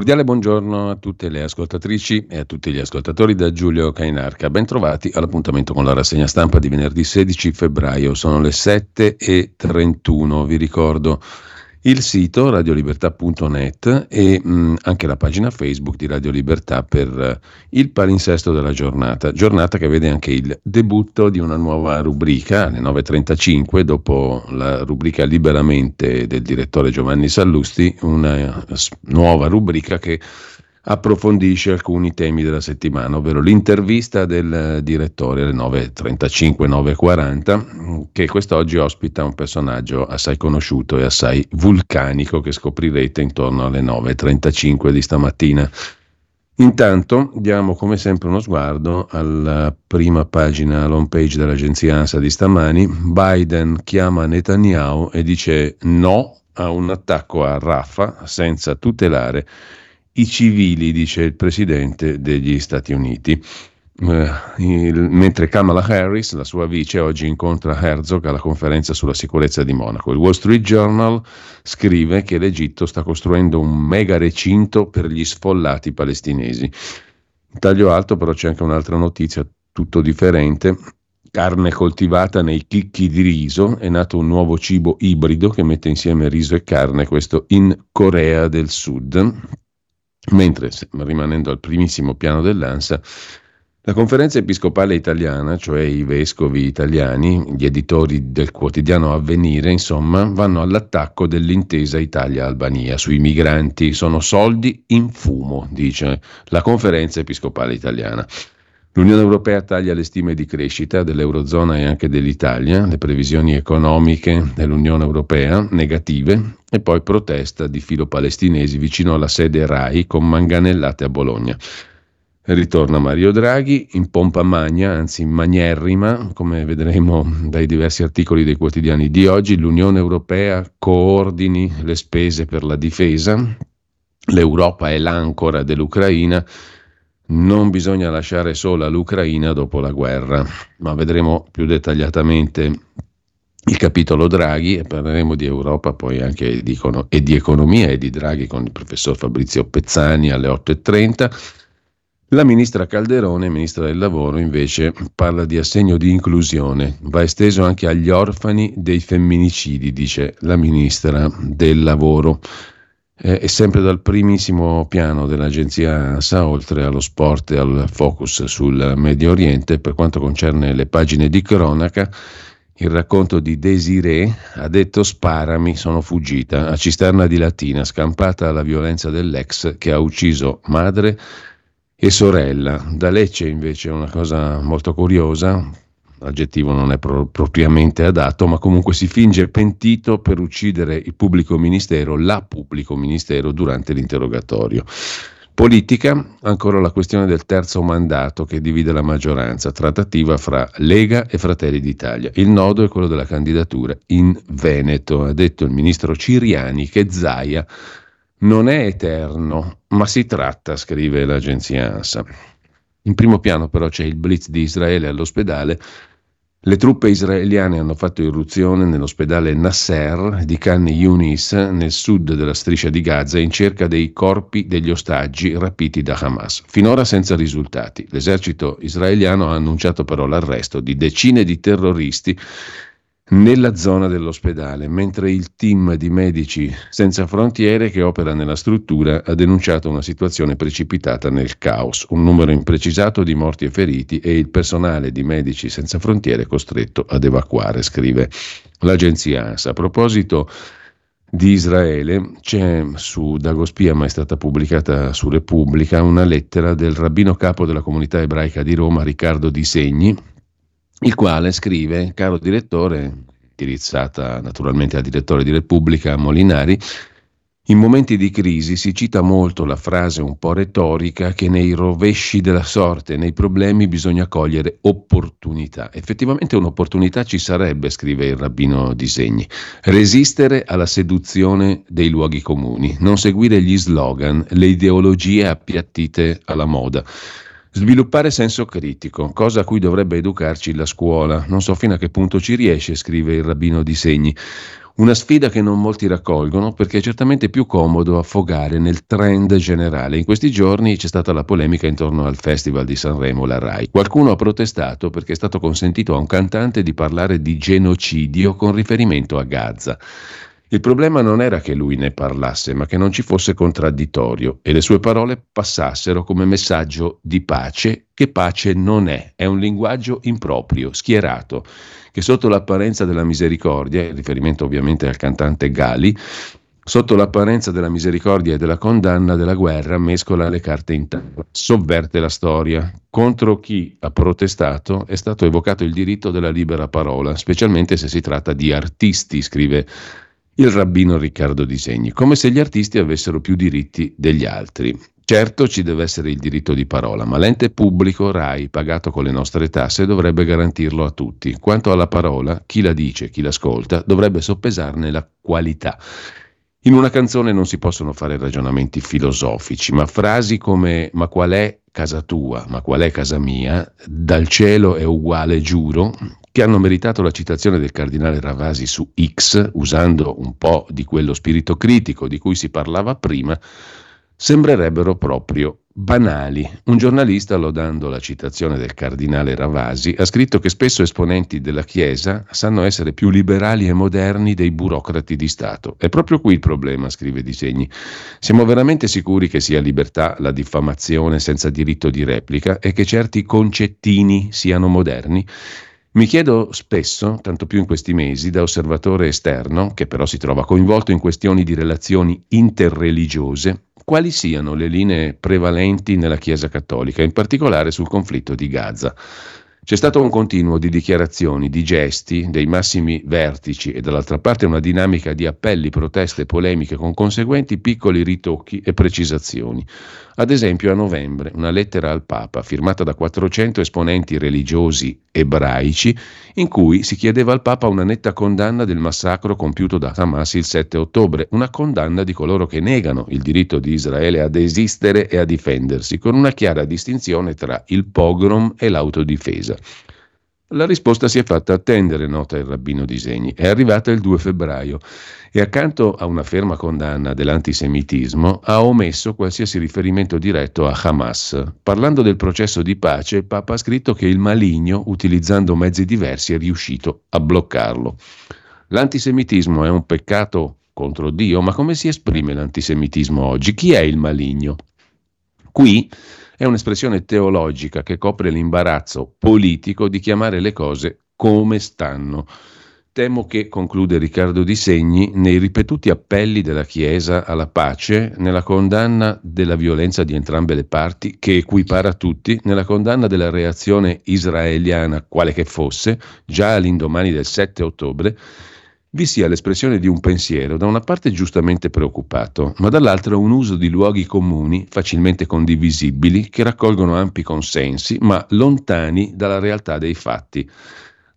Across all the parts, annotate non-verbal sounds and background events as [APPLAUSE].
Cordiale buongiorno a tutte le ascoltatrici e a tutti gli ascoltatori da Giulio Cainarca. Bentrovati all'appuntamento con la rassegna stampa di venerdì 16 febbraio. Sono le 7.31. Vi ricordo il sito radiolibertà.net e mh, anche la pagina Facebook di Radio Libertà per uh, il palinsesto della giornata, giornata che vede anche il debutto di una nuova rubrica alle 9.35 dopo la rubrica Liberamente del direttore Giovanni Sallusti, una nuova rubrica che approfondisce alcuni temi della settimana, ovvero l'intervista del direttore alle 9.35, 9.40, che quest'oggi ospita un personaggio assai conosciuto e assai vulcanico che scoprirete intorno alle 9.35 di stamattina. Intanto diamo come sempre uno sguardo alla prima pagina, all'home page dell'agenzia ANSA di stamani. Biden chiama Netanyahu e dice no a un attacco a Rafah senza tutelare i civili, dice il presidente degli Stati Uniti. Eh, il, mentre Kamala Harris, la sua vice, oggi incontra Herzog alla conferenza sulla sicurezza di Monaco. Il Wall Street Journal scrive che l'Egitto sta costruendo un mega recinto per gli sfollati palestinesi. taglio alto però c'è anche un'altra notizia tutto differente. Carne coltivata nei chicchi di riso, è nato un nuovo cibo ibrido che mette insieme riso e carne, questo in Corea del Sud. Mentre, rimanendo al primissimo piano dell'ANSA, la conferenza episcopale italiana, cioè i vescovi italiani, gli editori del quotidiano Avvenire, insomma, vanno all'attacco dell'intesa Italia-Albania sui migranti. Sono soldi in fumo, dice la conferenza episcopale italiana. L'Unione Europea taglia le stime di crescita dell'Eurozona e anche dell'Italia, le previsioni economiche dell'Unione Europea negative e poi protesta di filo palestinesi vicino alla sede RAI con manganellate a Bologna. Ritorna Mario Draghi in pompa magna, anzi magnerrima, come vedremo dai diversi articoli dei quotidiani di oggi, l'Unione Europea coordini le spese per la difesa, l'Europa è l'ancora dell'Ucraina non bisogna lasciare sola l'Ucraina dopo la guerra, ma vedremo più dettagliatamente il capitolo Draghi e parleremo di Europa poi anche di, e di economia e di Draghi con il professor Fabrizio Pezzani alle 8.30. La ministra Calderone, ministra del lavoro, invece parla di assegno di inclusione, va esteso anche agli orfani dei femminicidi, dice la ministra del lavoro eh, è sempre dal primissimo piano dell'agenzia ANSA, oltre allo sport e al focus sul Medio Oriente, per quanto concerne le pagine di cronaca. Il racconto di Desiree ha detto sparami, sono fuggita, a Cisterna di Latina, scampata la violenza dell'ex che ha ucciso madre e sorella. Da Lecce invece una cosa molto curiosa, l'aggettivo non è pro- propriamente adatto, ma comunque si finge pentito per uccidere il pubblico ministero, la pubblico ministero durante l'interrogatorio. Politica, ancora la questione del terzo mandato che divide la maggioranza, trattativa fra Lega e Fratelli d'Italia. Il nodo è quello della candidatura in Veneto, ha detto il ministro Ciriani che Zaia non è eterno, ma si tratta, scrive l'agenzia ANSA. In primo piano però c'è il blitz di Israele all'ospedale le truppe israeliane hanno fatto irruzione nell'ospedale Nasser di Khan Yunis nel sud della striscia di Gaza in cerca dei corpi degli ostaggi rapiti da Hamas. Finora senza risultati. L'esercito israeliano ha annunciato però l'arresto di decine di terroristi nella zona dell'ospedale, mentre il team di Medici Senza Frontiere che opera nella struttura ha denunciato una situazione precipitata nel caos, un numero imprecisato di morti e feriti e il personale di Medici Senza Frontiere costretto ad evacuare, scrive l'agenzia ANSA. A proposito di Israele, c'è su Dagospia, ma è stata pubblicata su Repubblica, una lettera del rabbino capo della comunità ebraica di Roma, Riccardo Di Segni, il quale scrive, caro direttore, indirizzata naturalmente al direttore di Repubblica Molinari, in momenti di crisi si cita molto la frase un po' retorica che nei rovesci della sorte, nei problemi bisogna cogliere opportunità. Effettivamente un'opportunità ci sarebbe, scrive il rabbino Disegni. Resistere alla seduzione dei luoghi comuni, non seguire gli slogan, le ideologie appiattite alla moda. Sviluppare senso critico, cosa a cui dovrebbe educarci la scuola. Non so fino a che punto ci riesce, scrive il rabbino Disegni. Una sfida che non molti raccolgono perché è certamente più comodo affogare nel trend generale. In questi giorni c'è stata la polemica intorno al Festival di Sanremo, la RAI. Qualcuno ha protestato perché è stato consentito a un cantante di parlare di genocidio con riferimento a Gaza. Il problema non era che lui ne parlasse, ma che non ci fosse contraddittorio e le sue parole passassero come messaggio di pace, che pace non è, è un linguaggio improprio, schierato che sotto l'apparenza della misericordia, in riferimento ovviamente al cantante Gali, sotto l'apparenza della misericordia e della condanna della guerra, mescola le carte in tavola, sovverte la storia. Contro chi ha protestato è stato evocato il diritto della libera parola, specialmente se si tratta di artisti, scrive il rabbino Riccardo Disegni, come se gli artisti avessero più diritti degli altri. Certo ci deve essere il diritto di parola, ma l'ente pubblico RAI, pagato con le nostre tasse, dovrebbe garantirlo a tutti. Quanto alla parola, chi la dice, chi l'ascolta, dovrebbe soppesarne la qualità. In una canzone non si possono fare ragionamenti filosofici, ma frasi come ma qual è casa tua, ma qual è casa mia, dal cielo è uguale, giuro, che hanno meritato la citazione del cardinale Ravasi su X, usando un po' di quello spirito critico di cui si parlava prima, sembrerebbero proprio banali. Un giornalista, lodando la citazione del cardinale Ravasi, ha scritto che spesso esponenti della Chiesa sanno essere più liberali e moderni dei burocrati di Stato. È proprio qui il problema, scrive Disegni. Siamo veramente sicuri che sia libertà la diffamazione senza diritto di replica e che certi concettini siano moderni? Mi chiedo spesso, tanto più in questi mesi, da osservatore esterno, che però si trova coinvolto in questioni di relazioni interreligiose, quali siano le linee prevalenti nella Chiesa cattolica, in particolare sul conflitto di Gaza. C'è stato un continuo di dichiarazioni, di gesti dei massimi vertici e dall'altra parte una dinamica di appelli, proteste, polemiche con conseguenti piccoli ritocchi e precisazioni. Ad esempio a novembre una lettera al Papa firmata da 400 esponenti religiosi ebraici in cui si chiedeva al Papa una netta condanna del massacro compiuto da Hamas il 7 ottobre, una condanna di coloro che negano il diritto di Israele ad esistere e a difendersi, con una chiara distinzione tra il pogrom e l'autodifesa. La risposta si è fatta attendere, nota il rabbino Disegni. È arrivata il 2 febbraio e accanto a una ferma condanna dell'antisemitismo ha omesso qualsiasi riferimento diretto a Hamas. Parlando del processo di pace, Papa ha scritto che il maligno, utilizzando mezzi diversi, è riuscito a bloccarlo. L'antisemitismo è un peccato contro Dio, ma come si esprime l'antisemitismo oggi? Chi è il maligno? Qui è un'espressione teologica che copre l'imbarazzo politico di chiamare le cose come stanno. Temo che, conclude Riccardo Di Segni, nei ripetuti appelli della Chiesa alla pace, nella condanna della violenza di entrambe le parti, che equipara tutti, nella condanna della reazione israeliana, quale che fosse, già all'indomani del 7 ottobre, vi sia l'espressione di un pensiero, da una parte giustamente preoccupato, ma dall'altra un uso di luoghi comuni, facilmente condivisibili, che raccolgono ampi consensi, ma lontani dalla realtà dei fatti.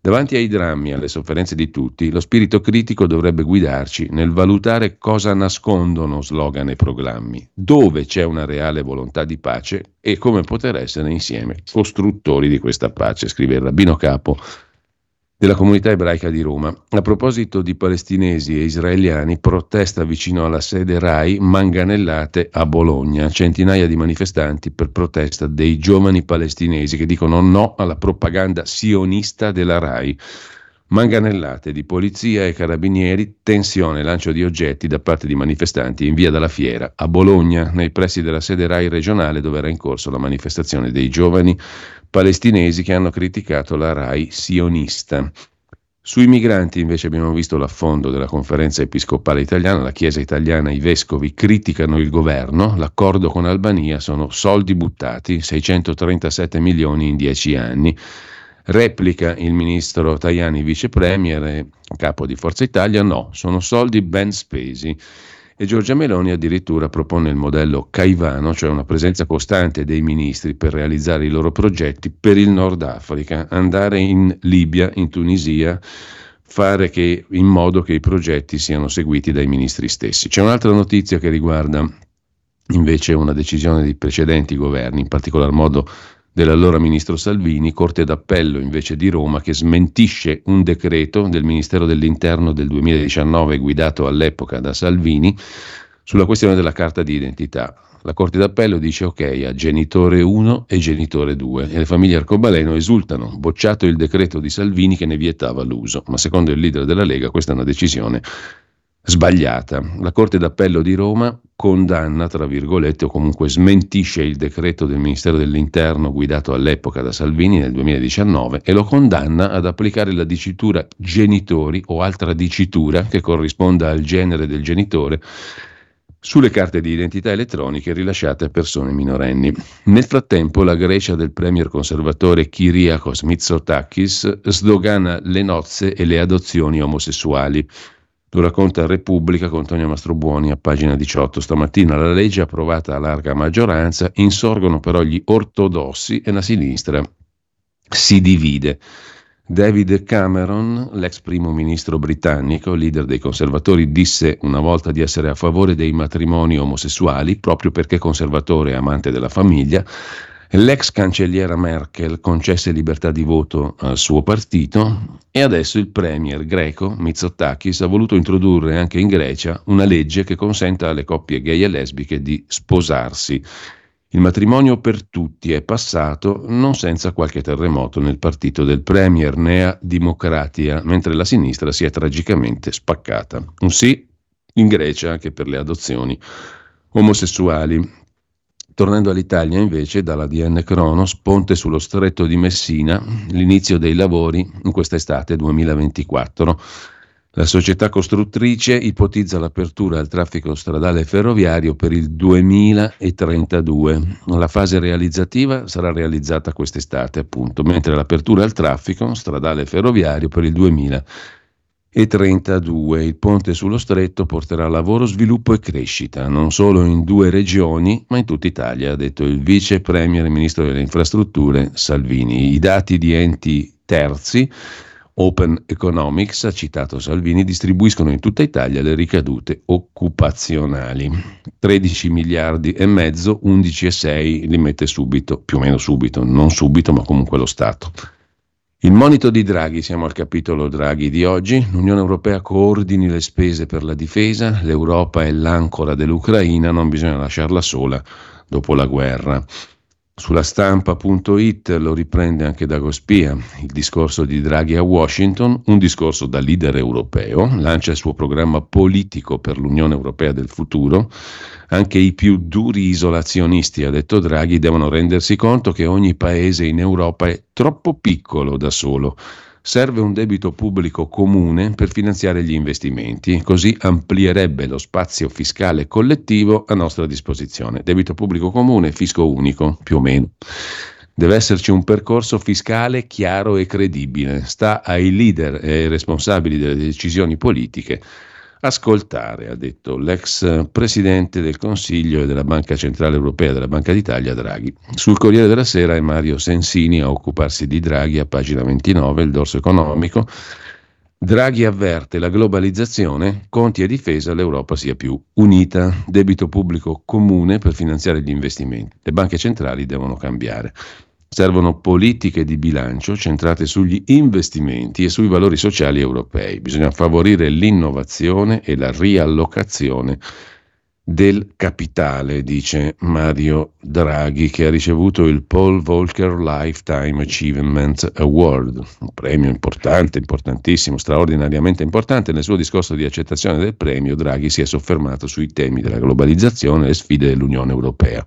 Davanti ai drammi e alle sofferenze di tutti, lo spirito critico dovrebbe guidarci nel valutare cosa nascondono slogan e programmi, dove c'è una reale volontà di pace e come poter essere insieme costruttori di questa pace, scrive il rabbino capo della comunità ebraica di Roma. A proposito di palestinesi e israeliani, protesta vicino alla sede RAI manganellate a Bologna. Centinaia di manifestanti per protesta dei giovani palestinesi che dicono no alla propaganda sionista della RAI. Manganellate di polizia e carabinieri, tensione lancio di oggetti da parte di manifestanti in via dalla Fiera a Bologna, nei pressi della sede RAI regionale dove era in corso la manifestazione dei giovani palestinesi che hanno criticato la RAI sionista. Sui migranti invece abbiamo visto l'affondo della conferenza episcopale italiana, la Chiesa italiana, i vescovi criticano il governo, l'accordo con Albania sono soldi buttati, 637 milioni in dieci anni. Replica il ministro Tajani, vice premier e capo di Forza Italia, no, sono soldi ben spesi. E Giorgia Meloni addirittura propone il modello Caivano, cioè una presenza costante dei ministri per realizzare i loro progetti per il Nord Africa, andare in Libia, in Tunisia, fare che, in modo che i progetti siano seguiti dai ministri stessi. C'è un'altra notizia che riguarda invece una decisione di precedenti governi, in particolar modo dell'allora ministro Salvini, Corte d'Appello invece di Roma, che smentisce un decreto del Ministero dell'Interno del 2019 guidato all'epoca da Salvini sulla questione della carta di identità. La Corte d'Appello dice ok a genitore 1 e genitore 2 e le famiglie arcobaleno esultano, bocciato il decreto di Salvini che ne vietava l'uso, ma secondo il leader della Lega questa è una decisione sbagliata. La Corte d'Appello di Roma condanna, tra virgolette, o comunque smentisce il decreto del Ministero dell'Interno guidato all'epoca da Salvini nel 2019 e lo condanna ad applicare la dicitura genitori o altra dicitura che corrisponda al genere del genitore sulle carte di identità elettroniche rilasciate a persone minorenni. Nel frattempo la Grecia del premier conservatore Kyriakos Mitsotakis sdogana le nozze e le adozioni omosessuali. Lo racconta Repubblica con Antonio Mastrobuoni a pagina 18. Stamattina la legge approvata a larga maggioranza, insorgono però gli ortodossi e la sinistra si divide. David Cameron, l'ex primo ministro britannico, leader dei conservatori, disse una volta di essere a favore dei matrimoni omosessuali proprio perché conservatore e amante della famiglia. L'ex cancelliera Merkel concesse libertà di voto al suo partito e adesso il premier greco Mitsotakis ha voluto introdurre anche in Grecia una legge che consenta alle coppie gay e lesbiche di sposarsi. Il matrimonio per tutti è passato non senza qualche terremoto nel partito del premier Nea Dimocratia, mentre la sinistra si è tragicamente spaccata. Un sì in Grecia anche per le adozioni omosessuali. Tornando all'Italia invece, dalla DN Cronos, ponte sullo stretto di Messina, l'inizio dei lavori in quest'estate 2024. La società costruttrice ipotizza l'apertura al traffico stradale e ferroviario per il 2032. La fase realizzativa sarà realizzata quest'estate, appunto, mentre l'apertura al traffico stradale e ferroviario per il 2032 e 32. Il ponte sullo stretto porterà lavoro, sviluppo e crescita, non solo in due regioni, ma in tutta Italia, ha detto il vice premier e ministro delle infrastrutture Salvini. I dati di enti terzi Open Economics, ha citato Salvini, distribuiscono in tutta Italia le ricadute occupazionali. 13 miliardi e mezzo, 11 e 6 li mette subito, più o meno subito, non subito, ma comunque lo Stato. Il monito di Draghi, siamo al capitolo Draghi di oggi, l'Unione Europea coordini le spese per la difesa, l'Europa è l'ancora dell'Ucraina, non bisogna lasciarla sola dopo la guerra. Sulla stampa.it lo riprende anche Dagospia, il discorso di Draghi a Washington, un discorso da leader europeo, lancia il suo programma politico per l'Unione Europea del futuro, anche i più duri isolazionisti, ha detto Draghi, devono rendersi conto che ogni paese in Europa è troppo piccolo da solo. Serve un debito pubblico comune per finanziare gli investimenti, così amplierebbe lo spazio fiscale collettivo a nostra disposizione. Debito pubblico comune, fisco unico, più o meno. Deve esserci un percorso fiscale chiaro e credibile. Sta ai leader e ai responsabili delle decisioni politiche ascoltare, ha detto l'ex presidente del Consiglio e della Banca Centrale Europea della Banca d'Italia Draghi. Sul Corriere della Sera è Mario Sensini a occuparsi di Draghi a pagina 29, il dorso economico. Draghi avverte la globalizzazione, conti e difesa, l'Europa sia più unita, debito pubblico comune per finanziare gli investimenti. Le banche centrali devono cambiare. Servono politiche di bilancio centrate sugli investimenti e sui valori sociali europei. Bisogna favorire l'innovazione e la riallocazione del capitale, dice Mario Draghi, che ha ricevuto il Paul Volcker Lifetime Achievement Award, un premio importante, importantissimo, straordinariamente importante. Nel suo discorso di accettazione del premio, Draghi si è soffermato sui temi della globalizzazione e le sfide dell'Unione Europea.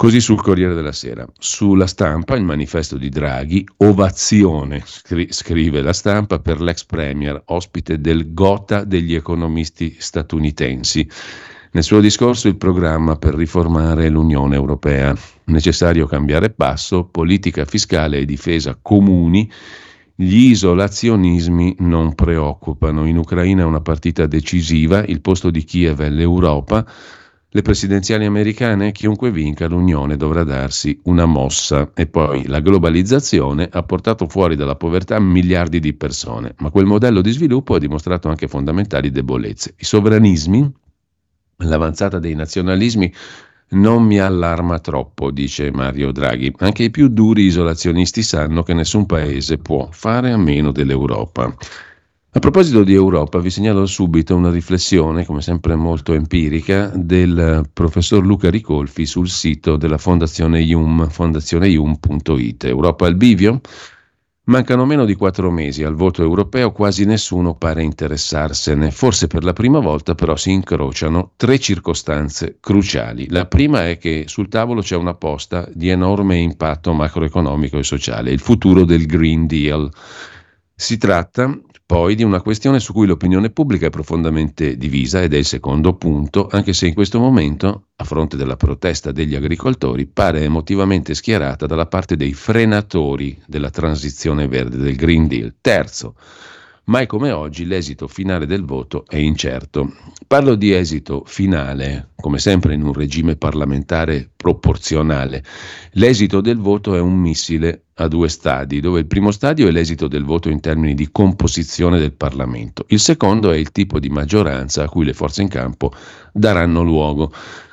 Così sul Corriere della Sera. Sulla stampa il manifesto di Draghi, ovazione, scri- scrive la stampa per l'ex premier, ospite del Gotha degli economisti statunitensi. Nel suo discorso il programma per riformare l'Unione Europea. Necessario cambiare passo, politica fiscale e difesa comuni. Gli isolazionismi non preoccupano. In Ucraina è una partita decisiva, il posto di Kiev è l'Europa le presidenziali americane, chiunque vinca, l'Unione dovrà darsi una mossa. E poi la globalizzazione ha portato fuori dalla povertà miliardi di persone, ma quel modello di sviluppo ha dimostrato anche fondamentali debolezze. I sovranismi, l'avanzata dei nazionalismi, non mi allarma troppo, dice Mario Draghi. Anche i più duri isolazionisti sanno che nessun paese può fare a meno dell'Europa. A proposito di Europa, vi segnalo subito una riflessione, come sempre molto empirica, del professor Luca Ricolfi sul sito della Fondazione IUM, fondazioneium.it. Europa al bivio? Mancano meno di quattro mesi al voto europeo, quasi nessuno pare interessarsene. Forse per la prima volta però si incrociano tre circostanze cruciali. La prima è che sul tavolo c'è una posta di enorme impatto macroeconomico e sociale, il futuro del Green Deal. Si tratta poi di una questione su cui l'opinione pubblica è profondamente divisa ed è il secondo punto, anche se in questo momento, a fronte della protesta degli agricoltori, pare emotivamente schierata dalla parte dei frenatori della transizione verde, del Green Deal. Terzo, Mai come oggi l'esito finale del voto è incerto. Parlo di esito finale, come sempre in un regime parlamentare proporzionale. L'esito del voto è un missile a due stadi, dove il primo stadio è l'esito del voto in termini di composizione del Parlamento, il secondo è il tipo di maggioranza a cui le forze in campo daranno luogo.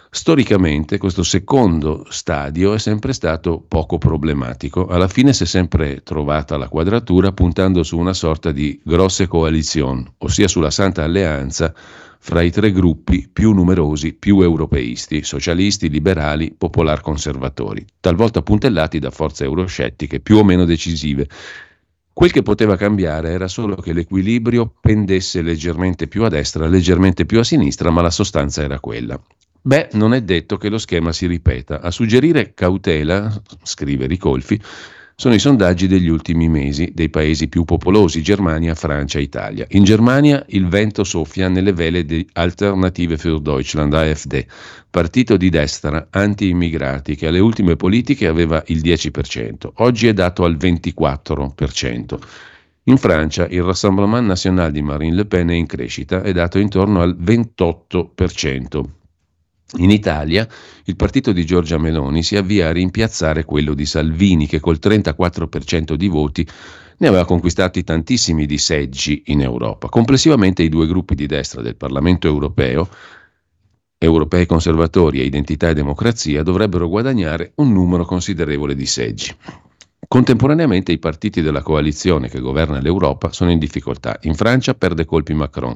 Storicamente questo secondo stadio è sempre stato poco problematico, alla fine si è sempre trovata la quadratura puntando su una sorta di grosse coalizioni, ossia sulla Santa Alleanza fra i tre gruppi più numerosi, più europeisti, socialisti, liberali, popolar conservatori, talvolta puntellati da forze euroscettiche più o meno decisive. Quel che poteva cambiare era solo che l'equilibrio pendesse leggermente più a destra, leggermente più a sinistra, ma la sostanza era quella. Beh, non è detto che lo schema si ripeta. A suggerire cautela, scrive Ricolfi, sono i sondaggi degli ultimi mesi dei paesi più popolosi, Germania, Francia, Italia. In Germania il vento soffia nelle vele di Alternative für Deutschland, AfD, partito di destra anti-immigrati che alle ultime politiche aveva il 10%, oggi è dato al 24%. In Francia il Rassemblement National di Marine Le Pen è in crescita, è dato intorno al 28%. In Italia il partito di Giorgia Meloni si avvia a rimpiazzare quello di Salvini che col 34% di voti ne aveva conquistati tantissimi di seggi in Europa. Complessivamente i due gruppi di destra del Parlamento europeo, europei conservatori e identità e democrazia, dovrebbero guadagnare un numero considerevole di seggi. Contemporaneamente i partiti della coalizione che governa l'Europa sono in difficoltà. In Francia perde colpi Macron,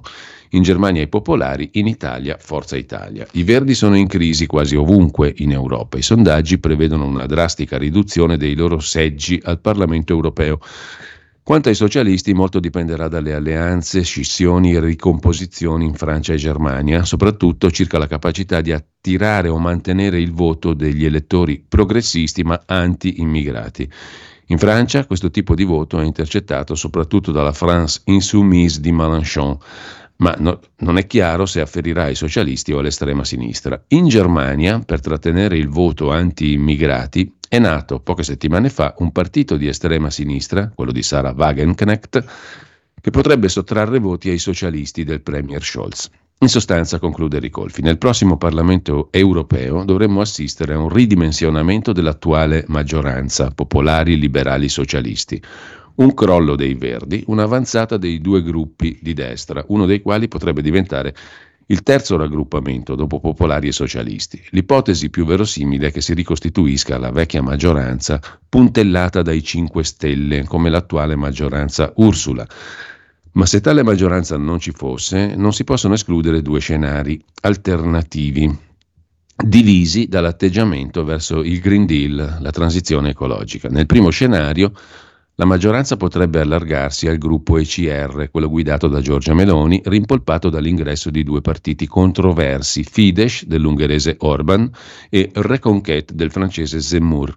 in Germania i popolari, in Italia Forza Italia. I verdi sono in crisi quasi ovunque in Europa. I sondaggi prevedono una drastica riduzione dei loro seggi al Parlamento europeo. Quanto ai socialisti, molto dipenderà dalle alleanze, scissioni e ricomposizioni in Francia e Germania, soprattutto circa la capacità di attirare o mantenere il voto degli elettori progressisti ma anti-immigrati. In Francia questo tipo di voto è intercettato soprattutto dalla France Insoumise di Mélenchon, ma no, non è chiaro se afferirà ai socialisti o all'estrema sinistra. In Germania, per trattenere il voto anti-immigrati, è nato poche settimane fa un partito di estrema sinistra, quello di Sarah Wagenknecht, che potrebbe sottrarre voti ai socialisti del Premier Scholz. In sostanza, conclude Ricolfi, nel prossimo Parlamento europeo dovremmo assistere a un ridimensionamento dell'attuale maggioranza, popolari, liberali, socialisti, un crollo dei verdi, un'avanzata dei due gruppi di destra, uno dei quali potrebbe diventare il terzo raggruppamento dopo popolari e socialisti. L'ipotesi più verosimile è che si ricostituisca la vecchia maggioranza puntellata dai 5 Stelle, come l'attuale maggioranza Ursula. Ma se tale maggioranza non ci fosse, non si possono escludere due scenari alternativi, divisi dall'atteggiamento verso il Green Deal, la transizione ecologica. Nel primo scenario, La maggioranza potrebbe allargarsi al gruppo ECR, quello guidato da Giorgia Meloni, rimpolpato dall'ingresso di due partiti controversi, Fidesz dell'ungherese Orban e Reconquête del francese Zemmour.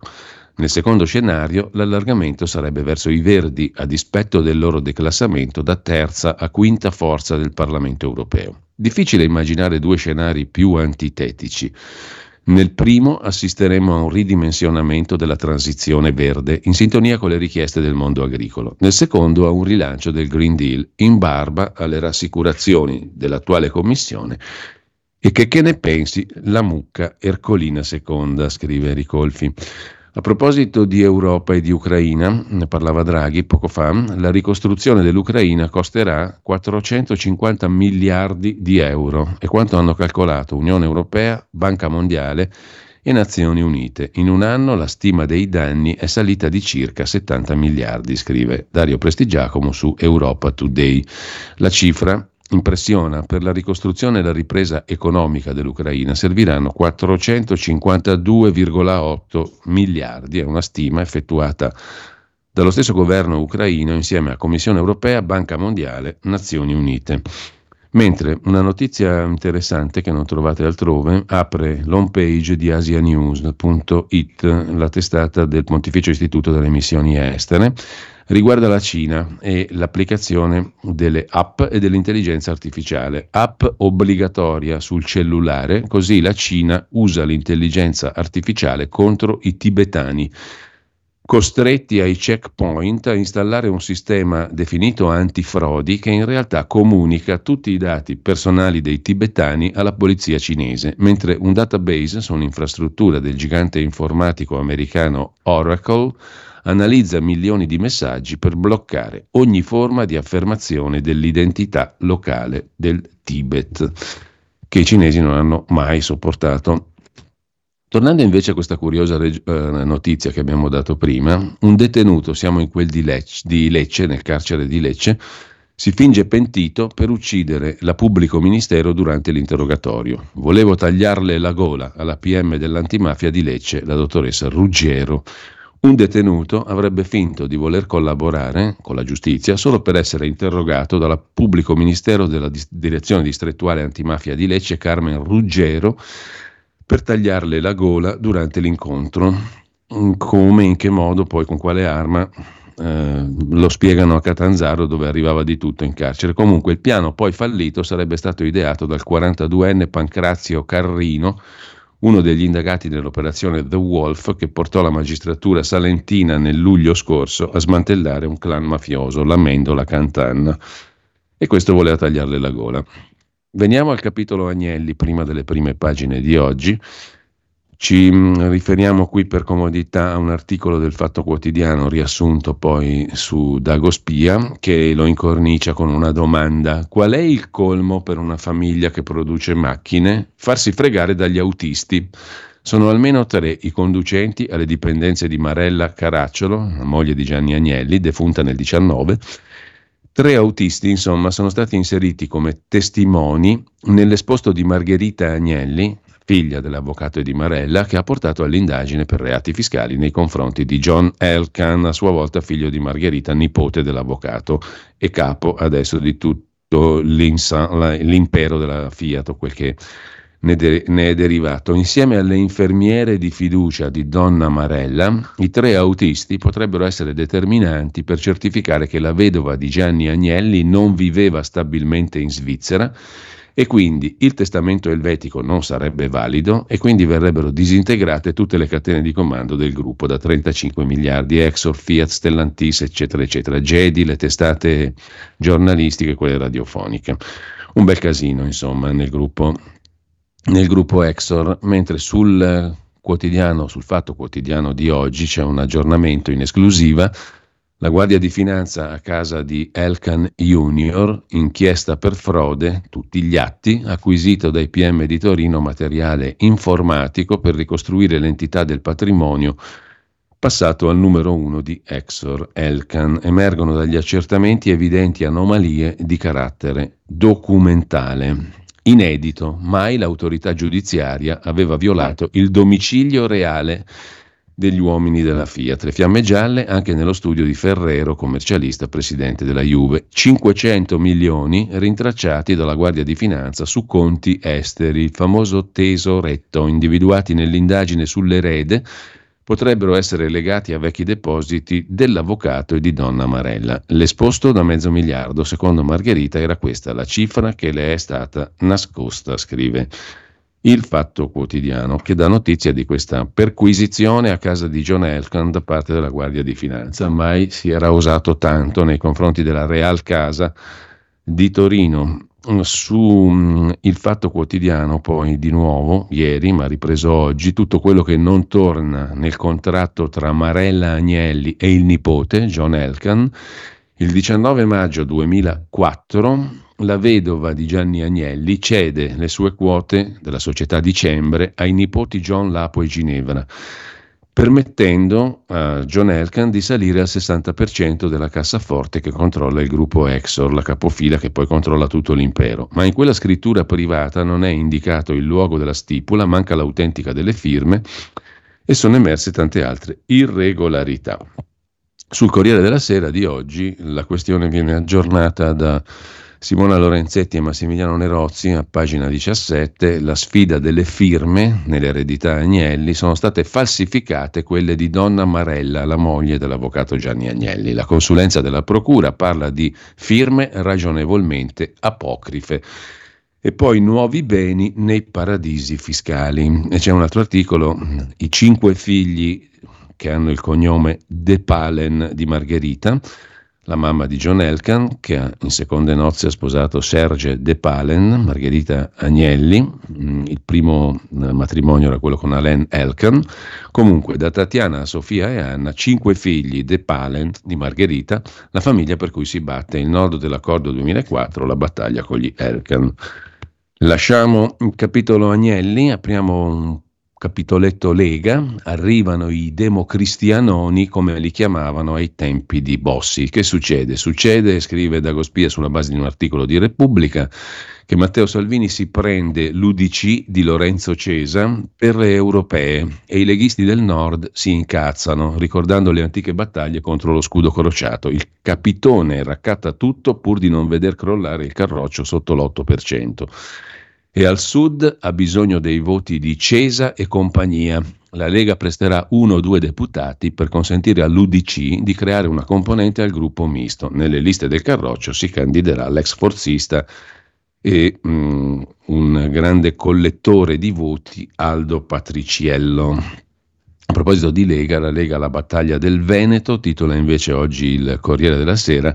Nel secondo scenario l'allargamento sarebbe verso i Verdi, a dispetto del loro declassamento da terza a quinta forza del Parlamento europeo. Difficile immaginare due scenari più antitetici. Nel primo assisteremo a un ridimensionamento della transizione verde in sintonia con le richieste del mondo agricolo. Nel secondo a un rilancio del Green Deal in barba alle rassicurazioni dell'attuale Commissione e che, che ne pensi la mucca Ercolina II, scrive Ricolfi. A proposito di Europa e di Ucraina, ne parlava Draghi poco fa, la ricostruzione dell'Ucraina costerà 450 miliardi di euro. È quanto hanno calcolato Unione Europea, Banca Mondiale e Nazioni Unite. In un anno la stima dei danni è salita di circa 70 miliardi, scrive Dario Prestigiacomo su Europa Today. La cifra impressiona, per la ricostruzione e la ripresa economica dell'Ucraina serviranno 452,8 miliardi, è una stima effettuata dallo stesso governo ucraino insieme a Commissione europea, Banca Mondiale, Nazioni Unite. Mentre una notizia interessante che non trovate altrove apre l'home page di asianews.it, la testata del Pontificio Istituto delle Missioni Estere, riguarda la Cina e l'applicazione delle app e dell'intelligenza artificiale. App obbligatoria sul cellulare, così la Cina usa l'intelligenza artificiale contro i tibetani costretti ai checkpoint a installare un sistema definito antifrodi che in realtà comunica tutti i dati personali dei tibetani alla polizia cinese, mentre un database su un'infrastruttura del gigante informatico americano Oracle analizza milioni di messaggi per bloccare ogni forma di affermazione dell'identità locale del Tibet, che i cinesi non hanno mai sopportato. Tornando invece a questa curiosa reg- eh, notizia che abbiamo dato prima, un detenuto, siamo in quel di Lecce, di Lecce, nel carcere di Lecce, si finge pentito per uccidere la pubblico ministero durante l'interrogatorio. Volevo tagliarle la gola alla PM dell'antimafia di Lecce, la dottoressa Ruggero, un detenuto avrebbe finto di voler collaborare con la giustizia solo per essere interrogato dalla pubblico ministero della direzione distrettuale antimafia di Lecce, Carmen Ruggero, per tagliarle la gola durante l'incontro. Come, in che modo, poi con quale arma, eh, lo spiegano a Catanzaro dove arrivava di tutto in carcere. Comunque il piano poi fallito sarebbe stato ideato dal 42enne Pancrazio Carrino, uno degli indagati nell'operazione The Wolf che portò la magistratura salentina nel luglio scorso a smantellare un clan mafioso, la Mendola Cantanna. E questo voleva tagliarle la gola. Veniamo al capitolo Agnelli, prima delle prime pagine di oggi. Ci mm, riferiamo qui per comodità a un articolo del Fatto Quotidiano riassunto poi su Dagospia che lo incornicia con una domanda. Qual è il colmo per una famiglia che produce macchine? Farsi fregare dagli autisti. Sono almeno tre i conducenti alle dipendenze di Marella Caracciolo, la moglie di Gianni Agnelli, defunta nel 19. Tre autisti, insomma, sono stati inseriti come testimoni nell'esposto di Margherita Agnelli, figlia dell'avvocato di Marella, che ha portato all'indagine per reati fiscali nei confronti di John Elkan, a sua volta figlio di Margherita, nipote dell'avvocato e capo adesso di tutto l'impero della Fiat, o quel che ne, de- ne, è derivato. Insieme alle infermiere di fiducia di Donna Marella, i tre autisti potrebbero essere determinanti per certificare che la vedova di Gianni Agnelli non viveva stabilmente in Svizzera e quindi il testamento elvetico non sarebbe valido e quindi verrebbero disintegrate tutte le catene di comando del gruppo da 35 miliardi, Exor, Fiat, Stellantis, eccetera, eccetera, Gedi, le testate giornalistiche, quelle radiofoniche. Un bel casino, insomma, nel gruppo, nel gruppo Exor, mentre sul quotidiano, sul fatto quotidiano di oggi c'è un aggiornamento in esclusiva la Guardia di Finanza a casa di Elkan Junior, inchiesta per frode, tutti gli atti, acquisito dai PM di Torino materiale informatico per ricostruire l'entità del patrimonio passato al numero uno di Exor Elkan. Emergono dagli accertamenti evidenti anomalie di carattere documentale. Inedito, mai l'autorità giudiziaria aveva violato il domicilio reale degli uomini della Fiat. Le fiamme gialle anche nello studio di Ferrero, commercialista, presidente della Juve. 500 milioni rintracciati dalla Guardia di Finanza su conti esteri, il famoso tesoretto, individuati nell'indagine sull'erede potrebbero essere legati a vecchi depositi dell'avvocato e di Donna Marella. L'esposto da mezzo miliardo, secondo Margherita, era questa la cifra che le è stata nascosta, scrive il Fatto Quotidiano, che dà notizia di questa perquisizione a casa di John Elkan da parte della Guardia di Finanza. Mai si era usato tanto nei confronti della Real Casa di Torino. Su mm, Il Fatto Quotidiano, poi di nuovo, ieri, ma ripreso oggi, tutto quello che non torna nel contratto tra Marella Agnelli e il nipote, John Elkan, il 19 maggio 2004 la vedova di Gianni Agnelli cede le sue quote della società Dicembre ai nipoti John Lapo e Ginevra, permettendo a John Elkan di salire al 60% della cassaforte che controlla il gruppo Exor, la capofila che poi controlla tutto l'impero. Ma in quella scrittura privata non è indicato il luogo della stipula, manca l'autentica delle firme e sono emerse tante altre irregolarità. Sul Corriere della Sera di oggi la questione viene aggiornata da Simona Lorenzetti e Massimiliano Nerozzi, a pagina 17, la sfida delle firme nell'eredità Agnelli sono state falsificate quelle di Donna Marella, la moglie dell'avvocato Gianni Agnelli. La consulenza della Procura parla di firme ragionevolmente apocrife. E poi nuovi beni nei paradisi fiscali. E c'è un altro articolo, i cinque figli che hanno il cognome De Palen di Margherita, la mamma di John Elkan, che in seconde nozze ha sposato Serge De Palen, Margherita Agnelli, mm, il primo eh, matrimonio era quello con Alain Elkan, comunque da Tatiana Sofia e Anna, cinque figli De Palen di Margherita, la famiglia per cui si batte il nodo dell'accordo 2004, la battaglia con gli Elkan. Lasciamo il capitolo Agnelli, apriamo un capitoletto Lega, arrivano i democristianoni come li chiamavano ai tempi di Bossi. Che succede? Succede, scrive Dagospia sulla base di un articolo di Repubblica, che Matteo Salvini si prende l'UDC di Lorenzo Cesa per le europee e i leghisti del nord si incazzano, ricordando le antiche battaglie contro lo scudo crociato. Il capitone raccatta tutto pur di non veder crollare il carroccio sotto l'8% e al sud ha bisogno dei voti di Cesa e compagnia. La Lega presterà uno o due deputati per consentire all'UDC di creare una componente al gruppo misto. Nelle liste del Carroccio si candiderà l'ex forzista e um, un grande collettore di voti Aldo Patriciello. A proposito di Lega, la Lega la battaglia del Veneto, titola invece oggi il Corriere della Sera,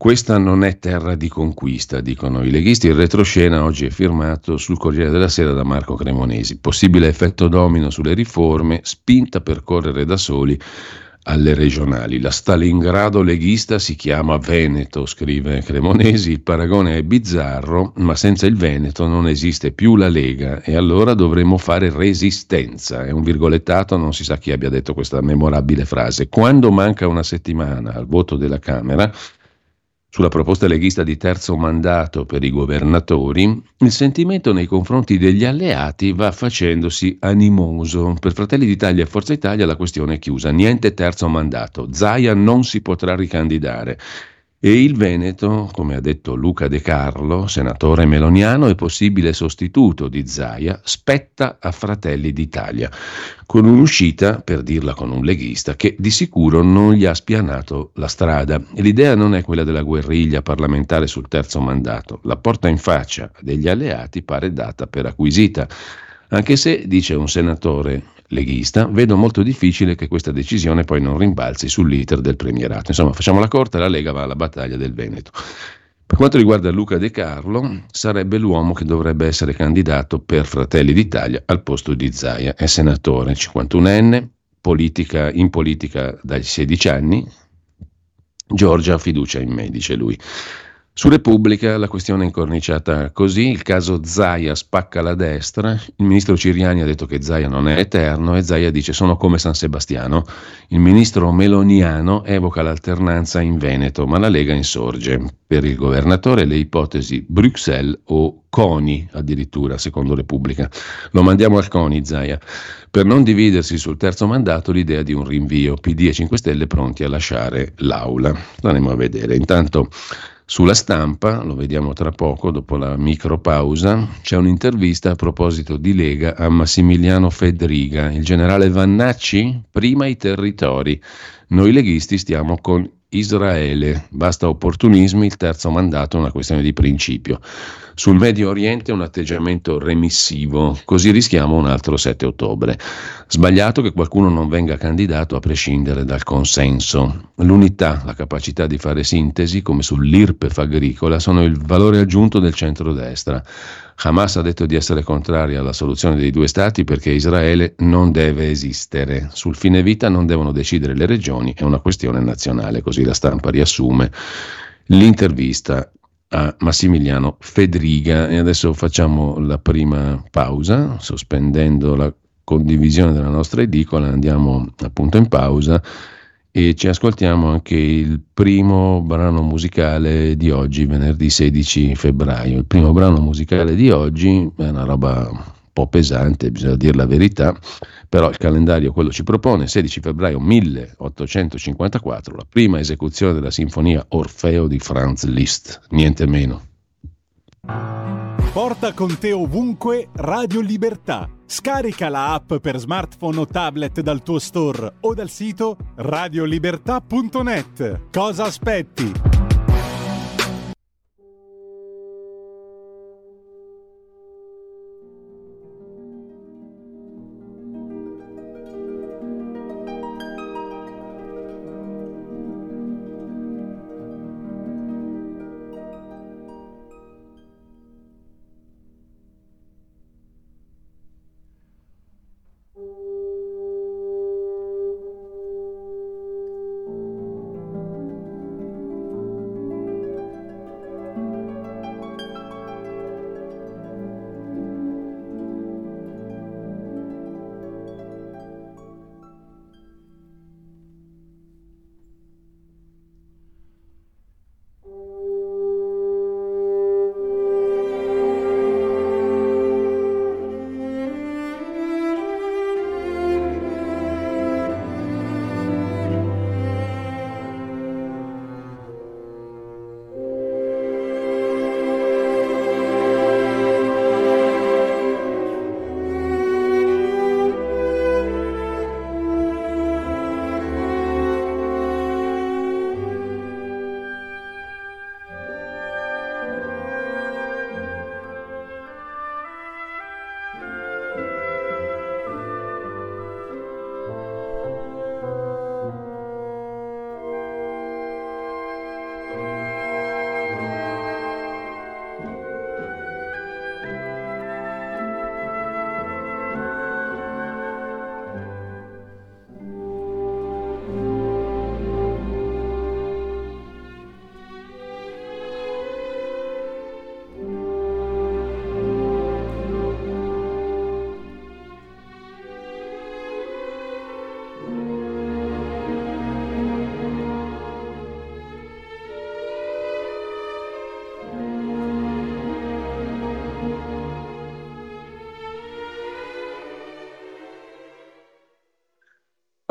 questa non è terra di conquista, dicono i leghisti. Il retroscena oggi è firmato sul Corriere della Sera da Marco Cremonesi. Possibile effetto domino sulle riforme, spinta per correre da soli alle regionali. La Stalingrado leghista si chiama Veneto, scrive Cremonesi. Il paragone è bizzarro, ma senza il Veneto non esiste più la Lega e allora dovremmo fare resistenza. È un virgolettato, non si sa chi abbia detto questa memorabile frase. Quando manca una settimana al voto della Camera, sulla proposta leghista di terzo mandato per i governatori, il sentimento nei confronti degli alleati va facendosi animoso. Per Fratelli d'Italia e Forza Italia la questione è chiusa, niente terzo mandato, Zaia non si potrà ricandidare. E il Veneto, come ha detto Luca De Carlo, senatore meloniano e possibile sostituto di Zaia, spetta a Fratelli d'Italia, con un'uscita, per dirla con un leghista, che di sicuro non gli ha spianato la strada. E l'idea non è quella della guerriglia parlamentare sul terzo mandato. La porta in faccia degli alleati pare data per acquisita. Anche se, dice un senatore leghista, vedo molto difficile che questa decisione poi non rimbalzi sull'iter del premierato. Insomma, facciamo la corta, la Lega va alla battaglia del Veneto. Per quanto riguarda Luca De Carlo, sarebbe l'uomo che dovrebbe essere candidato per Fratelli d'Italia al posto di Zaia. È senatore, 51enne, politica, in politica dai 16 anni. Giorgia ha fiducia in me, dice lui. Su Repubblica la questione è incorniciata così, il caso Zaia spacca la destra, il ministro Ciriani ha detto che Zaia non è eterno e Zaia dice sono come San Sebastiano, il ministro Meloniano evoca l'alternanza in Veneto, ma la Lega insorge. Per il governatore le ipotesi Bruxelles o CONI addirittura, secondo Repubblica. Lo mandiamo al CONI, Zaia. Per non dividersi sul terzo mandato, l'idea di un rinvio. PD e 5 Stelle pronti a lasciare l'Aula. Staremo a vedere. Intanto sulla stampa, lo vediamo tra poco dopo la micropausa, c'è un'intervista a proposito di Lega a Massimiliano Fedriga, il generale Vannacci, prima i territori. Noi leghisti stiamo con Israele. Basta opportunismi, il terzo mandato è una questione di principio. Sul Medio Oriente un atteggiamento remissivo, così rischiamo un altro 7 ottobre. Sbagliato che qualcuno non venga candidato a prescindere dal consenso. L'unità, la capacità di fare sintesi, come sull'IRPEF agricola, sono il valore aggiunto del centrodestra. Hamas ha detto di essere contraria alla soluzione dei due stati perché Israele non deve esistere. Sul fine vita non devono decidere le regioni, è una questione nazionale, così la stampa riassume l'intervista a Massimiliano Fedriga e adesso facciamo la prima pausa, sospendendo la condivisione della nostra edicola, andiamo appunto in pausa e ci ascoltiamo anche il primo brano musicale di oggi, venerdì 16 febbraio. Il primo brano musicale di oggi è una roba po' pesante, bisogna dire la verità, però il calendario quello ci propone, 16 febbraio 1854, la prima esecuzione della sinfonia Orfeo di Franz Liszt, niente meno. Porta con te ovunque Radio Libertà. Scarica la app per smartphone o tablet dal tuo store o dal sito radiolibertà.net. Cosa aspetti?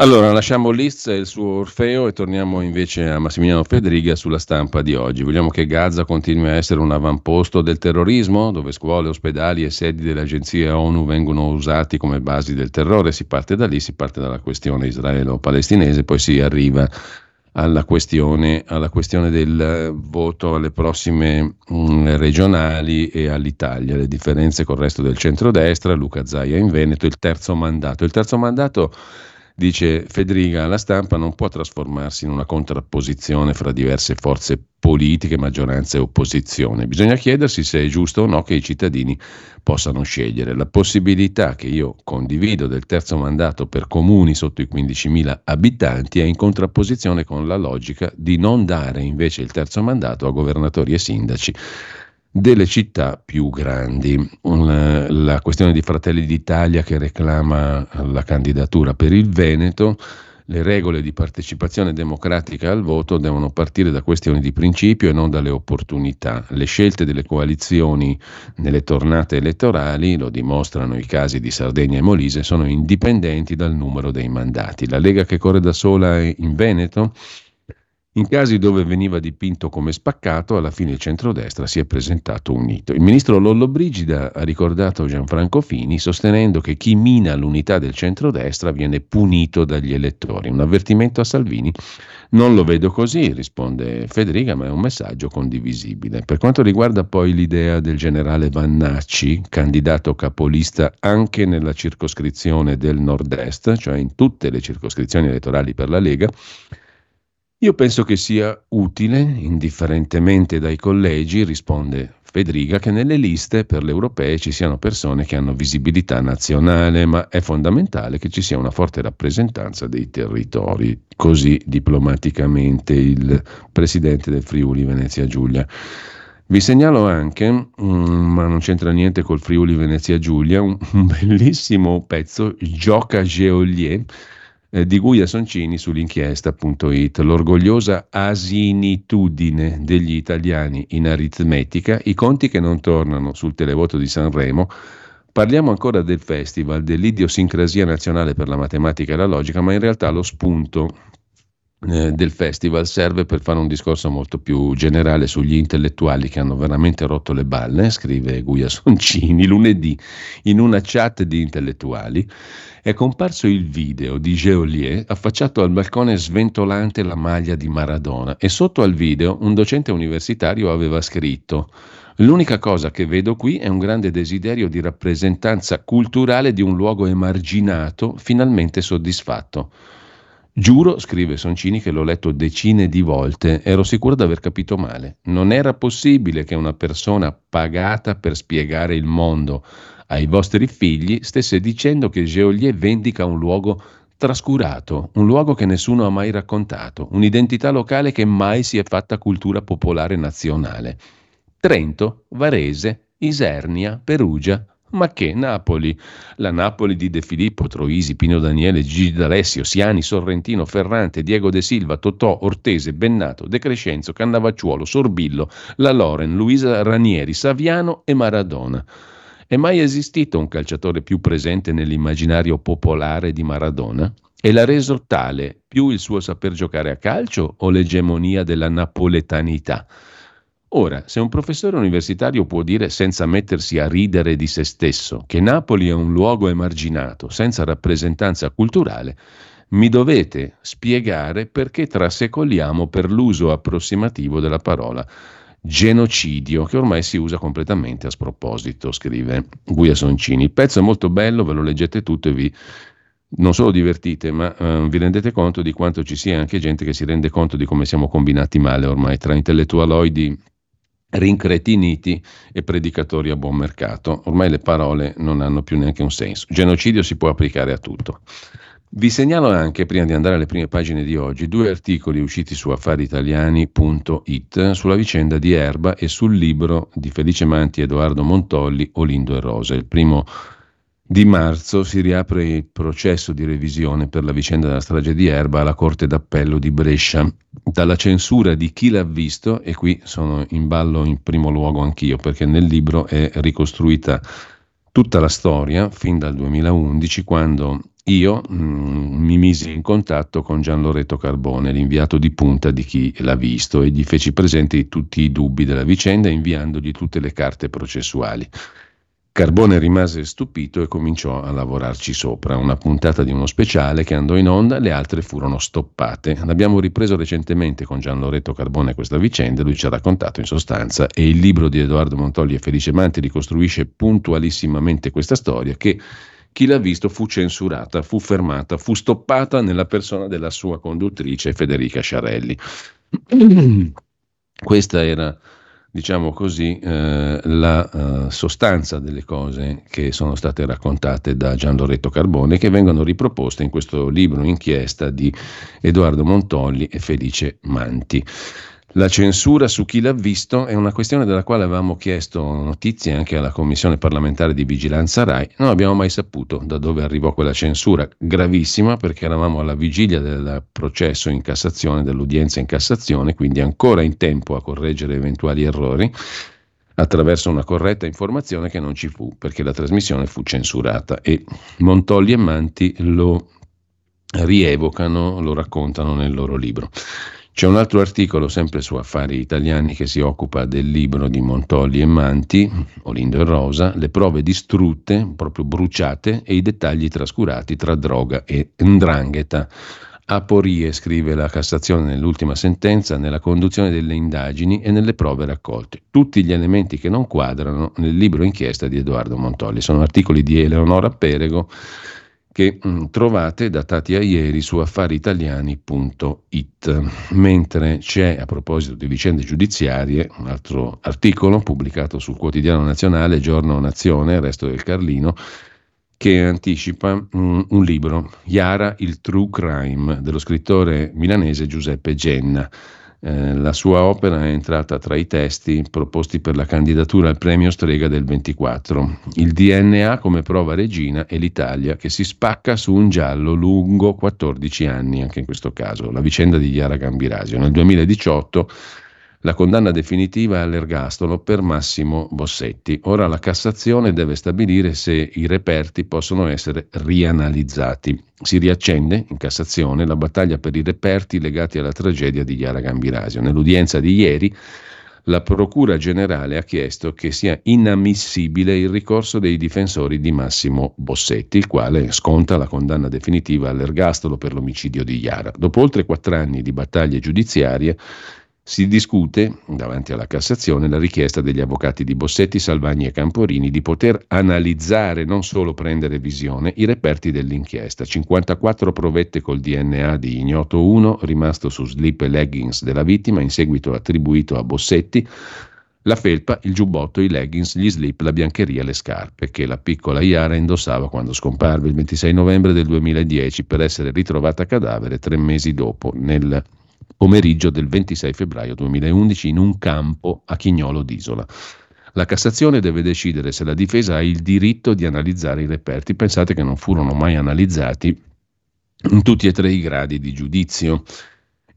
Allora, lasciamo Liszt e il suo Orfeo e torniamo invece a Massimiliano Fedriga sulla stampa di oggi. Vogliamo che Gaza continui a essere un avamposto del terrorismo, dove scuole, ospedali e sedi delle agenzie ONU vengono usati come basi del terrore. Si parte da lì, si parte dalla questione israelo-palestinese, poi si arriva alla questione, alla questione del voto alle prossime mm, regionali e all'Italia, le differenze col resto del centrodestra, Luca Zaia in Veneto, il terzo mandato. Il terzo mandato Dice Federica, la stampa non può trasformarsi in una contrapposizione fra diverse forze politiche, maggioranza e opposizione. Bisogna chiedersi se è giusto o no che i cittadini possano scegliere. La possibilità che io condivido del terzo mandato per comuni sotto i 15.000 abitanti è in contrapposizione con la logica di non dare invece il terzo mandato a governatori e sindaci delle città più grandi. La questione di Fratelli d'Italia che reclama la candidatura per il Veneto, le regole di partecipazione democratica al voto devono partire da questioni di principio e non dalle opportunità. Le scelte delle coalizioni nelle tornate elettorali, lo dimostrano i casi di Sardegna e Molise, sono indipendenti dal numero dei mandati. La Lega che corre da sola in Veneto in casi dove veniva dipinto come spaccato, alla fine il centrodestra si è presentato unito. Il ministro Lollobrigida ha ricordato Gianfranco Fini sostenendo che chi mina l'unità del centrodestra viene punito dagli elettori. Un avvertimento a Salvini? Non lo vedo così, risponde Federica, ma è un messaggio condivisibile. Per quanto riguarda poi l'idea del generale Vannacci, candidato capolista anche nella circoscrizione del nord-est, cioè in tutte le circoscrizioni elettorali per la Lega, io penso che sia utile, indifferentemente dai collegi, risponde Federica, che nelle liste per le europee ci siano persone che hanno visibilità nazionale, ma è fondamentale che ci sia una forte rappresentanza dei territori, così diplomaticamente il presidente del Friuli Venezia Giulia. Vi segnalo anche, mm, ma non c'entra niente col Friuli Venezia Giulia, un, bellissimo pezzo, Gioca Geolier, eh, di Guia Soncini sull'inchiesta.it, l'orgogliosa asinitudine degli italiani in aritmetica, i conti che non tornano sul televoto di Sanremo. Parliamo ancora del festival, dell'idiosincrasia nazionale per la matematica e la logica, ma in realtà lo spunto del festival serve per fare un discorso molto più generale sugli intellettuali che hanno veramente rotto le balle, scrive Guia Soncini lunedì in una chat di intellettuali. È comparso il video di Geolier affacciato al balcone sventolante la maglia di Maradona e sotto al video un docente universitario aveva scritto L'unica cosa che vedo qui è un grande desiderio di rappresentanza culturale di un luogo emarginato finalmente soddisfatto. Giuro, scrive Soncini, che l'ho letto decine di volte, ero sicuro di aver capito male. Non era possibile che una persona pagata per spiegare il mondo ai vostri figli stesse dicendo che Geolier vendica un luogo trascurato, un luogo che nessuno ha mai raccontato, un'identità locale che mai si è fatta cultura popolare nazionale. Trento, Varese, Isernia, Perugia, ma che Napoli? La Napoli di De Filippo, Troisi, Pino Daniele, Gigi D'Alessio, Siani, Sorrentino, Ferrante, Diego De Silva, Totò, Ortese, Bennato, De Crescenzo, Cannavacciuolo, Sorbillo, La Loren, Luisa Ranieri, Saviano e Maradona. È mai esistito un calciatore più presente nell'immaginario popolare di Maradona? E l'ha reso tale più il suo saper giocare a calcio o l'egemonia della napoletanità? Ora, se un professore universitario può dire senza mettersi a ridere di se stesso che Napoli è un luogo emarginato, senza rappresentanza culturale, mi dovete spiegare perché trasecoliamo per l'uso approssimativo della parola genocidio, che ormai si usa completamente a sproposito, scrive Guia Soncini. Il pezzo è molto bello, ve lo leggete tutto e vi non solo divertite, ma uh, vi rendete conto di quanto ci sia anche gente che si rende conto di come siamo combinati male ormai tra intellettualoidi rincretiniti e predicatori a buon mercato. Ormai le parole non hanno più neanche un senso. Genocidio si può applicare a tutto. Vi segnalo anche, prima di andare alle prime pagine di oggi, due articoli usciti su affaritaliani.it sulla vicenda di Erba e sul libro di Felice Manti Edoardo Montolli, Olindo e Rose. Il primo di marzo si riapre il processo di revisione per la vicenda della strage di Erba alla Corte d'Appello di Brescia. Dalla censura di chi l'ha visto, e qui sono in ballo in primo luogo anch'io, perché nel libro è ricostruita tutta la storia fin dal 2011, quando io mh, mm, mi misi in contatto con Gian Loreto Carbone, l'inviato di punta di chi l'ha visto, e gli feci presente tutti i dubbi della vicenda, inviandogli tutte le carte processuali. Carbone rimase stupito e cominciò a lavorarci sopra. Una puntata di uno speciale che andò in onda, le altre furono stoppate. L'abbiamo ripreso recentemente con Gian Loreto Carbone questa vicenda, lui ci ha raccontato in sostanza e il libro di Edoardo Montolli e Felice Manti ricostruisce puntualissimamente questa storia che chi l'ha visto fu censurata, fu fermata, fu stoppata nella persona della sua conduttrice Federica Sciarelli. [CLEARS THROAT] Questa era diciamo così, eh, la uh, sostanza delle cose che sono state raccontate da Gian Loretto Carbone che vengono riproposte in questo libro inchiesta di Edoardo Montolli e Felice Manti. La censura su chi l'ha visto è una questione della quale avevamo chiesto notizie anche alla Commissione parlamentare di vigilanza RAI. Non abbiamo mai saputo da dove arrivò quella censura, gravissima perché eravamo alla vigilia del processo in Cassazione, dell'udienza in Cassazione, quindi ancora in tempo a correggere eventuali errori attraverso una corretta informazione che non ci fu perché la trasmissione fu censurata e Montolli e Manti lo rievocano, lo raccontano nel loro libro. C'è un altro articolo sempre su Affari Italiani che si occupa del libro di Montolli e Manti, Olindo e Rosa, le prove distrutte, proprio bruciate e i dettagli trascurati tra droga e ndrangheta. Aporie, scrive la Cassazione nell'ultima sentenza, nella conduzione delle indagini e nelle prove raccolte. Tutti gli elementi che non quadrano nel libro inchiesta di Edoardo Montolli. Sono articoli di Eleonora Perego che mm, trovate datati a ieri su affariitaliani.it. Mentre c'è, a proposito di vicende giudiziarie, un altro articolo pubblicato sul quotidiano nazionale Giorno Nazione, resto del Carlino, che anticipa mm, un libro, Yara, il True Crime, dello scrittore milanese Giuseppe Genna. Eh, la sua opera è entrata tra i testi proposti per la candidatura al premio Strega del 24. Il DNA come prova regina e l'Italia che si spacca su un giallo lungo 14 anni, anche in questo caso, la vicenda di Chiara Gambirasio. Nel 2018 la condanna definitiva all'ergastolo per Massimo Bossetti. Ora la Cassazione deve stabilire se i reperti possono essere rianalizzati. Si riaccende in Cassazione la battaglia per i reperti legati alla tragedia di Chiara Gambirasio. Nell'udienza di ieri la Procura Generale ha chiesto che sia inammissibile il ricorso dei difensori di Massimo Bossetti, il quale sconta la condanna definitiva all'ergastolo per l'omicidio di Iara. Dopo oltre quattro anni di battaglie giudiziarie, si discute, davanti alla Cassazione, la richiesta degli avvocati di Bossetti, Salvagni e Camporini di poter analizzare, non solo prendere visione, i reperti dell'inchiesta. 54 provette col DNA di ignoto 1, rimasto su slip e leggings della vittima, in seguito attribuito a Bossetti, la felpa, il giubbotto, i leggings, gli slip, la biancheria, le scarpe che la piccola Iara indossava quando scomparve il 26 novembre del 2010 per essere ritrovata cadavere tre mesi dopo nel pomeriggio del 26 febbraio 2011 in un campo a Chignolo d'Isola. La Cassazione deve decidere se la difesa ha il diritto di analizzare i reperti. Pensate che non furono mai analizzati in tutti e tre i gradi di giudizio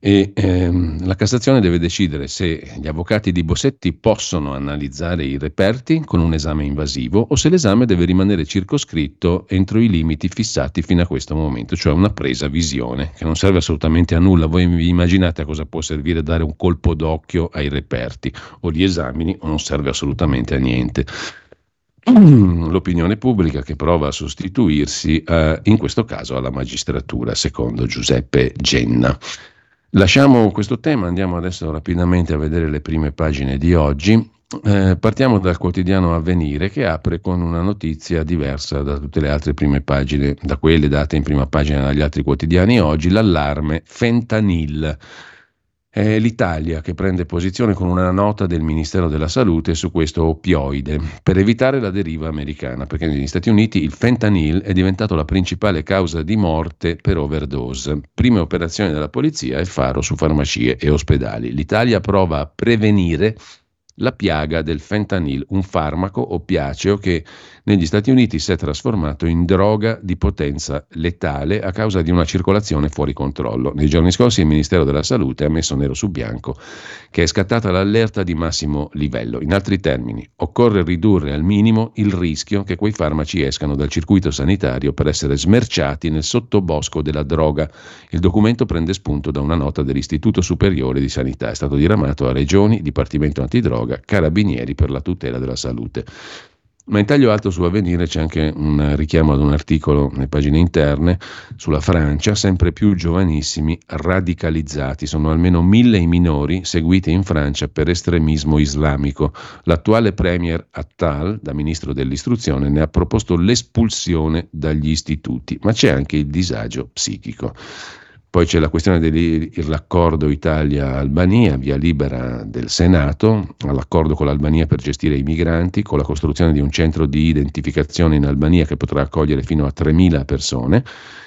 e ehm, la Cassazione deve decidere se gli avvocati di Bossetti possono analizzare i reperti con un esame invasivo o se l'esame deve rimanere circoscritto entro i limiti fissati fino a questo momento, cioè una presa visione che non serve assolutamente a nulla. Voi vi immaginate a cosa può servire dare un colpo d'occhio ai reperti o li esamini o non serve assolutamente a niente [CLEARS THROAT] l'opinione pubblica che prova a sostituirsi eh, in questo caso alla magistratura, secondo Giuseppe Genna. Lasciamo questo tema, andiamo adesso rapidamente a vedere le prime pagine di oggi. Eh, partiamo dal quotidiano Avvenire che apre con una notizia diversa da tutte le altre prime pagine, da quelle date in prima pagina dagli altri quotidiani oggi, l'allarme fentanil. È l'Italia che prende posizione con una nota del Ministero della Salute su questo oppioide per evitare la deriva americana, perché negli Stati Uniti il fentanyl è diventato la principale causa di morte per overdose. Prime operazioni della polizia e faro su farmacie e ospedali. L'Italia prova a prevenire la piaga del fentanyl, un farmaco oppiaceo che negli Stati Uniti si è trasformato in droga di potenza letale a causa di una circolazione fuori controllo. Nei giorni scorsi il Ministero della Salute ha messo nero su bianco che è scattata l'allerta di massimo livello. In altri termini, occorre ridurre al minimo il rischio che quei farmaci escano dal circuito sanitario per essere smerciati nel sottobosco della droga. Il documento prende spunto da una nota dell'Istituto Superiore di Sanità. È stato diramato a regioni, Dipartimento Antidroga, Carabinieri per la tutela della salute. Ma in taglio alto su Avvenire c'è anche un richiamo ad un articolo nelle pagine interne sulla Francia, sempre più giovanissimi radicalizzati. Sono almeno mille i minori seguiti in Francia per estremismo islamico. L'attuale premier Attal, da ministro dell'istruzione, ne ha proposto l'espulsione dagli istituti, ma c'è anche il disagio psichico. Poi c'è la questione dell'accordo Italia-Albania, via libera del Senato, all'accordo con l'Albania per gestire i migranti, con la costruzione di un centro di identificazione in Albania che potrà accogliere fino a 3.000 persone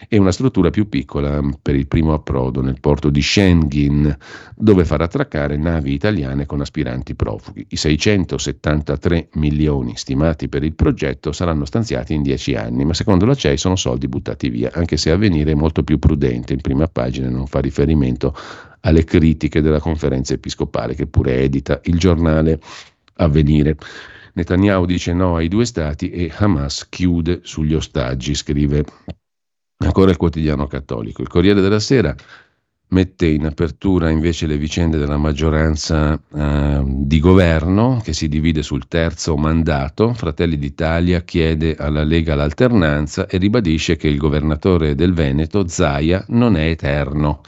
e una struttura più piccola per il primo approdo nel porto di Schengen, dove far attraccare navi italiane con aspiranti profughi. I 673 milioni stimati per il progetto saranno stanziati in 10 anni, ma secondo la CEI sono soldi buttati via, anche se avvenire è molto più prudente in prima pagina non fa riferimento alle critiche della conferenza episcopale che pure edita il giornale Avvenire. Netanyahu dice no ai due stati e Hamas chiude sugli ostaggi, scrive ancora il quotidiano cattolico. Il Corriere della Sera mette in apertura invece le vicende della maggioranza eh, di governo che si divide sul terzo mandato. Fratelli d'Italia chiede alla Lega l'alternanza e ribadisce che il governatore del Veneto, Zaia, non è eterno.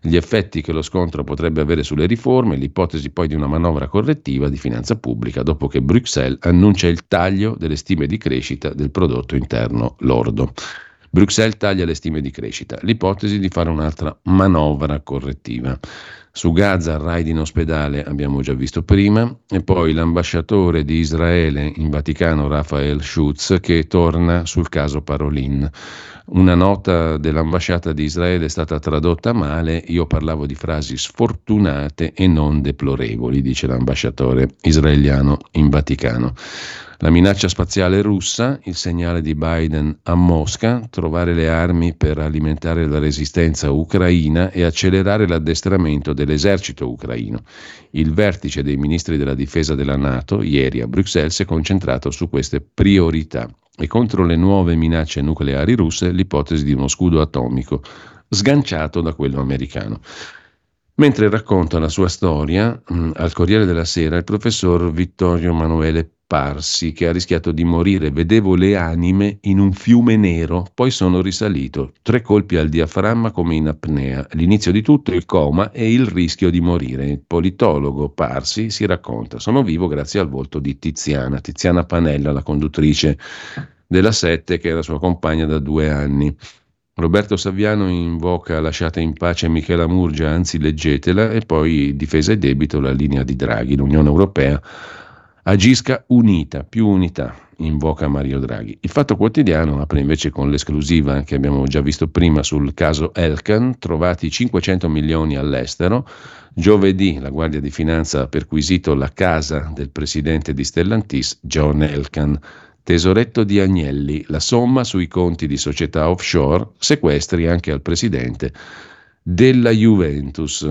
Gli effetti che lo scontro potrebbe avere sulle riforme, l'ipotesi poi di una manovra correttiva di finanza pubblica dopo che Bruxelles annuncia il taglio delle stime di crescita del prodotto interno lordo. Bruxelles taglia le stime di crescita, l'ipotesi di fare un'altra manovra correttiva. Su Gaza, raid in ospedale, abbiamo già visto prima, e poi l'ambasciatore di Israele in Vaticano, Rafael Schutz, che torna sul caso Parolin. Una nota dell'ambasciata di Israele è stata tradotta male, io parlavo di frasi sfortunate e non deplorevoli, dice l'ambasciatore israeliano in Vaticano. La minaccia spaziale russa, il segnale di Biden a Mosca, trovare le armi per alimentare la resistenza ucraina e accelerare l'addestramento dell'esercito ucraino. Il vertice dei ministri della difesa della Nato, ieri a Bruxelles, si è concentrato su queste priorità e contro le nuove minacce nucleari russe l'ipotesi di uno scudo atomico, sganciato da quello americano. Mentre racconta la sua storia mm, al Corriere della Sera il professor Vittorio Emanuele Parsi, che ha rischiato di morire. Vedevo le anime in un fiume nero, poi sono risalito. Tre colpi al diaframma come in apnea. L'inizio di tutto il coma e il rischio di morire. Il politologo Parsi si racconta: Sono vivo grazie al volto di Tiziana, Tiziana Panella, la conduttrice della Sette, che era sua compagna da due anni. Roberto Saviano invoca lasciate in pace Michela Murgia, anzi leggetela, e poi difesa e debito la linea di Draghi, l'Unione Europea agisca unita, più unità, invoca Mario Draghi. Il Fatto Quotidiano apre invece con l'esclusiva che abbiamo già visto prima sul caso Elkan, trovati 500 milioni all'estero. Giovedì la Guardia di Finanza ha perquisito la casa del presidente di Stellantis, John Elkan. Tesoretto di Agnelli, la somma sui conti di società offshore, sequestri anche al presidente della Juventus.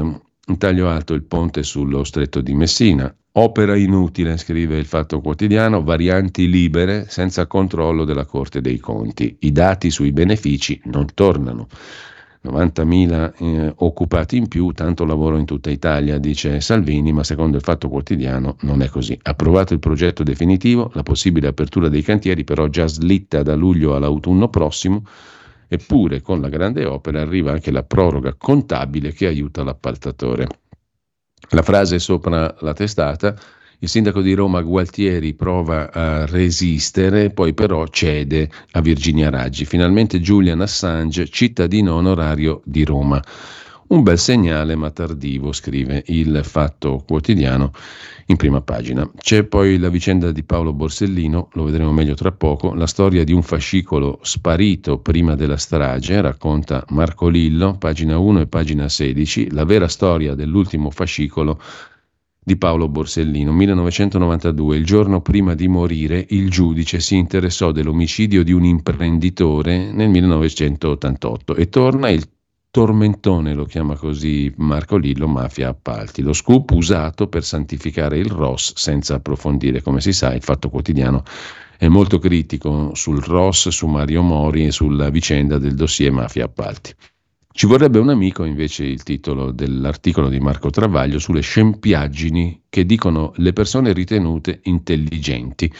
In taglio alto il ponte sullo stretto di Messina, Opera inutile, scrive il Fatto Quotidiano, varianti libere senza controllo della Corte dei Conti. I dati sui benefici non tornano. 90.000 eh, occupati in più, tanto lavoro in tutta Italia, dice Salvini, ma secondo il Fatto Quotidiano non è così. Approvato il progetto definitivo, la possibile apertura dei cantieri però già slitta da luglio all'autunno prossimo, eppure con la grande opera arriva anche la proroga contabile che aiuta l'appaltatore. La frase sopra la testata, il sindaco di Roma Gualtieri prova a resistere, poi però cede a Virginia Raggi. Finalmente Julian Assange, cittadino onorario di Roma. Un bel segnale ma tardivo, scrive il Fatto Quotidiano in prima pagina. C'è poi la vicenda di Paolo Borsellino, lo vedremo meglio tra poco, la storia di un fascicolo sparito prima della strage, racconta Marco Lillo, pagina 1 e pagina 16, la vera storia dell'ultimo fascicolo di Paolo Borsellino. 1992, il giorno prima di morire, il giudice si interessò dell'omicidio di un imprenditore nel 1988 e torna il tormentone, lo chiama così Marco Lillo, mafia appalti, lo scoop usato per santificare il Ross senza approfondire, come si sa, il fatto quotidiano è molto critico sul Ross, su Mario Mori e sulla vicenda del dossier mafia appalti. Ci vorrebbe un amico, invece, il titolo dell'articolo di Marco Travaglio sulle scempiaggini che dicono le persone ritenute intelligenti.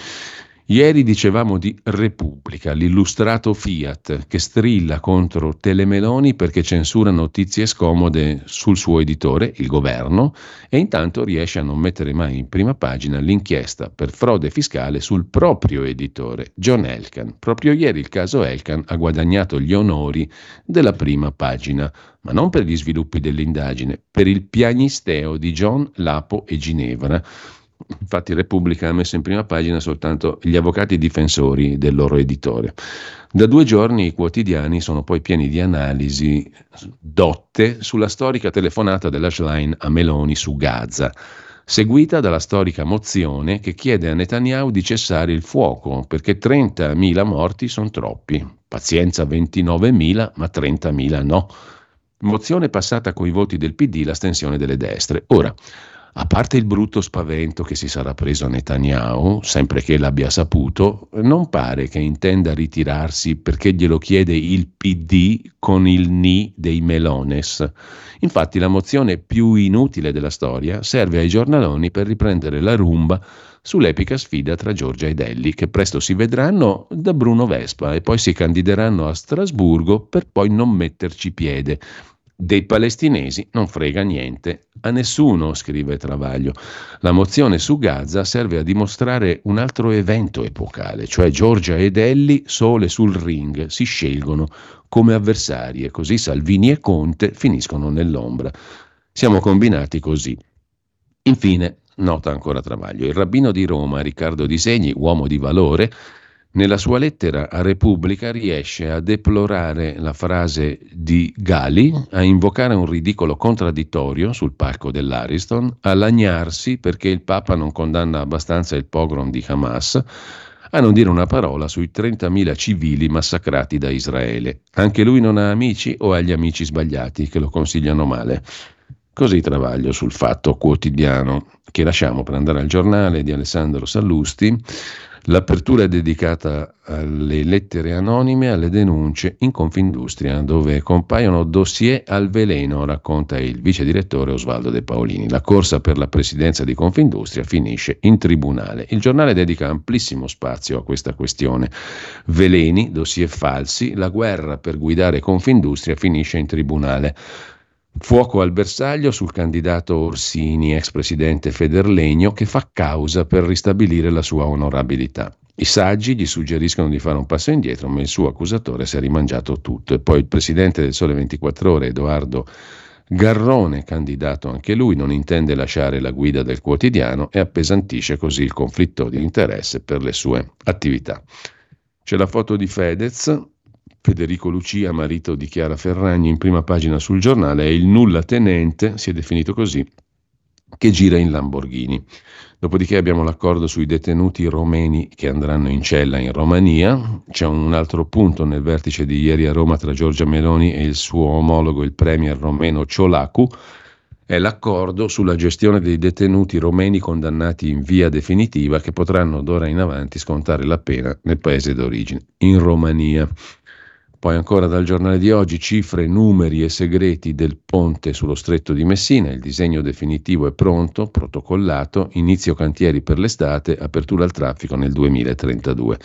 Ieri dicevamo di Repubblica, l'illustrato Fiat che strilla contro Telemeloni perché censura notizie scomode sul suo editore, il governo, e intanto riesce a non mettere mai in prima pagina l'inchiesta per frode fiscale sul proprio editore, John Elkan. Proprio ieri il caso Elkan ha guadagnato gli onori della prima pagina, ma non per gli sviluppi dell'indagine, per il piagnisteo di John Lapo e Ginevra Infatti Repubblica ha messo in prima pagina soltanto gli avvocati difensori del loro editore. Da due giorni i quotidiani sono poi pieni di analisi dotte sulla storica telefonata della Schlein a Meloni su Gaza, seguita dalla storica mozione che chiede a Netanyahu di cessare il fuoco perché 30.000 morti sono troppi. Pazienza 29.000, ma 30.000 no. Mozione passata coi voti del PD, l'astensione delle destre. Ora, a parte il brutto spavento che si sarà preso a Netanyahu, sempre che l'abbia saputo, non pare che intenda ritirarsi perché glielo chiede il PD con il ni dei Melones. Infatti la mozione più inutile della storia serve ai giornaloni per riprendere la rumba sull'epica sfida tra Giorgia e Delli, che presto si vedranno da Bruno Vespa e poi si candideranno a Strasburgo per poi non metterci piede dei palestinesi non frega niente a nessuno, scrive Travaglio. La mozione su Gaza serve a dimostrare un altro evento epocale, cioè Giorgia ed Elli sole sul ring si scelgono come avversarie, così Salvini e Conte finiscono nell'ombra. Siamo combinati così. Infine, nota ancora Travaglio, il rabbino di Roma, Riccardo Di Segni, uomo di valore, nella sua lettera a Repubblica riesce a deplorare la frase di Gali, a invocare un ridicolo contraddittorio sul palco dell'Ariston, a lagnarsi perché il Papa non condanna abbastanza il pogrom di Hamas, a non dire una parola sui 30.000 civili massacrati da Israele. Anche lui non ha amici o ha gli amici sbagliati che lo consigliano male. Così travaglio sul fatto quotidiano che lasciamo per andare al giornale di Alessandro Sallusti L'apertura è dedicata alle lettere anonime, alle denunce in Confindustria, dove compaiono dossier al veleno, racconta il vice direttore Osvaldo De Paolini. La corsa per la presidenza di Confindustria finisce in tribunale. Il giornale dedica amplissimo spazio a questa questione. Veleni, dossier falsi, la guerra per guidare Confindustria finisce in tribunale. Fuoco al bersaglio sul candidato Orsini, ex presidente Federlegno, che fa causa per ristabilire la sua onorabilità. I saggi gli suggeriscono di fare un passo indietro, ma il suo accusatore si è rimangiato tutto. E poi il presidente del Sole 24 Ore, Edoardo Garrone, candidato anche lui, non intende lasciare la guida del quotidiano e appesantisce così il conflitto di interesse per le sue attività. C'è la foto di Fedez, Federico Lucia, marito di Chiara Ferragni, in prima pagina sul giornale, è il nulla tenente, si è definito così, che gira in Lamborghini. Dopodiché abbiamo l'accordo sui detenuti romeni che andranno in cella in Romania. C'è un altro punto nel vertice di ieri a Roma tra Giorgia Meloni e il suo omologo, il premier romeno Ciolacu. È l'accordo sulla gestione dei detenuti romeni condannati in via definitiva che potranno d'ora in avanti scontare la pena nel paese d'origine, in Romania. Poi ancora dal giornale di oggi cifre, numeri e segreti del ponte sullo stretto di Messina, il disegno definitivo è pronto, protocollato, inizio cantieri per l'estate, apertura al traffico nel 2032.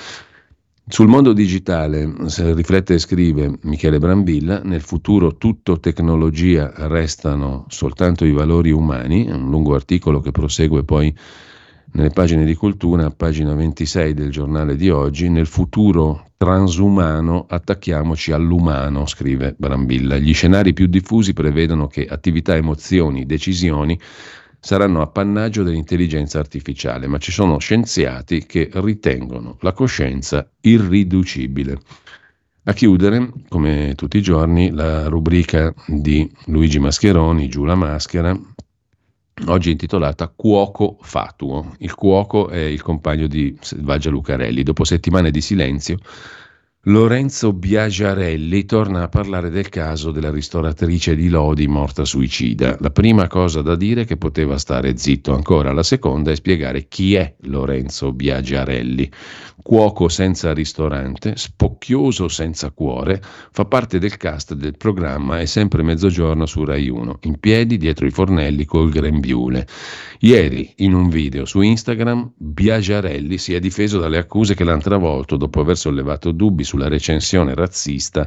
Sul mondo digitale riflette e scrive Michele Brambilla, nel futuro tutto tecnologia, restano soltanto i valori umani, è un lungo articolo che prosegue poi nelle pagine di cultura, pagina 26 del giornale di oggi, nel futuro transumano attacchiamoci all'umano, scrive Brambilla. Gli scenari più diffusi prevedono che attività, emozioni, decisioni saranno appannaggio dell'intelligenza artificiale, ma ci sono scienziati che ritengono la coscienza irriducibile. A chiudere, come tutti i giorni, la rubrica di Luigi Mascheroni, Giù la maschera, oggi intitolata Cuoco Fatuo. Il cuoco è il compagno di Selvaggia Lucarelli. Dopo settimane di silenzio, Lorenzo Biagiarelli torna a parlare del caso della ristoratrice di Lodi morta suicida. La prima cosa da dire è che poteva stare zitto ancora, la seconda è spiegare chi è Lorenzo Biagiarelli. Cuoco senza ristorante, spocchioso senza cuore, fa parte del cast del programma È sempre mezzogiorno su Rai 1, in piedi dietro i fornelli col grembiule. Ieri, in un video su Instagram, Biagiarelli si è difeso dalle accuse che l'hanno travolto dopo aver sollevato dubbi sulla recensione razzista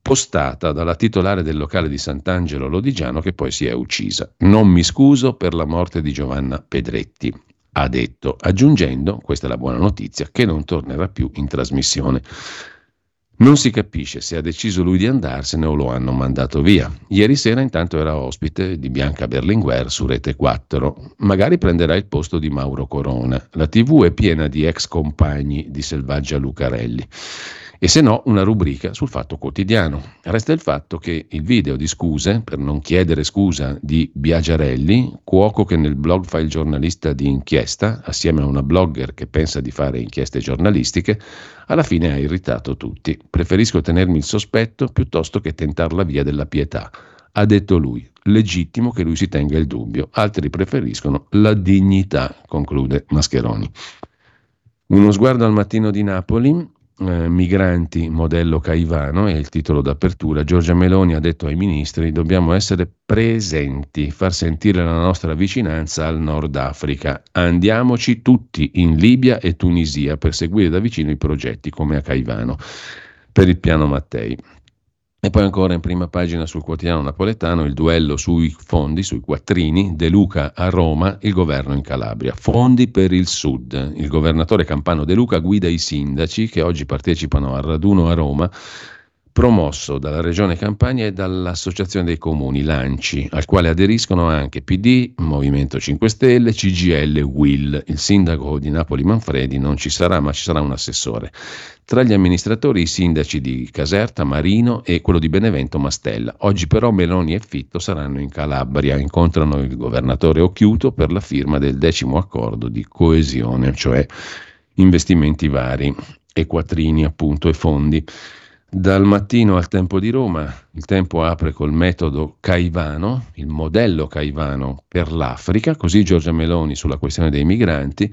postata dalla titolare del locale di Sant'Angelo Lodigiano che poi si è uccisa. Non mi scuso per la morte di Giovanna Pedretti, ha detto, aggiungendo, questa è la buona notizia, che non tornerà più in trasmissione. Non si capisce se ha deciso lui di andarsene o lo hanno mandato via. Ieri sera intanto era ospite di Bianca Berlinguer su Rete 4. Magari prenderà il posto di Mauro Corona. La TV è piena di ex compagni di Selvaggia Lucarelli e se no una rubrica sul fatto quotidiano. Resta il fatto che il video di scuse, per non chiedere scusa, di Biagiarelli, cuoco che nel blog fa il giornalista di inchiesta, assieme a una blogger che pensa di fare inchieste giornalistiche, alla fine ha irritato tutti. Preferisco tenermi il sospetto piuttosto che tentar la via della pietà. Ha detto lui, legittimo che lui si tenga il dubbio, altri preferiscono la dignità, conclude Mascheroni. Uno sguardo al mattino di Napoli, eh, migranti modello Caivano, è il titolo d'apertura, Giorgia Meloni ha detto ai ministri dobbiamo essere presenti, far sentire la nostra vicinanza al Nord Africa. Andiamoci tutti in Libia e Tunisia per seguire da vicino i progetti come a Caivano per il piano Mattei. E poi ancora in prima pagina sul quotidiano napoletano il duello sui fondi, sui quattrini, De Luca a Roma, il governo in Calabria. Fondi per il Sud. Il governatore campano De Luca guida i sindaci che oggi partecipano al raduno a Roma promosso dalla Regione Campania e dall'Associazione dei Comuni Lanci, al quale aderiscono anche PD, Movimento 5 Stelle, CGL, WIL. Il sindaco di Napoli Manfredi non ci sarà, ma ci sarà un assessore. Tra gli amministratori i sindaci di Caserta, Marino e quello di Benevento, Mastella. Oggi però Meloni e Fitto saranno in Calabria, incontrano il governatore Occhiuto per la firma del decimo accordo di coesione, cioè investimenti vari e quattrini appunto e fondi. Dal mattino al tempo di Roma, il tempo apre col metodo Caivano, il modello Caivano per l'Africa, così Giorgia Meloni sulla questione dei migranti,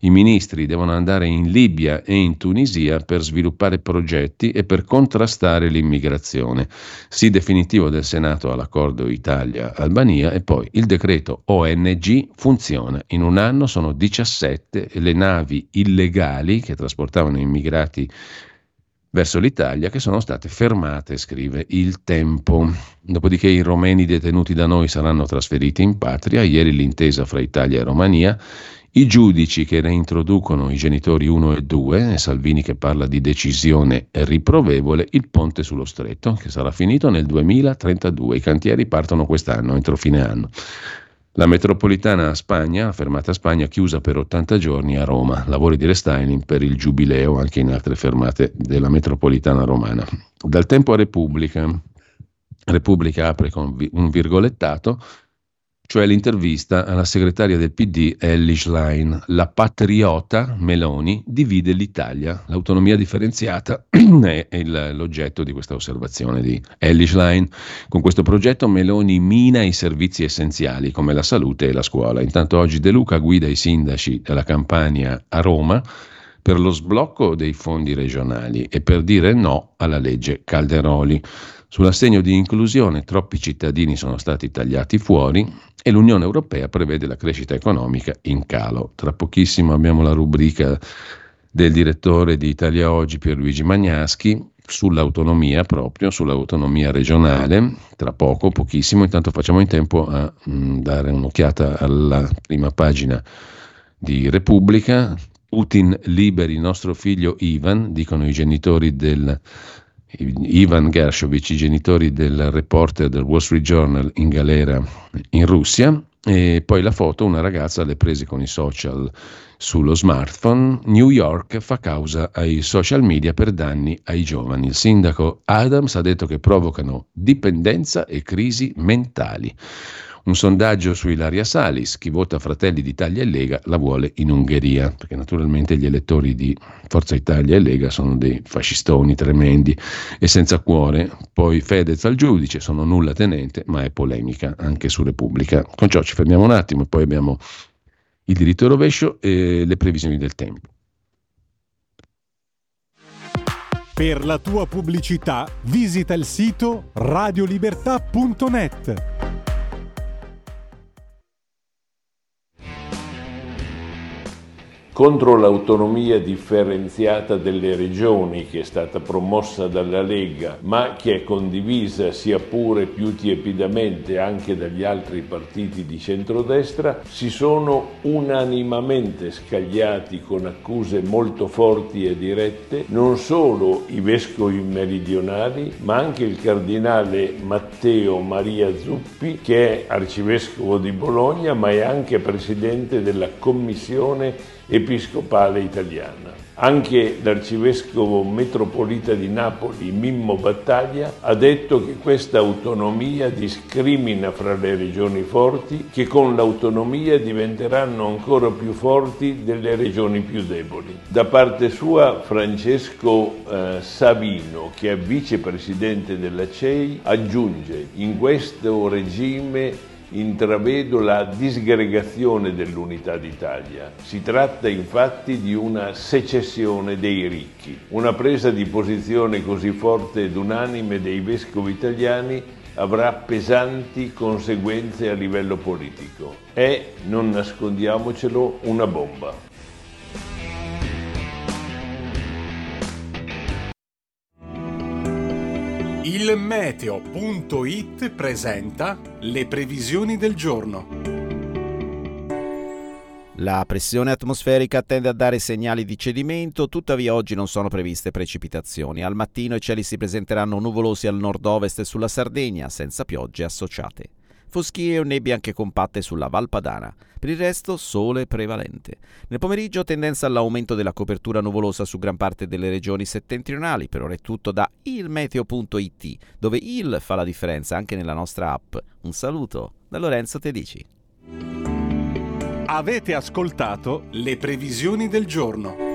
i ministri devono andare in Libia e in Tunisia per sviluppare progetti e per contrastare l'immigrazione. Sì definitivo del Senato all'accordo Italia-Albania e poi il decreto ONG funziona. In un anno sono 17 le navi illegali che trasportavano immigrati verso l'Italia che sono state fermate, scrive il tempo. Dopodiché i romeni detenuti da noi saranno trasferiti in patria, ieri l'intesa fra Italia e Romania, i giudici che reintroducono i genitori 1 e 2, e Salvini che parla di decisione riprovevole, il ponte sullo stretto che sarà finito nel 2032, i cantieri partono quest'anno, entro fine anno. La metropolitana a Spagna, fermata Spagna, chiusa per 80 giorni a Roma. Lavori di restyling per il giubileo anche in altre fermate della metropolitana romana. Dal tempo a Repubblica. Repubblica apre con un virgolettato cioè l'intervista alla segretaria del PD Ellie Schlein. La patriota Meloni divide l'Italia. L'autonomia differenziata [CLEARS THROAT] è il, l'oggetto di questa osservazione di Ellie Schlein. Con questo progetto Meloni mina i servizi essenziali come la salute e la scuola. Intanto oggi De Luca guida i sindaci della Campania a Roma per lo sblocco dei fondi regionali e per dire no alla legge Calderoli. Sull'assegno di inclusione troppi cittadini sono stati tagliati fuori e l'Unione Europea prevede la crescita economica in calo. Tra pochissimo abbiamo la rubrica del direttore di Italia Oggi Pierluigi Magnaschi sull'autonomia proprio, sull'autonomia regionale, tra poco, pochissimo, intanto facciamo in tempo a mm, dare un'occhiata alla prima pagina di Repubblica. Putin liberi nostro figlio Ivan, dicono i genitori del Ivan Gershovich, i genitori del reporter del Wall Street Journal in galera in Russia, e poi la foto, una ragazza le prese con i social sullo smartphone. New York fa causa ai social media per danni ai giovani. Il sindaco Adams ha detto che provocano dipendenza e crisi mentali. Un sondaggio su Ilaria Salis, chi vota Fratelli d'Italia e Lega la vuole in Ungheria, perché naturalmente gli elettori di Forza Italia e Lega sono dei fascistoni tremendi e senza cuore. Poi Fedez al giudice, sono nulla tenente, ma è polemica anche su Repubblica. Con ciò ci fermiamo un attimo e poi abbiamo il diritto al rovescio e le previsioni del tempo. Per la tua pubblicità visita il sito radiolibertà.net. contro l'autonomia differenziata delle regioni che è stata promossa dalla Lega ma che è condivisa sia pure più tiepidamente anche dagli altri partiti di centrodestra, si sono unanimamente scagliati con accuse molto forti e dirette non solo i vescovi meridionali ma anche il cardinale Matteo Maria Zuppi che è arcivescovo di Bologna ma è anche presidente della commissione episcopale italiana. Anche l'arcivescovo metropolita di Napoli, Mimmo Battaglia, ha detto che questa autonomia discrimina fra le regioni forti, che con l'autonomia diventeranno ancora più forti delle regioni più deboli. Da parte sua Francesco eh, Savino, che è vicepresidente della CEI, aggiunge in questo regime intravedo la disgregazione dell'unità d'Italia. Si tratta infatti di una secessione dei ricchi. Una presa di posizione così forte ed unanime dei vescovi italiani avrà pesanti conseguenze a livello politico. È, non nascondiamocelo, una bomba. Il meteo.it presenta le previsioni del giorno. La pressione atmosferica tende a dare segnali di cedimento, tuttavia oggi non sono previste precipitazioni. Al mattino i cieli si presenteranno nuvolosi al nord-ovest e sulla Sardegna, senza piogge associate foschie o nebbie anche compatte sulla Valpadana. Per il resto, sole prevalente. Nel pomeriggio tendenza all'aumento della copertura nuvolosa su gran parte delle regioni settentrionali. Per ora è tutto da ilmeteo.it, dove il fa la differenza anche nella nostra app. Un saluto da Lorenzo Tedici. Avete ascoltato le previsioni del giorno.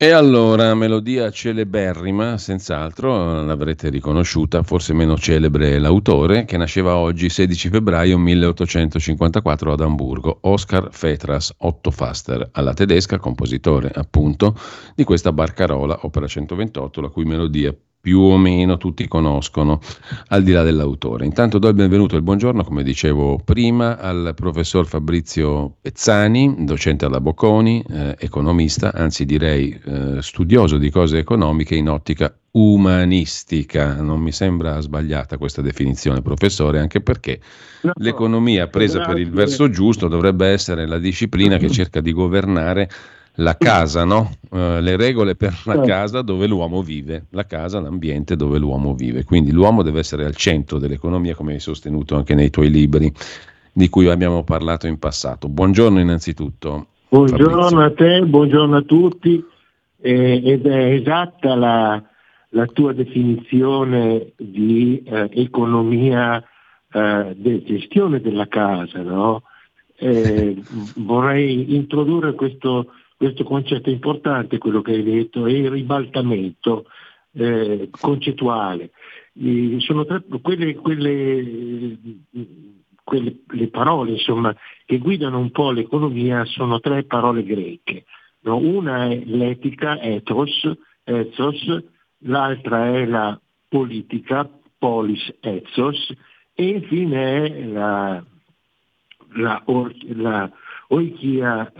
E allora, melodia celeberrima, senz'altro, l'avrete riconosciuta, forse meno celebre l'autore, che nasceva oggi 16 febbraio 1854 ad Amburgo, Oscar Fetras Otto Faster, alla tedesca, compositore appunto di questa barcarola, opera 128, la cui melodia più o meno tutti conoscono, al di là dell'autore. Intanto do il benvenuto e il buongiorno, come dicevo prima, al professor Fabrizio Pezzani, docente alla Bocconi, eh, economista, anzi direi eh, studioso di cose economiche in ottica umanistica. Non mi sembra sbagliata questa definizione, professore, anche perché no, l'economia presa per il verso giusto dovrebbe essere la disciplina che cerca di governare la casa, no? Uh, le regole per la certo. casa dove l'uomo vive, la casa, l'ambiente dove l'uomo vive. Quindi l'uomo deve essere al centro dell'economia, come hai sostenuto anche nei tuoi libri di cui abbiamo parlato in passato. Buongiorno innanzitutto. Buongiorno Fabrizio. a te, buongiorno a tutti. Eh, ed è esatta la, la tua definizione di eh, economia eh, di gestione della casa, no? Eh, [LAUGHS] vorrei introdurre questo questo concetto importante, quello che hai detto, è il ribaltamento eh, concettuale. E sono tre, quelle, quelle, quelle, le parole insomma, che guidano un po' l'economia sono tre parole greche. No? Una è l'etica, ethos, ethos, l'altra è la politica, polis, ethos, e infine è la, la, la oikia,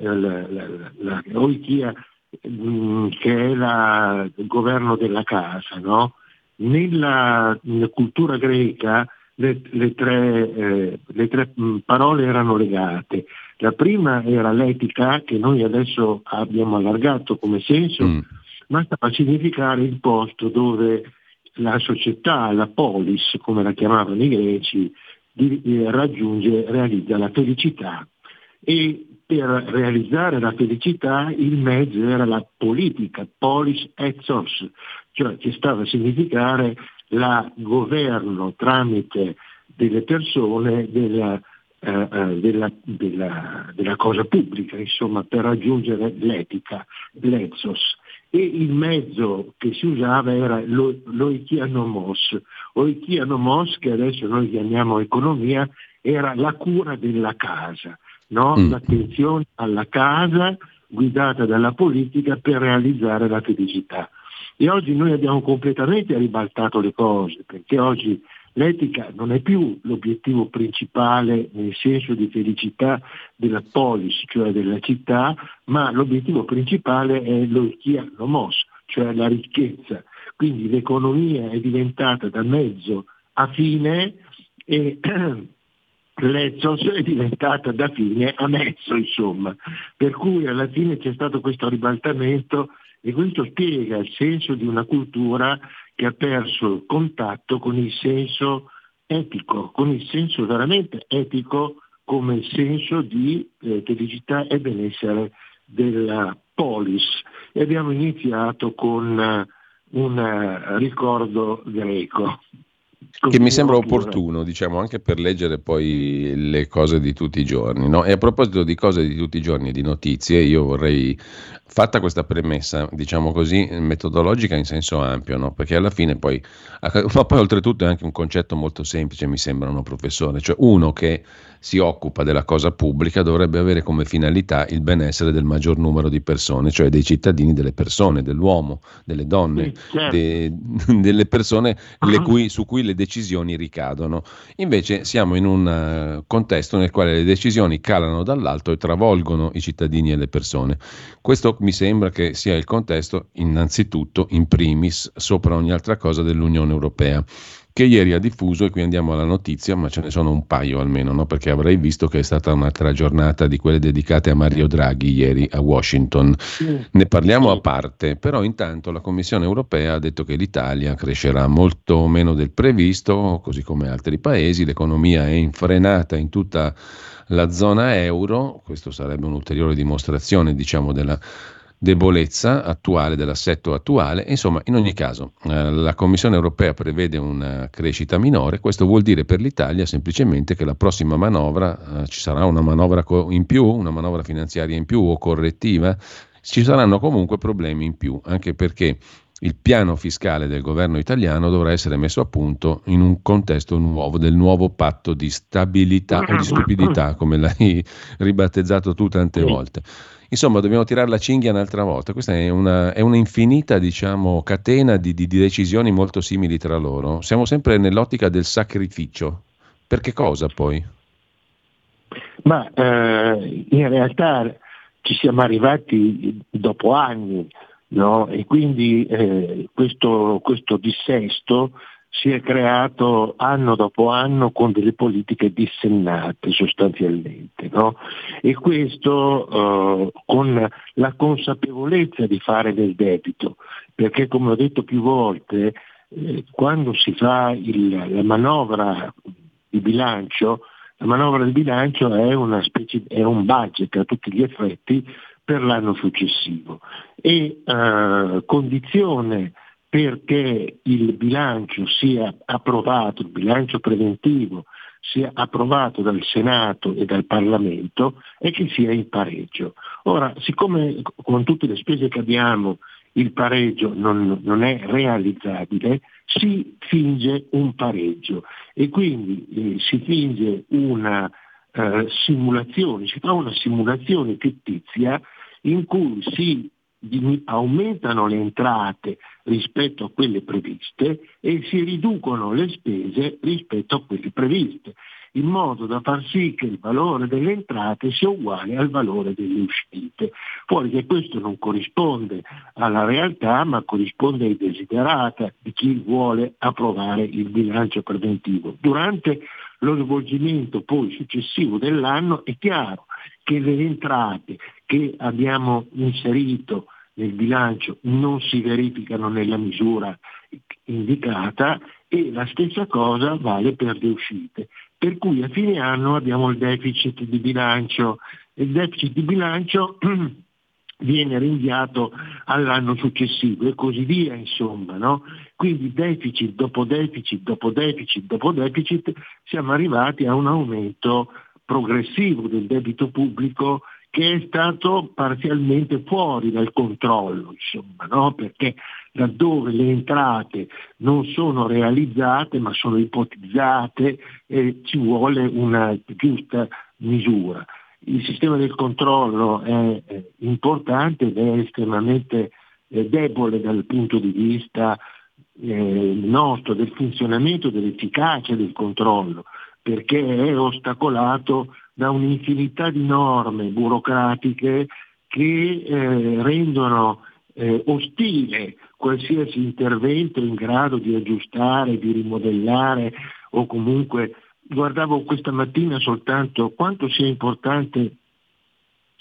la, la, la, oikia mm, che è la, il governo della casa. No? Nella, nella, cultura greca le, le, tre, eh, le, tre, mm, parole erano legate. La prima era l'etica, che noi adesso abbiamo allargato come senso, mm. ma stava a significare il posto dove la società, la polis, come la chiamavano i greci, di, eh, raggiunge, realizza la felicità e per realizzare la felicità il mezzo era la politica, polis ethos, cioè che stava a significare la governo tramite delle persone della, eh, eh della, della, della cosa pubblica, insomma, per raggiungere l'etica, l'ethos. E il mezzo che si usava era lo, l'oikianomos. Oikianomos, che adesso noi chiamiamo economia, era la cura della casa no? mm. l'attenzione alla casa guidata dalla politica per realizzare la felicità. E oggi noi abbiamo completamente ribaltato le cose, perché oggi l'etica non è più l'obiettivo principale nel senso di felicità della polis, cioè della città, ma l'obiettivo principale è l'oikia nomos, cioè la ricchezza. Quindi l'economia è diventata da mezzo a fine e [CLEARS THROAT] Lezzos è diventata da fine a mezzo, insomma. Per cui alla fine c'è stato questo ribaltamento e questo spiega il senso di una cultura che ha perso il contatto con il senso etico, con il senso veramente etico come senso di eh, felicità e benessere della polis. E abbiamo iniziato con uh, un uh, ricordo greco che mi sembra opportuno, diciamo, anche per leggere poi le cose di tutti i giorni. No? E a proposito di cose di tutti i giorni e di notizie, io vorrei fatta questa premessa, diciamo così, metodologica in senso ampio, no? perché alla fine poi, [LAUGHS] ma poi oltretutto è anche un concetto molto semplice, mi sembra, no, professore, cioè uno che si occupa della cosa pubblica dovrebbe avere come finalità il benessere del maggior numero di persone, cioè dei cittadini, delle persone, dell'uomo, delle donne, sì, certo. de, [LAUGHS] delle persone cui, su cui le decisioni ricadono. Invece siamo in un uh, contesto nel quale le decisioni calano dall'alto e travolgono i cittadini e le persone. Questo mi sembra che sia il contesto innanzitutto, in primis, sopra ogni altra cosa dell'Unione Europea che ieri ha diffuso, e qui andiamo alla notizia, ma ce ne sono un paio almeno, no? perché avrei visto che è stata un'altra giornata di quelle dedicate a Mario Draghi ieri a Washington. Ne parliamo a parte, però intanto la Commissione europea ha detto che l'Italia crescerà molto meno del previsto, così come altri paesi, l'economia è infrenata in tutta la zona euro, questo sarebbe un'ulteriore dimostrazione diciamo, della debolezza attuale dell'assetto attuale. Insomma, in ogni caso, eh, la Commissione europea prevede una crescita minore. Questo vuol dire per l'Italia semplicemente che la prossima manovra eh, ci sarà una manovra in più, una manovra finanziaria in più o correttiva ci saranno comunque problemi in più, anche perché il piano fiscale del governo italiano dovrà essere messo a punto in un contesto nuovo, del nuovo patto di stabilità o di stupidità, come l'hai ribattezzato tu tante volte. Insomma, dobbiamo tirare la cinghia un'altra volta. Questa è una, è una infinita diciamo, catena di, di, di, decisioni molto simili tra loro. Siamo sempre nell'ottica del sacrificio. Per che cosa poi? Ma eh, in realtà ci siamo arrivati dopo anni no? e quindi eh, questo, questo dissesto si è creato anno dopo anno con delle politiche dissennate sostanzialmente no? e questo eh, con la consapevolezza di fare del debito, perché come ho detto più volte, eh, quando si fa il, la manovra di bilancio, la manovra di bilancio è, specie, è un budget a tutti gli effetti per l'anno successivo e eh, condizione perché il bilancio sia approvato, il bilancio preventivo sia approvato dal Senato e dal Parlamento è che sia in pareggio. Ora, siccome con tutte le spese che abbiamo il pareggio non, non è realizzabile, si finge un pareggio e quindi eh, si finge una eh, simulazione, si fa una simulazione fittizia in cui si aumentano le entrate rispetto a quelle previste e si riducono le spese rispetto a quelle previste, in modo da far sì che il valore delle entrate sia uguale al valore delle uscite. Fuori che questo non corrisponde alla realtà, ma corrisponde ai desiderata di chi vuole approvare il bilancio preventivo. Durante lo svolgimento poi successivo dell'anno è chiaro che le entrate che abbiamo inserito nel bilancio non si verificano nella misura indicata e la stessa cosa vale per le uscite. Per cui a fine anno abbiamo il deficit di bilancio. Il deficit di bilancio [CLEARS THROAT] viene rinviato all'anno successivo e così via, insomma. No? Quindi deficit dopo deficit, dopo deficit, dopo deficit, siamo arrivati a un aumento progressivo del debito pubblico che è stato parzialmente fuori dal controllo, insomma, no? perché laddove le entrate non sono realizzate ma sono ipotizzate eh, ci vuole una giusta misura. Il sistema del controllo è eh, importante ed è estremamente eh, debole dal punto di vista eh, nostro, del funzionamento, dell'efficacia del controllo, perché è ostacolato da un'infinità di norme burocratiche che eh, rendono eh, ostile qualsiasi intervento in grado di aggiustare, di rimodellare o comunque guardavo questa mattina soltanto quanto sia importante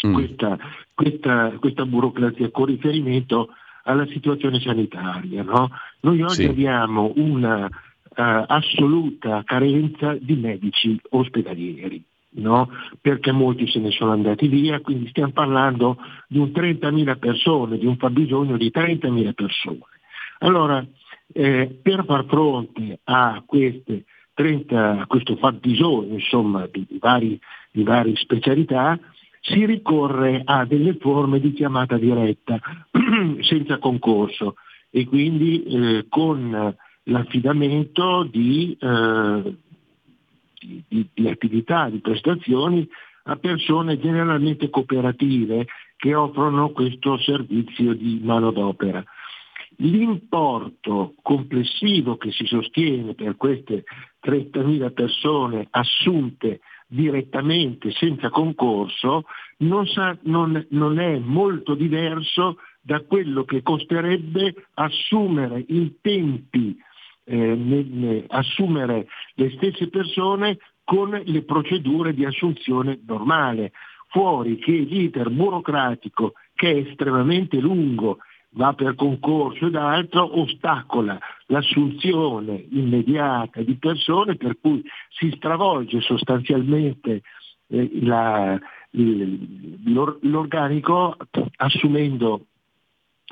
mm. questa, questa, questa, burocrazia con riferimento alla situazione sanitaria. No? Noi oggi sì. abbiamo una uh, assoluta carenza di medici ospedalieri no? perché molti se ne sono andati via, quindi stiamo parlando di un 30.000 persone, di un fabbisogno di 30.000 persone. Allora, eh, per far fronte a, 30, a questo fabbisogno insomma, di, di, vari, di varie specialità, si ricorre a delle forme di chiamata diretta [CLEARS THROAT] senza concorso e quindi eh, con l'affidamento di eh, di, di attività, di prestazioni a persone generalmente cooperative che offrono questo servizio di manodopera. L'importo complessivo che si sostiene per queste 30.000 persone assunte direttamente senza concorso non, sa, non, non, è molto diverso da quello che costerebbe assumere in tempi eh, assumere le stesse persone con le procedure di assunzione normale, fuori che l'iter burocratico che è estremamente lungo va per concorso ed altro, ostacola l'assunzione immediata di persone per cui si stravolge sostanzialmente eh, la, l'organico assumendo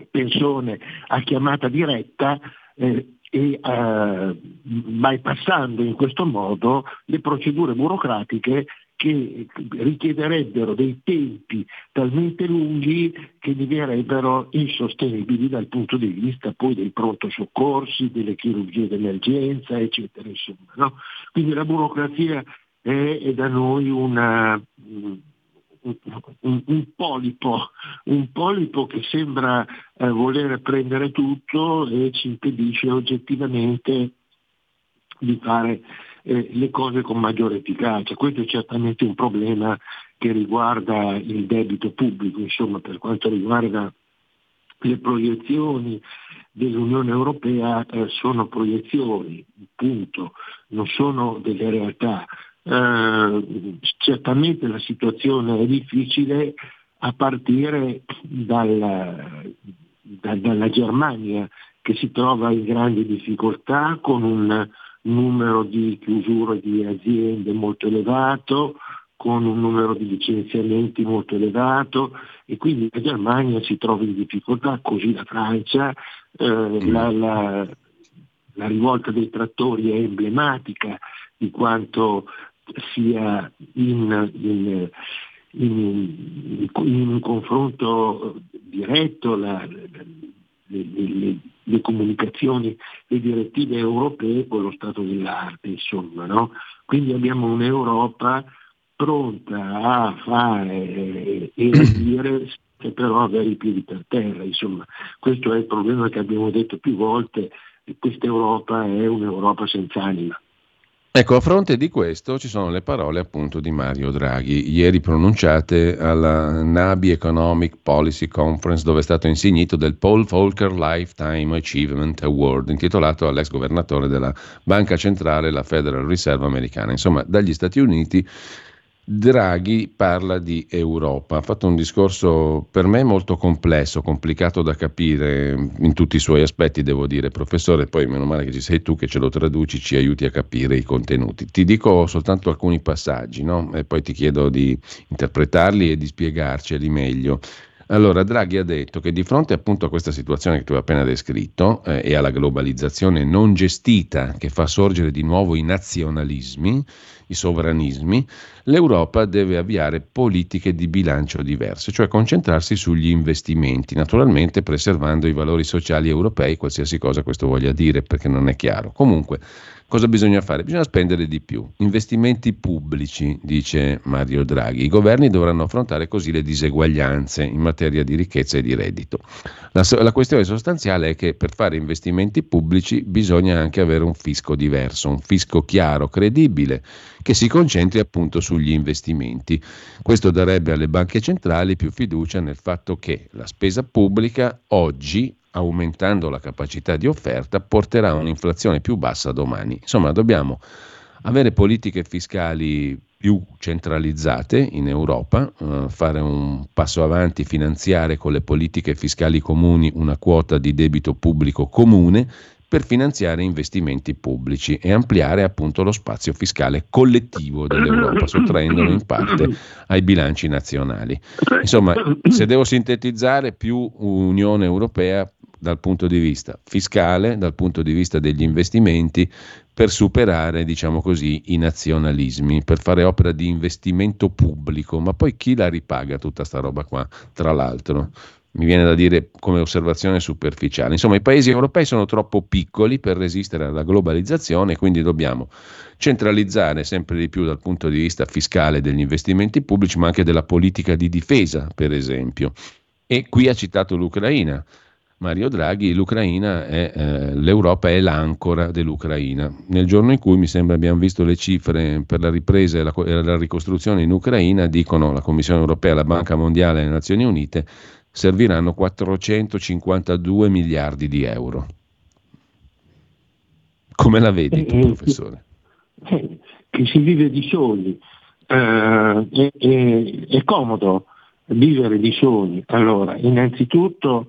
persone a chiamata diretta eh, e eh, bypassando in questo modo le procedure burocratiche che richiederebbero dei tempi talmente lunghi che diventerebbero insostenibili dal punto di vista poi dei pronto soccorsi, delle chirurgie d'emergenza, eccetera. Insomma, no? Quindi la burocrazia è, è da noi una, un, un, polipo, un polipo che sembra eh, voler prendere tutto e ci impedisce oggettivamente di fare eh, le cose con maggiore efficacia. Questo è certamente un problema che riguarda il debito pubblico, insomma per quanto riguarda le proiezioni dell'Unione Europea eh, sono proiezioni, punto, non sono delle realtà. Eh, certamente la situazione è difficile a partire dal, da, dalla Germania che si trova in grandi difficoltà con un numero di chiusure di aziende molto elevato, con un numero di licenziamenti molto elevato e quindi la Germania si trova in difficoltà, così la Francia, eh, mm. la, la, la rivolta dei trattori è emblematica di quanto sia in, in, in, in un confronto diretto la, le, le, le, comunicazioni, le direttive europee con lo stato dell'arte, insomma. No? Quindi abbiamo un'Europa pronta a fare e a dire che però avere i piedi per terra, insomma. Questo è il problema che abbiamo detto più volte, questa Europa è un'Europa senza anima. Ecco, a fronte di questo ci sono le parole appunto di Mario Draghi, ieri pronunciate alla NABI Economic Policy Conference dove è stato insignito del Paul Volcker Lifetime Achievement Award, intitolato all'ex governatore della Banca Centrale, la Federal Reserve americana. Insomma, dagli Stati Uniti Draghi parla di Europa, ha fatto un discorso per me molto complesso, complicato da capire in tutti i suoi aspetti, devo dire, professore, poi meno male che ci sei tu che ce lo traduci, ci aiuti a capire i contenuti. Ti dico soltanto alcuni passaggi, no? e poi ti chiedo di interpretarli e di spiegarceli meglio. Allora, Draghi ha detto che di fronte appunto a questa situazione che tu hai appena descritto eh, e alla globalizzazione non gestita che fa sorgere di nuovo i nazionalismi, i sovranismi, l'Europa deve avviare politiche di bilancio diverse, cioè concentrarsi sugli investimenti, naturalmente preservando i valori sociali europei, qualsiasi cosa questo voglia dire, perché non è chiaro. Comunque, Cosa bisogna fare? Bisogna spendere di più. Investimenti pubblici, dice Mario Draghi. I governi dovranno affrontare così le diseguaglianze in materia di ricchezza e di reddito. La, la, questione sostanziale è che per fare investimenti pubblici bisogna anche avere un fisco diverso, un fisco chiaro, credibile, che si concentri appunto sugli investimenti. Questo darebbe alle banche centrali più fiducia nel fatto che la spesa pubblica oggi aumentando la capacità di offerta, porterà a un'inflazione più bassa domani. Insomma, dobbiamo avere politiche fiscali più centralizzate in Europa, eh, fare un passo avanti, finanziare con le politiche fiscali comuni una quota di debito pubblico comune per finanziare investimenti pubblici e ampliare appunto lo spazio fiscale collettivo dell'Europa, sottraendolo in parte ai bilanci nazionali. Insomma, se devo sintetizzare, più Unione Europea dal punto di vista fiscale, dal punto di vista degli investimenti, per superare, diciamo così, i nazionalismi, per fare opera di investimento pubblico. Ma poi chi la ripaga tutta sta roba qua, tra l'altro? Mi viene da dire come osservazione superficiale. Insomma, i paesi europei sono troppo piccoli per resistere alla globalizzazione, quindi dobbiamo centralizzare sempre di più dal punto di vista fiscale degli investimenti pubblici, ma anche della politica di difesa, per esempio. E qui ha citato l'Ucraina. Mario Draghi, l'Ucraina è, eh, l'Europa è l'ancora dell'Ucraina. Nel giorno in cui mi sembra abbiamo visto le cifre per la ripresa e la, la ricostruzione in Ucraina, dicono la Commissione europea, la Banca Mondiale e le Nazioni Unite, serviranno 452 miliardi di euro. Come la vedi tu, eh, professore? Eh, che si vive di soli, eh, è, è, è comodo vivere di soli. Allora, innanzitutto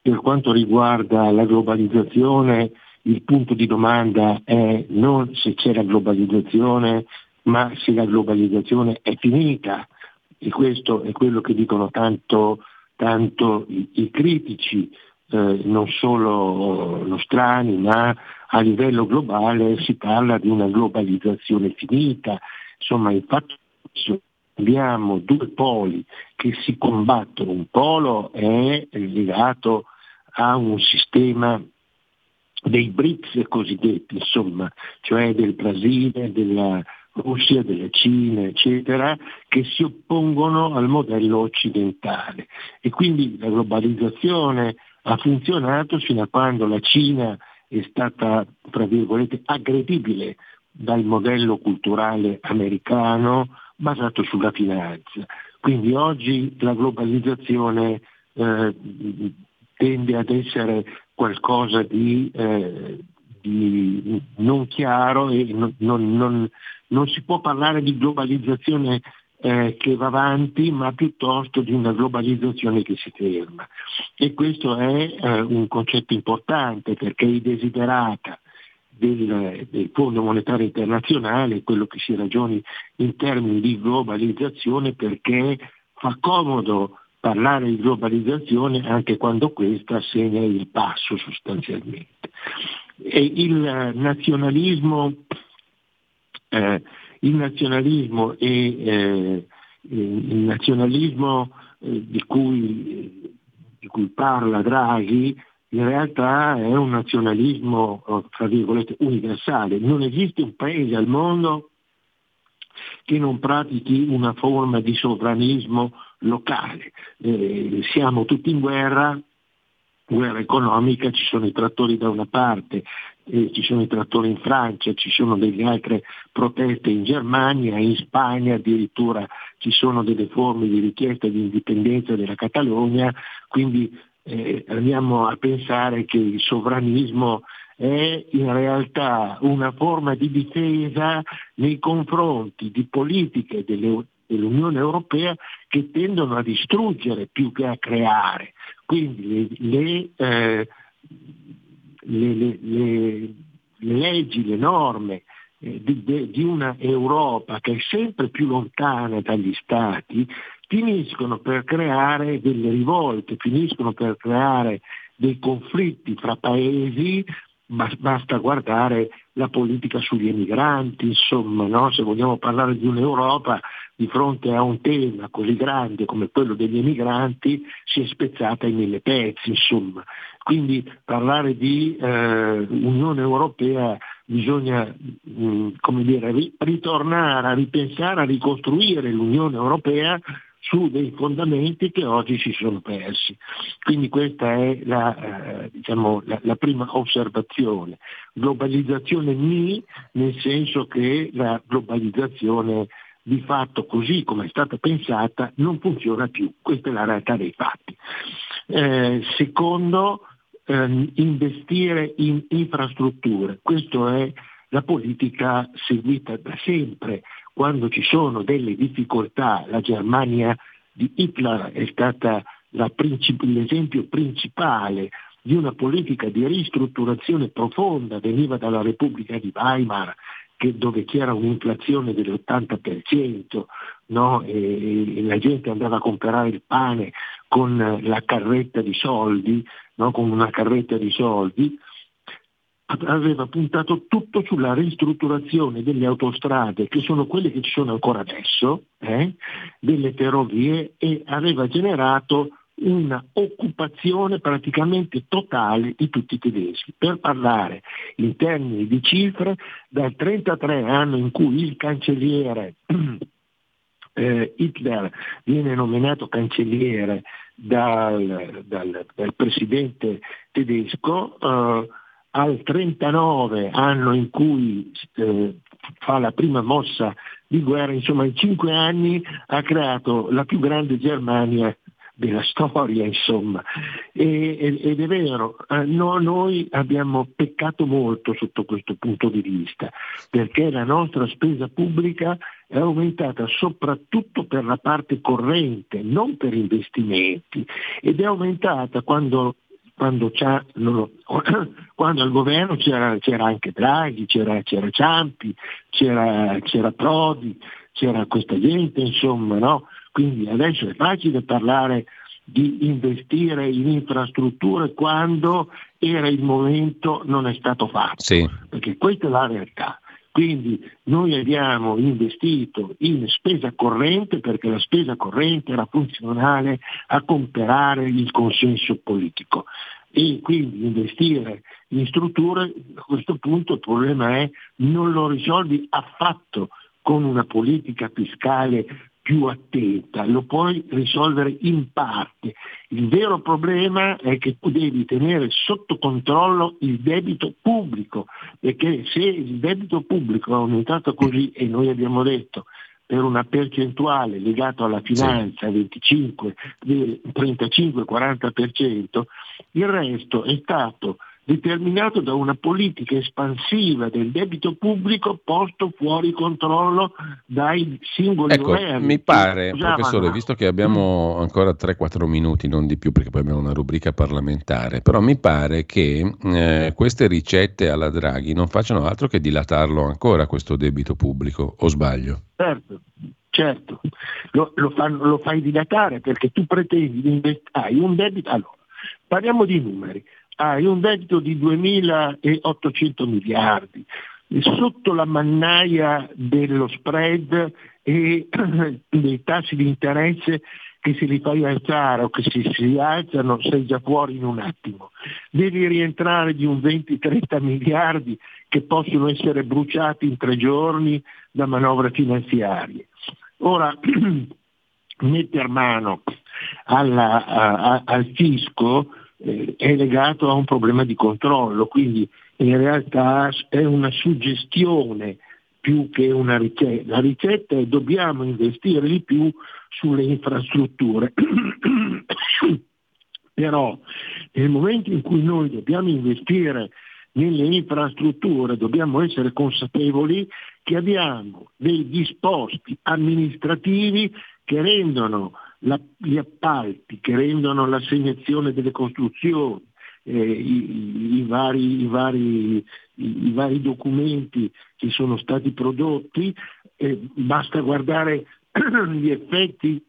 per quanto riguarda la globalizzazione, il punto di domanda è non se c'è la globalizzazione, ma se la globalizzazione è finita. E questo è quello che dicono tanto, tanto i, i, critici, eh, non solo nostrani, ma a livello globale si parla di una globalizzazione finita. Insomma, il fatto adesso abbiamo due poli che si combattono, un polo è legato a un sistema dei BRICS cosiddetti, insomma, cioè del Brasile, della Russia, della Cina, eccetera, che si oppongono al modello occidentale. E quindi la globalizzazione ha funzionato fino a quando la Cina è stata, tra virgolette, aggredibile dal modello culturale americano basato sulla finanza. Quindi oggi la globalizzazione eh, tende ad essere qualcosa di, eh, di non chiaro e non, non, non, si può parlare di globalizzazione eh, che va avanti, ma piuttosto di una globalizzazione che si ferma. E questo è eh, un concetto importante perché i desiderata del, del, Fondo Monetario Internazionale, quello che si ragioni in termini di globalizzazione perché fa comodo parlare di globalizzazione anche quando questa segna il passo sostanzialmente. E il nazionalismo, eh, il nazionalismo, e, eh, il nazionalismo eh, di, cui, di cui parla Draghi in realtà è un nazionalismo, tra virgolette, universale. Non esiste un paese al mondo che non pratichi una forma di sovranismo locale. Eh, siamo tutti in guerra, guerra economica, ci sono i trattori da una parte, eh, ci sono i trattori in Francia, ci sono delle altre proteste in Germania, in Spagna addirittura ci sono delle forme di richiesta di indipendenza della Catalogna, quindi eh, andiamo a pensare che il sovranismo è in realtà una forma di difesa nei confronti di politiche delle, dell'Unione Europea che tendono a distruggere più che a creare. Quindi le, le, eh, le, le leggi, le norme eh, di, di una Europa che è sempre più lontana dagli Stati finiscono per creare delle rivolte, finiscono per creare dei conflitti fra paesi basta guardare la politica sugli emigranti, insomma, no? se vogliamo parlare di un'Europa di fronte a un tema così grande come quello degli emigranti si è spezzata in mille pezzi, insomma. Quindi parlare di eh, Unione Europea bisogna mh, mm, dire, ritornare a ripensare, a ricostruire l'Unione Europea su dei fondamenti che oggi si sono persi. Quindi questa è la, eh, diciamo, la, la prima osservazione. Globalizzazione mi, nel senso che la globalizzazione di fatto così come è stata pensata non funziona più, questa è la realtà dei fatti. Eh, secondo, ehm, investire in infrastrutture, questa è la politica seguita da sempre quando ci sono delle difficoltà, la Germania di Hitler è stata princip- l'esempio principale di una politica di ristrutturazione profonda, veniva dalla Repubblica di Weimar, che, dove c'era un'inflazione dell'80%, no? e, e, la gente andava a comprare il pane con la carretta di soldi, no? con una carretta di soldi, aveva puntato tutto sulla ristrutturazione delle autostrade, che sono quelle che ci sono ancora adesso, eh, delle ferrovie e aveva generato una occupazione praticamente totale di tutti i tedeschi. Per parlare in termini di cifre, dal 33 anno in cui il cancelliere [CLEARS THROAT] eh, Hitler viene nominato cancelliere dal, dal, dal presidente tedesco, eh, al 39 anno in cui eh, fa la prima mossa di guerra, insomma in cinque anni ha creato la più grande Germania della storia, insomma. E, ed è vero, eh, no, noi abbiamo peccato molto sotto questo punto di vista, perché la nostra spesa pubblica è aumentata soprattutto per la parte corrente, non per investimenti, ed è aumentata quando quando, [CLEARS THROAT] quando, al governo c'era, c'era anche Draghi, c'era, c'era Ciampi, c'era, c'era, Prodi, c'era questa gente, insomma, no? Quindi adesso è facile parlare di investire in infrastrutture quando era il momento non è stato fatto, sì. perché questa è la realtà. Quindi noi abbiamo investito in spesa corrente perché la spesa corrente era funzionale a comprare il consenso politico. E quindi investire in strutture, a questo punto il problema è non lo risolvi affatto con una politica fiscale più attenta, lo puoi risolvere in parte. Il vero problema è che tu devi tenere sotto controllo il debito pubblico, perché se il debito pubblico è aumentato così, e noi abbiamo detto per una percentuale legata alla finanza, 25, 35-40%, il resto è stato determinato da una politica espansiva del debito pubblico posto fuori controllo dai singoli ecco, governi. Mi pare, professore, visto che abbiamo ancora 3-4 minuti, non di più perché poi abbiamo una rubrica parlamentare, però mi pare che eh, queste ricette alla Draghi non facciano altro che dilatarlo ancora questo debito pubblico, o sbaglio? Certo, certo, lo, lo, fanno, lo fai dilatare perché tu pretendi di investire, un debito, allora, parliamo di numeri, hai un debito di 2.800 miliardi, sotto la mannaia dello spread e [CLEARS THROAT] dei tassi di interesse che se li fai alzare o che se si alzano sei già fuori in un attimo. Devi rientrare di un 20-30 miliardi che possono essere bruciati in tre giorni da manovre finanziarie. Ora, [CLEARS THROAT] metter mano alla, a, al fisco eh, è legato a un problema di controllo, quindi in realtà è una suggestione più che una ricetta. La ricetta è dobbiamo investire di più sulle infrastrutture. [COUGHS] Però nel momento in cui noi dobbiamo investire nelle infrastrutture dobbiamo essere consapevoli che abbiamo dei disposti amministrativi che rendono la, gli appalti che rendono l'assegnazione delle costruzioni, eh, i, i, vari, i, vari, i, vari, documenti che sono stati prodotti, eh, basta guardare [CLEARS THROAT] gli effetti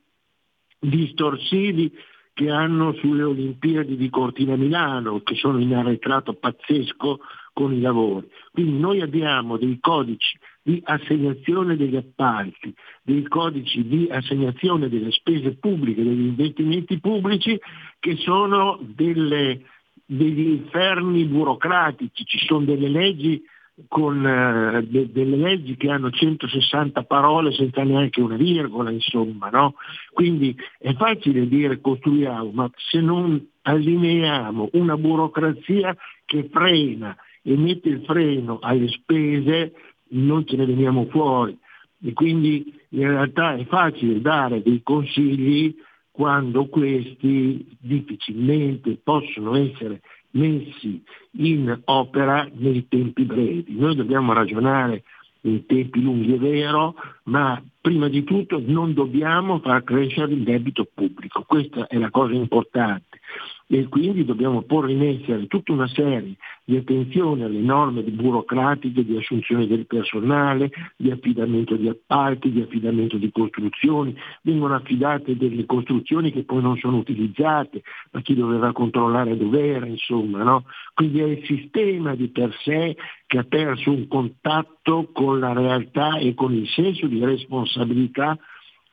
distorsivi che hanno sulle Olimpiadi di Cortina Milano, che sono in arretrato pazzesco con i lavori. Quindi noi abbiamo dei codici di assegnazione degli appalti, dei codici di assegnazione delle spese pubbliche, degli investimenti pubblici che sono delle, degli inferni burocratici, ci sono delle leggi con uh, de- delle leggi che hanno 160 parole senza neanche una virgola, insomma, no? Quindi è facile dire costruiamo, ma se non allineiamo una burocrazia che frena e mette il freno alle spese, non ce ne veniamo fuori. E quindi in realtà è facile dare dei consigli quando questi difficilmente possono essere messi in opera nei tempi brevi. Noi dobbiamo ragionare in tempi lunghi, è vero, ma prima di tutto non dobbiamo far crescere il debito pubblico, questa è la cosa importante e quindi dobbiamo porre in essere tutta una serie di attenzione alle norme burocratiche di assunzione del personale, di affidamento di appalti, di affidamento di costruzioni, vengono affidate delle costruzioni che poi non sono utilizzate, ma chi doveva controllare dov'era, insomma, no? Quindi è il sistema di per sé che ha perso un contatto con la realtà e con il senso di responsabilità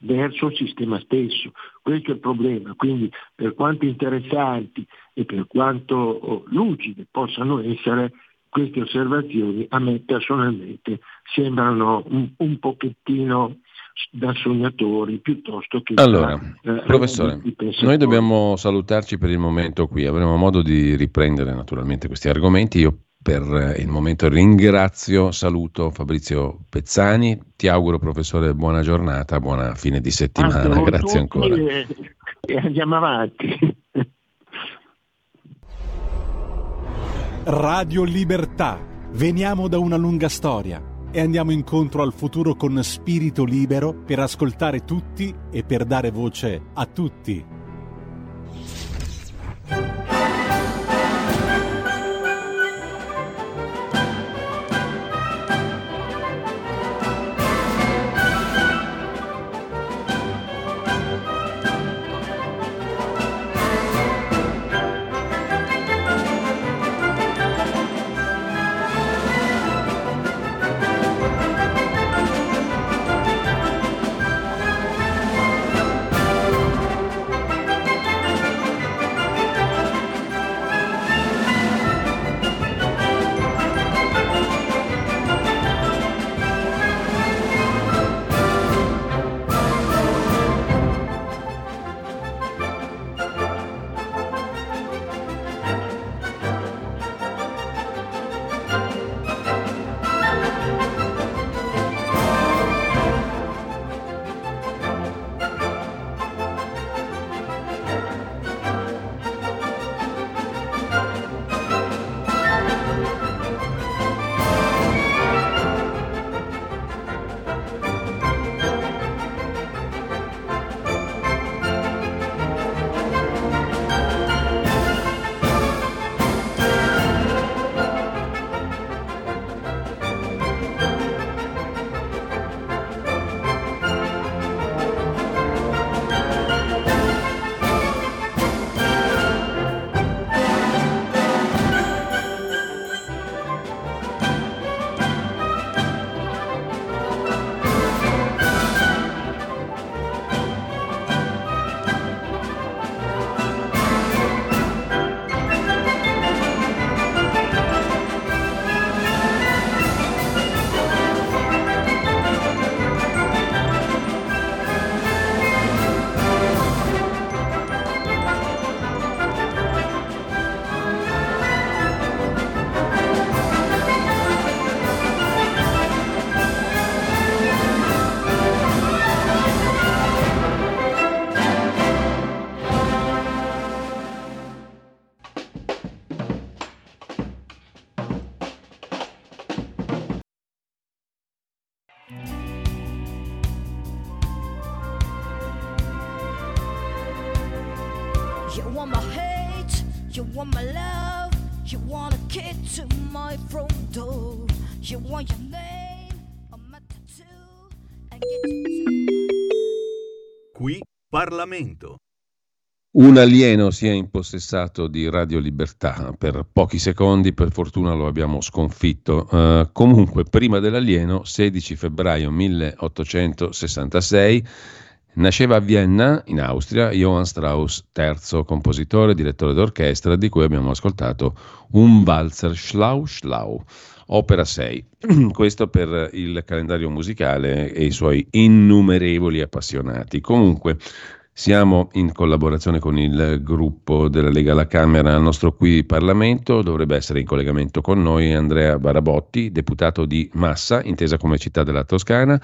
verso il sistema stesso. Questo è il problema, quindi per quanto interessanti e per quanto oh, lucide possano essere queste osservazioni, a me personalmente sembrano un, un pochettino da sognatori piuttosto che allora, da, eh, professore, noi dobbiamo salutarci per il momento qui, avremo modo di riprendere naturalmente questi argomenti. Io per il momento ringrazio, saluto Fabrizio Pezzani, ti auguro professore buona giornata, buona fine di settimana, Anche grazie ancora. E, e andiamo avanti. Radio Libertà, veniamo da una lunga storia e andiamo incontro al futuro con spirito libero per ascoltare tutti e per dare voce a tutti. Parlamento. Un alieno si è impossessato di Radio Libertà per pochi secondi, per fortuna lo abbiamo sconfitto. Uh, comunque, prima dell'alieno, 16 febbraio 1866, nasceva a Vienna, in Austria, Johann Strauss, terzo compositore, direttore d'orchestra, di cui abbiamo ascoltato un valzer Schlau Schlau. Opera 6. [CLEARS THROAT] Questo per il calendario musicale e i suoi innumerevoli appassionati. Comunque, siamo in collaborazione con il gruppo della Lega alla Camera al nostro qui Parlamento, dovrebbe essere in collegamento con noi Andrea Barabotti, deputato di Massa, intesa come città della Toscana,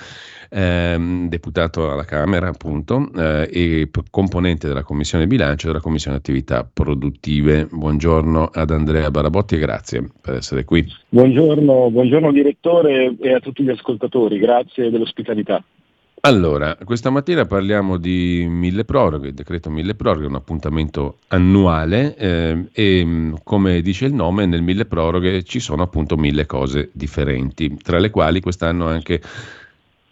ehm, deputato alla Camera appunto eh, e componente della Commissione Bilancio e della Commissione Attività Produttive. Buongiorno ad Andrea Barabotti e grazie per essere qui. Buongiorno, buongiorno direttore e a tutti gli ascoltatori, grazie dell'ospitalità. Allora, questa mattina parliamo di mille proroghe, il decreto mille proroghe un appuntamento annuale eh, e mm, come dice il nome nel mille proroghe ci sono appunto mille cose differenti, tra le quali quest'anno anche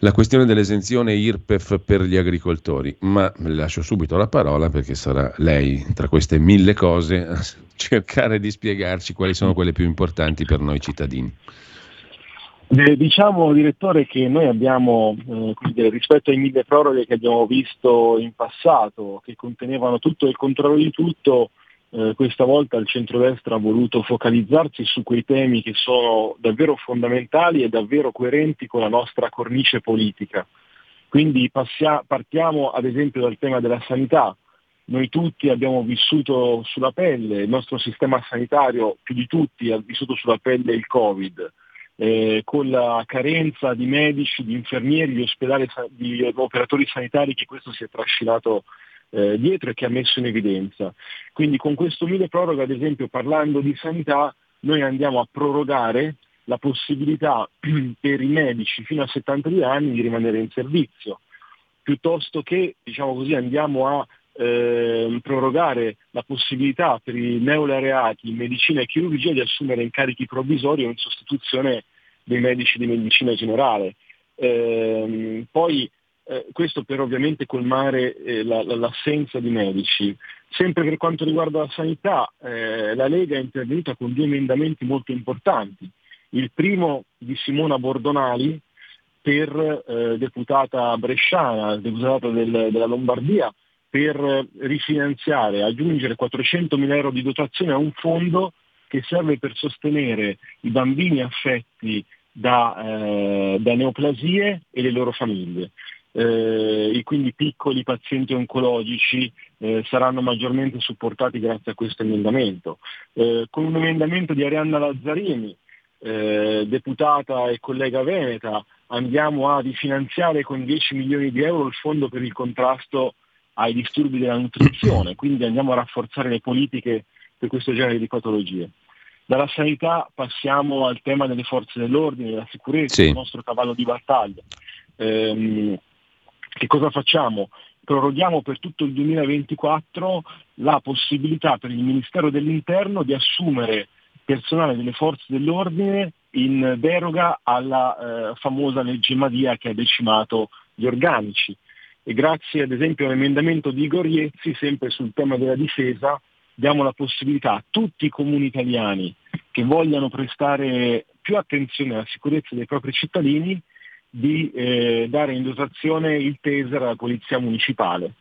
la questione dell'esenzione IRPEF per gli agricoltori, ma le lascio subito la parola perché sarà lei tra queste mille cose a cercare di spiegarci quali sono quelle più importanti per noi cittadini. Diciamo direttore che noi abbiamo, eh, rispetto ai mille proroghe che abbiamo visto in passato, che contenevano tutto il controllo di tutto, eh, questa volta il centrodestra ha voluto focalizzarsi su quei temi che sono davvero fondamentali e davvero coerenti con la nostra cornice politica. Quindi passia- partiamo ad esempio dal tema della sanità. Noi tutti abbiamo vissuto sulla pelle, il nostro sistema sanitario più di tutti ha vissuto sulla pelle il Covid eh, con la carenza di medici, di infermieri, di, ospedali, di operatori sanitari che questo si è trascinato eh, dietro e che ha messo in evidenza. Quindi con questo mille proroga, ad esempio, parlando di sanità, noi andiamo a prorogare la possibilità [CLEARS THROAT] per i medici fino a 72 anni di rimanere in servizio, piuttosto che diciamo così, andiamo a eh, prorogare la possibilità per i neolaureati in medicina e chirurgia di assumere incarichi provvisori in sostituzione dei medici di medicina generale. Eh, poi eh, questo per ovviamente colmare eh, la, la, l'assenza di medici. Sempre per quanto riguarda la sanità, eh, la Lega è intervenuta con due emendamenti molto importanti. Il primo di Simona Bordonali per eh, deputata bresciana, deputata del, della Lombardia, per rifinanziare, aggiungere 400 mila euro di dotazione a un fondo che serve per sostenere i bambini affetti da, eh, da neoplasie e le loro famiglie. Eh, e quindi piccoli pazienti oncologici eh, saranno maggiormente supportati grazie a questo emendamento. Eh, con un emendamento di Arianna Lazzarini, eh, deputata e collega veneta, andiamo a rifinanziare con 10 milioni di euro il fondo per il contrasto ai disturbi della nutrizione, quindi andiamo a rafforzare le politiche per questo genere di patologie. Dalla sanità passiamo al tema delle forze dell'ordine, della sicurezza, sì. il nostro cavallo di battaglia. Ehm, che cosa facciamo? Proroghiamo per tutto il 2024 la possibilità per il Ministero dell'Interno di assumere personale delle forze dell'ordine in deroga alla eh, famosa legge Madia che ha decimato gli organici e grazie ad esempio all'emendamento di Igor Iezzi, sempre sul tema della difesa, diamo la possibilità a tutti i comuni italiani che vogliano prestare più attenzione alla sicurezza dei propri cittadini di eh, dare in dotazione il taser alla Polizia Municipale.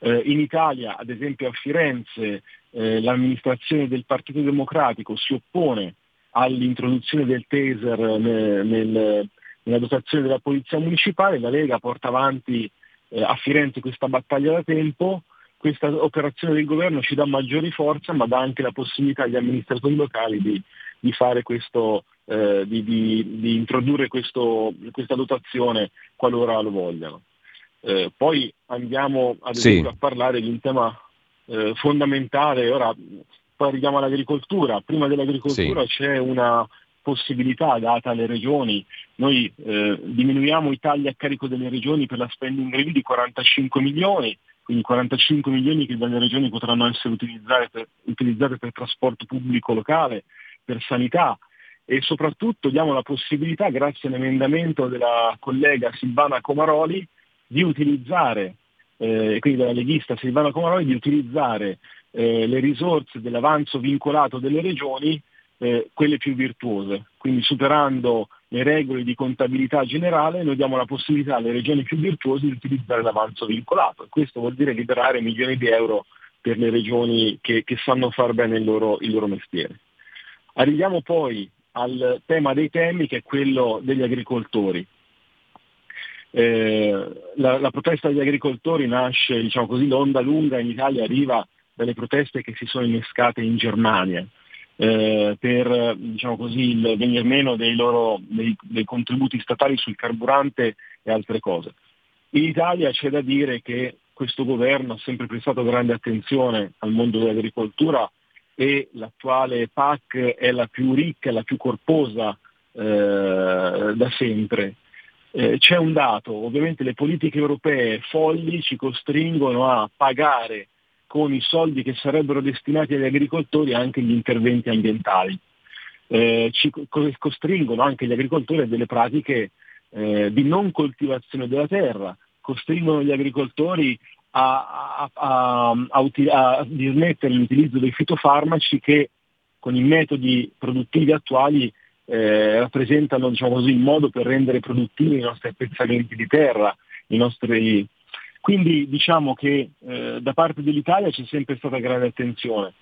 Eh, in Italia, ad esempio a Firenze, eh, l'amministrazione del Partito Democratico si oppone all'introduzione del taser nel, nel, nella dotazione della Polizia Municipale, la Lega porta avanti eh, a Firenze questa battaglia da tempo, questa operazione del governo ci dà maggiori forze ma dà anche la possibilità agli amministratori locali di, di, questo, eh, di, di, di introdurre questo, questa dotazione qualora lo vogliano. Eh, poi andiamo ad esempio sì. a parlare di un tema eh, fondamentale, ora poi arriviamo all'agricoltura, prima dell'agricoltura sì. c'è una possibilità data alle regioni. Noi eh, diminuiamo i tagli a carico delle regioni per la spending review di 45 milioni, quindi 45 milioni che dalle regioni potranno essere utilizzate per, utilizzate per trasporto pubblico locale, per sanità e soprattutto diamo la possibilità, grazie all'emendamento della collega Silvana Comaroli, di utilizzare, eh, quindi della leghista Silvana Comaroli, di utilizzare eh, le risorse dell'avanzo vincolato delle regioni, eh, quelle più virtuose. Quindi superando le regole di contabilità generale noi diamo la possibilità alle regioni più virtuose di utilizzare l'avanzo vincolato e questo vuol dire liberare milioni di euro per le regioni che, che sanno far bene il loro, il loro mestiere. Arriviamo poi al tema dei temi che è quello degli agricoltori. Eh, la, la, protesta degli agricoltori nasce, diciamo così, l'onda lunga in Italia arriva dalle proteste che si sono innescate in Germania eh, per diciamo così, il venir meno dei, loro, dei, dei contributi statali sul carburante e altre cose. In Italia c'è da dire che questo governo ha sempre prestato grande attenzione al mondo dell'agricoltura e l'attuale PAC è la più ricca la più corposa eh, da sempre. Eh, c'è un dato, ovviamente le politiche europee folli ci costringono a pagare con i soldi che sarebbero destinati agli agricoltori anche gli interventi ambientali. Eh, ci costringono anche gli agricoltori a delle pratiche eh, di non coltivazione della terra, costringono gli agricoltori a, a, a, a dismettere l'utilizzo dei fitofarmaci che con i metodi produttivi attuali eh, rappresentano diciamo così, il modo per rendere produttivi i nostri appezzamenti di terra, i nostri... Quindi diciamo che eh, da parte dell'Italia c'è sempre stata grande attenzione.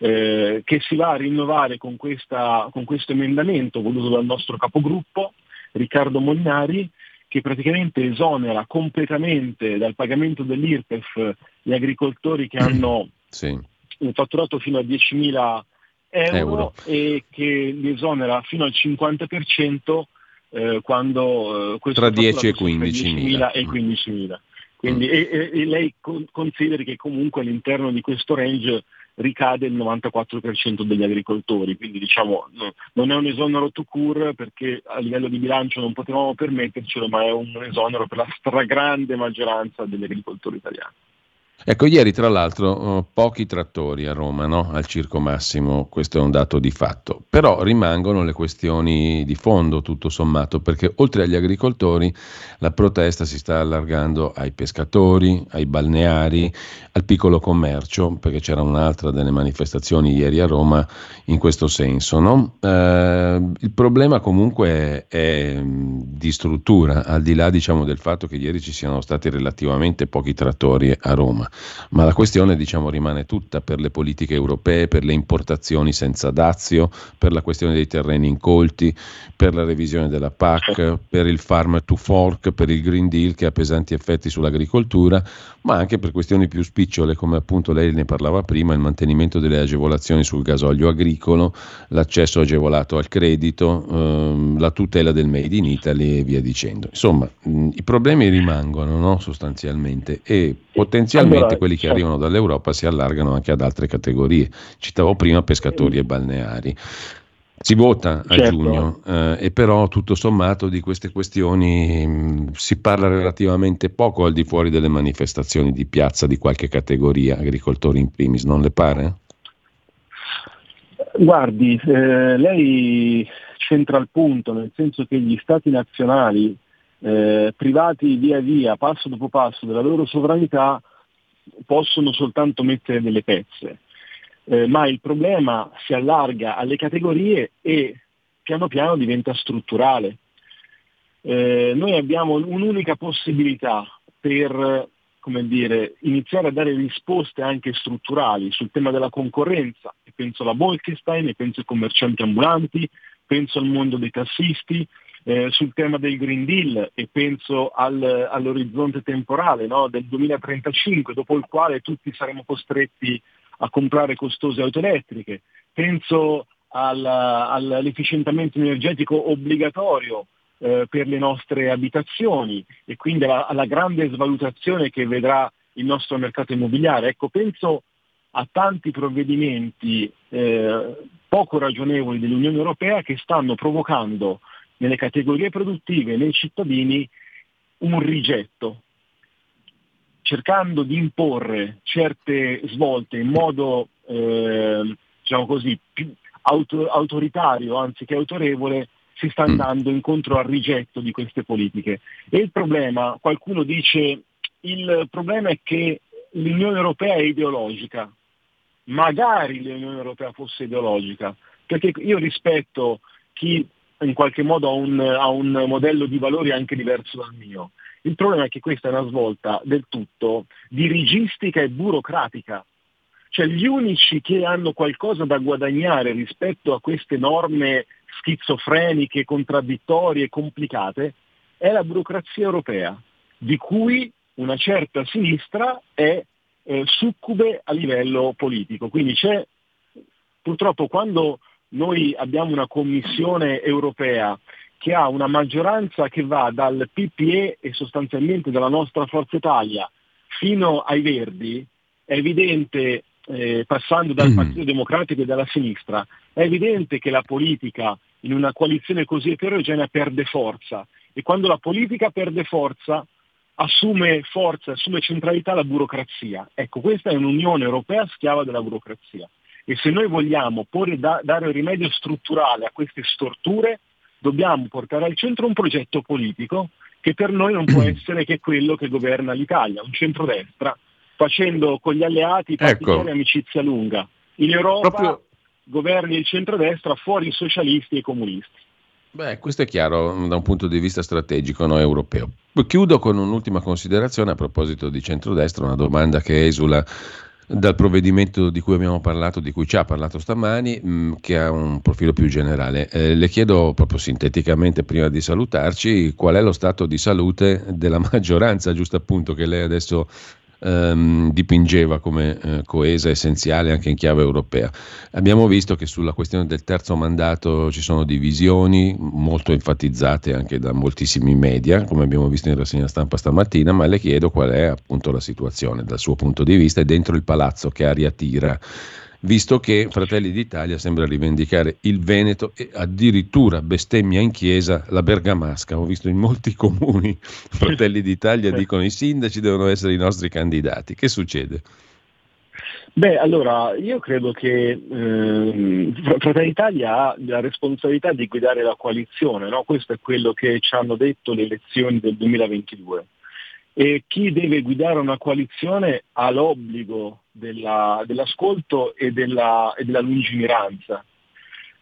Eh, che si va a rinnovare con, questa, con questo emendamento voluto dal nostro capogruppo Riccardo Molinari che praticamente esonera completamente dal pagamento dell'IRPEF gli agricoltori che hanno sì. un fatturato fino a 10.000 euro, euro, e che li esonera fino al 50% eh, quando eh, questo tra 10 e 15.000 e 15.000. Quindi, e, e, lei consideri che comunque all'interno di questo range ricade il 94% degli agricoltori, quindi diciamo non è un esonero to cure perché a livello di bilancio non potevamo permettercelo, ma è un esonero per la stragrande maggioranza degli agricoltori italiani. Ecco, ieri tra l'altro eh, pochi trattori a Roma, no? al Circo Massimo, questo è un dato di fatto, però rimangono le questioni di fondo tutto sommato, perché oltre agli agricoltori la protesta si sta allargando ai pescatori, ai balneari, al piccolo commercio, perché c'era un'altra delle manifestazioni ieri a Roma in questo senso. No? Eh, il problema comunque è di struttura, al di là diciamo, del fatto che ieri ci siano stati relativamente pochi trattori a Roma ma la questione diciamo, rimane tutta per le politiche europee, per le importazioni senza dazio, per la questione dei terreni incolti, per la revisione della PAC, per il farm to fork, per il Green Deal che ha pesanti effetti sull'agricoltura, ma anche per questioni più spicciole come appunto lei ne parlava prima, il mantenimento delle agevolazioni sul gasolio agricolo, l'accesso agevolato al credito, ehm, la tutela del Made in Italy e via dicendo. Insomma, mh, i problemi rimangono no, sostanzialmente e potenzialmente allora, quelli che certo. arrivano dall'Europa si allargano anche ad altre categorie. Citavo prima pescatori mm. e balneari. Si vota a certo. giugno eh, e però tutto sommato di queste questioni mh, mm, si parla relativamente poco al di fuori delle manifestazioni di piazza di qualche categoria, agricoltori in primis, non le pare? Guardi, eh, lei centra il punto, nel senso che gli stati nazionali eh, privati via via, passo dopo passo, della loro sovranità, possono soltanto mettere delle pezze, eh, ma il problema si allarga alle categorie e piano piano diventa strutturale. Eh, noi abbiamo un'unica possibilità per dire, iniziare a dare risposte anche strutturali sul tema della concorrenza, e penso alla Bolkestein, penso ai commercianti ambulanti, penso al mondo dei tassisti, eh, sul tema del Green Deal e penso al, all'orizzonte temporale no, del 2035, dopo il quale tutti saremo costretti a comprare costose auto elettriche. Penso al, all'efficientamento energetico obbligatorio eh, per le nostre abitazioni e quindi alla, alla, grande svalutazione che vedrà il nostro mercato immobiliare. Ecco, penso a tanti provvedimenti eh, poco ragionevoli dell'Unione Europea che stanno provocando nelle categorie produttive, nei cittadini, un rigetto. Cercando di imporre certe svolte in modo eh, diciamo così, più auto- autoritario anziché autorevole, si sta andando incontro al rigetto di queste politiche. E il problema, qualcuno dice, il problema è che l'Unione Europea è ideologica. Magari l'Unione Europea fosse ideologica, perché io rispetto chi in qualche modo ha un, ha un modello di valori anche diverso dal mio. Il problema è che questa è una svolta del tutto dirigistica e burocratica. Cioè gli unici che hanno qualcosa da guadagnare rispetto a queste norme schizofreniche, contraddittorie, complicate, è la burocrazia europea, di cui una certa sinistra è eh, succube a livello politico. Quindi c'è, purtroppo quando noi abbiamo una commissione europea che ha una maggioranza che va dal PPE e sostanzialmente dalla nostra Forza Italia fino ai Verdi, è evidente, eh, passando dal mm. Partito Democratico e dalla sinistra, è evidente che la politica in una coalizione così eterogenea perde forza e quando la politica perde forza assume forza, assume centralità la burocrazia. Ecco, questa è un'Unione Europea schiava della burocrazia e se noi vogliamo porre, da, dare un rimedio strutturale a queste storture, dobbiamo portare al centro un progetto politico che per noi non può [CLEARS THROAT] essere che quello che governa l'Italia, un centrodestra, facendo con gli alleati particolare ecco. amicizia lunga. In Europa Proprio... governi il centrodestra, fuori i socialisti e i comunisti. Beh, questo è chiaro da un punto di vista strategico no, europeo. Chiudo con un'ultima considerazione a proposito di centrodestra, una domanda che esula dal provvedimento di cui abbiamo parlato, di cui ci ha parlato stamani, mm, che ha un profilo più generale. Eh, le chiedo proprio sinteticamente, prima di salutarci, qual è lo stato di salute della [LAUGHS] maggioranza, giusto appunto che lei adesso ehm, dipingeva come eh, coesa, essenziale anche in chiave europea. Abbiamo visto che sulla questione del terzo mandato ci sono divisioni molto enfatizzate anche da moltissimi media, come abbiamo visto in rassegna stampa stamattina, ma le chiedo qual è appunto la situazione dal suo punto di vista e dentro il palazzo che aria tira visto che Fratelli d'Italia sembra rivendicare il Veneto e addirittura bestemmia in chiesa la bergamasca. Ho visto in molti [LAUGHS] comuni Fratelli d'Italia dicono i sindaci devono essere i nostri candidati. Che succede? Beh, allora, io credo che eh, Fratelli d'Italia ha la responsabilità di guidare la coalizione, no? questo è quello che ci hanno detto le elezioni del 2022 e chi deve guidare una coalizione ha l'obbligo della, dell'ascolto e della, e della lungimiranza.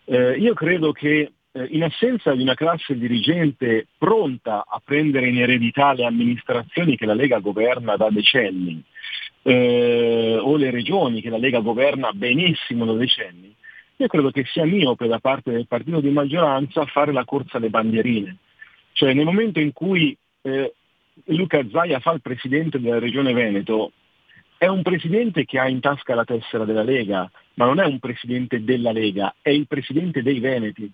Eh, io credo che eh, in assenza di una classe dirigente pronta a prendere in eredità le amministrazioni che la Lega governa da decenni, eh, o le regioni che la Lega governa benissimo da decenni, io credo che sia miope da parte del partito di maggioranza fare la corsa alle bandierine. Cioè nel momento in cui eh, Luca Zaia fa il presidente della regione Veneto, è un presidente che ha in tasca la tessera della Lega, ma non è un presidente della Lega, è il presidente dei Veneti.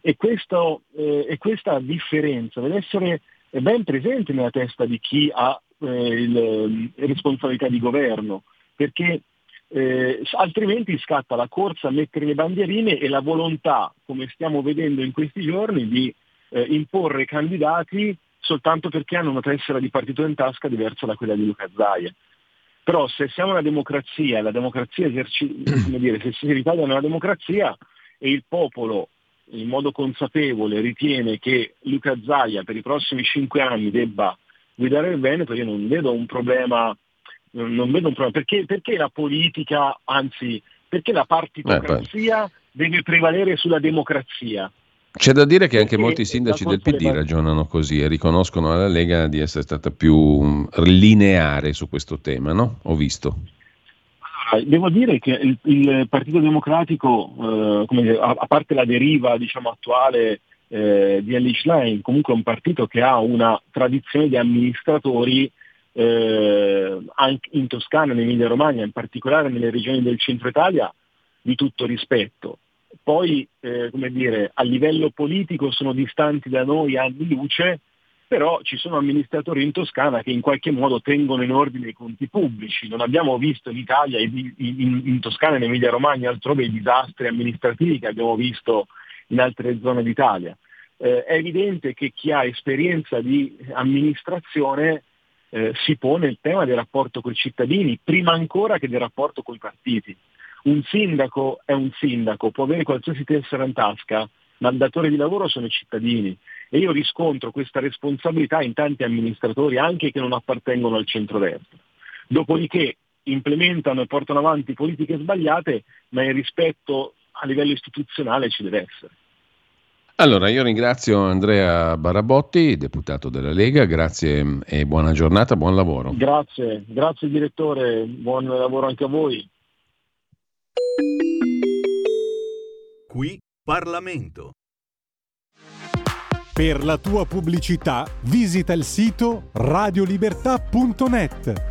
E, questo, eh, e questa differenza deve essere ben presente nella testa di chi ha eh, il, responsabilità di governo, perché eh, altrimenti scatta la corsa a mettere le bandierine e la volontà, come stiamo vedendo in questi giorni, di eh, imporre candidati soltanto perché hanno una tessera di partito in tasca diversa da quella di Luca Zaia. Però se siamo una democrazia, la democrazia eserci- [CLEARS THROAT] come dire, se l'Italia è una democrazia e il popolo in modo consapevole ritiene che Luca Zaia per i prossimi cinque anni debba guidare il Veneto, io non vedo un problema, non vedo un problema. Perché, perché la politica, anzi, perché la partitocrazia eh, deve prevalere sulla democrazia? C'è da dire che anche molti sindaci del PD ragionano così e riconoscono alla Lega di essere stata più mm, lineare su questo tema, no? Ho visto. Allora, devo dire che il, il Partito Democratico, eh, dire, a, a, parte la deriva diciamo, attuale eh, di Ellie Schlein, comunque è un partito che ha una tradizione di amministratori eh, anche in Toscana, in Emilia Romagna, in particolare nelle regioni del centro Italia, di tutto rispetto poi eh, come dire, a livello politico sono distanti da noi anni luce, però ci sono amministratori in Toscana che in qualche modo tengono in ordine i conti pubblici. Non abbiamo visto in Italia, in, in, in Toscana e in Emilia Romagna altrove i disastri amministrativi che abbiamo visto in altre zone d'Italia. Eh, è evidente che chi ha esperienza di amministrazione eh, si pone il tema del rapporto con i cittadini, prima ancora che del rapporto con i partiti. Un sindaco è un sindaco, può avere qualsiasi tessera in tasca, ma il datore di lavoro sono i cittadini e io riscontro questa responsabilità in tanti amministratori anche che non appartengono al centrodestra. Dopodiché implementano e portano avanti politiche sbagliate, ma il rispetto a livello istituzionale ci deve essere. Allora, io ringrazio Andrea Barabotti, deputato della Lega, grazie e buona giornata, buon lavoro. Grazie, grazie direttore, buon lavoro anche a voi. Qui Parlamento. Per la tua pubblicità visita il sito radiolibertà.net.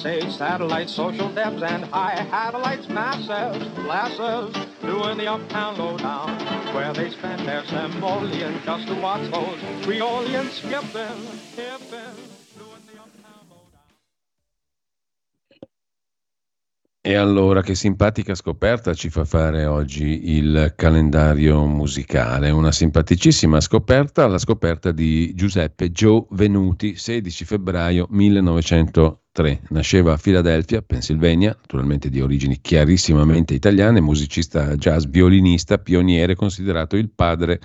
say satellites, social debs, and high satellites, massive blasses, doing the uptown lowdown, where they spend their simoleon just to watch those Creolians skipping, hipping. E allora che simpatica scoperta ci fa fare oggi il calendario musicale, una simpaticissima scoperta, la scoperta di Giuseppe Gio Venuti, 16 febbraio 1903. Nasceva a Filadelfia, Pennsylvania, naturalmente di origini chiarissimamente italiane, musicista jazz, violinista, pioniere, considerato il padre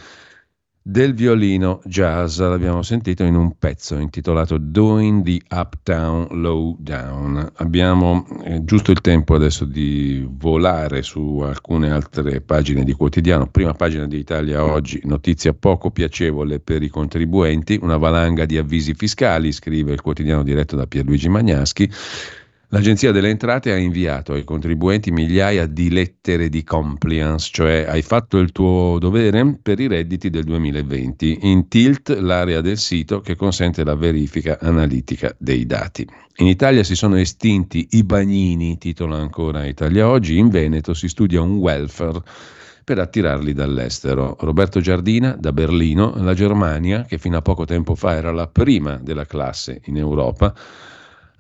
del violino jazz, l'abbiamo sentito in un pezzo intitolato Doing the Uptown Lowdown. Abbiamo eh, giusto il tempo adesso di volare su alcune altre pagine di quotidiano. Prima pagina di Italia oggi, notizia poco piacevole per i contribuenti, una valanga di avvisi fiscali, scrive il quotidiano diretto da Pierluigi Magnaschi. L'Agenzia delle Entrate ha inviato ai contribuenti migliaia di lettere di compliance, cioè hai fatto il tuo dovere per i redditi del 2020. In Tilt l'area del sito che consente la verifica analitica dei dati. In Italia si sono estinti i bagnini, titola ancora Italia Oggi, in Veneto si studia un welfare per attirarli dall'estero. Roberto Giardina da Berlino, la Germania, che fino a poco tempo fa era la prima della classe in Europa,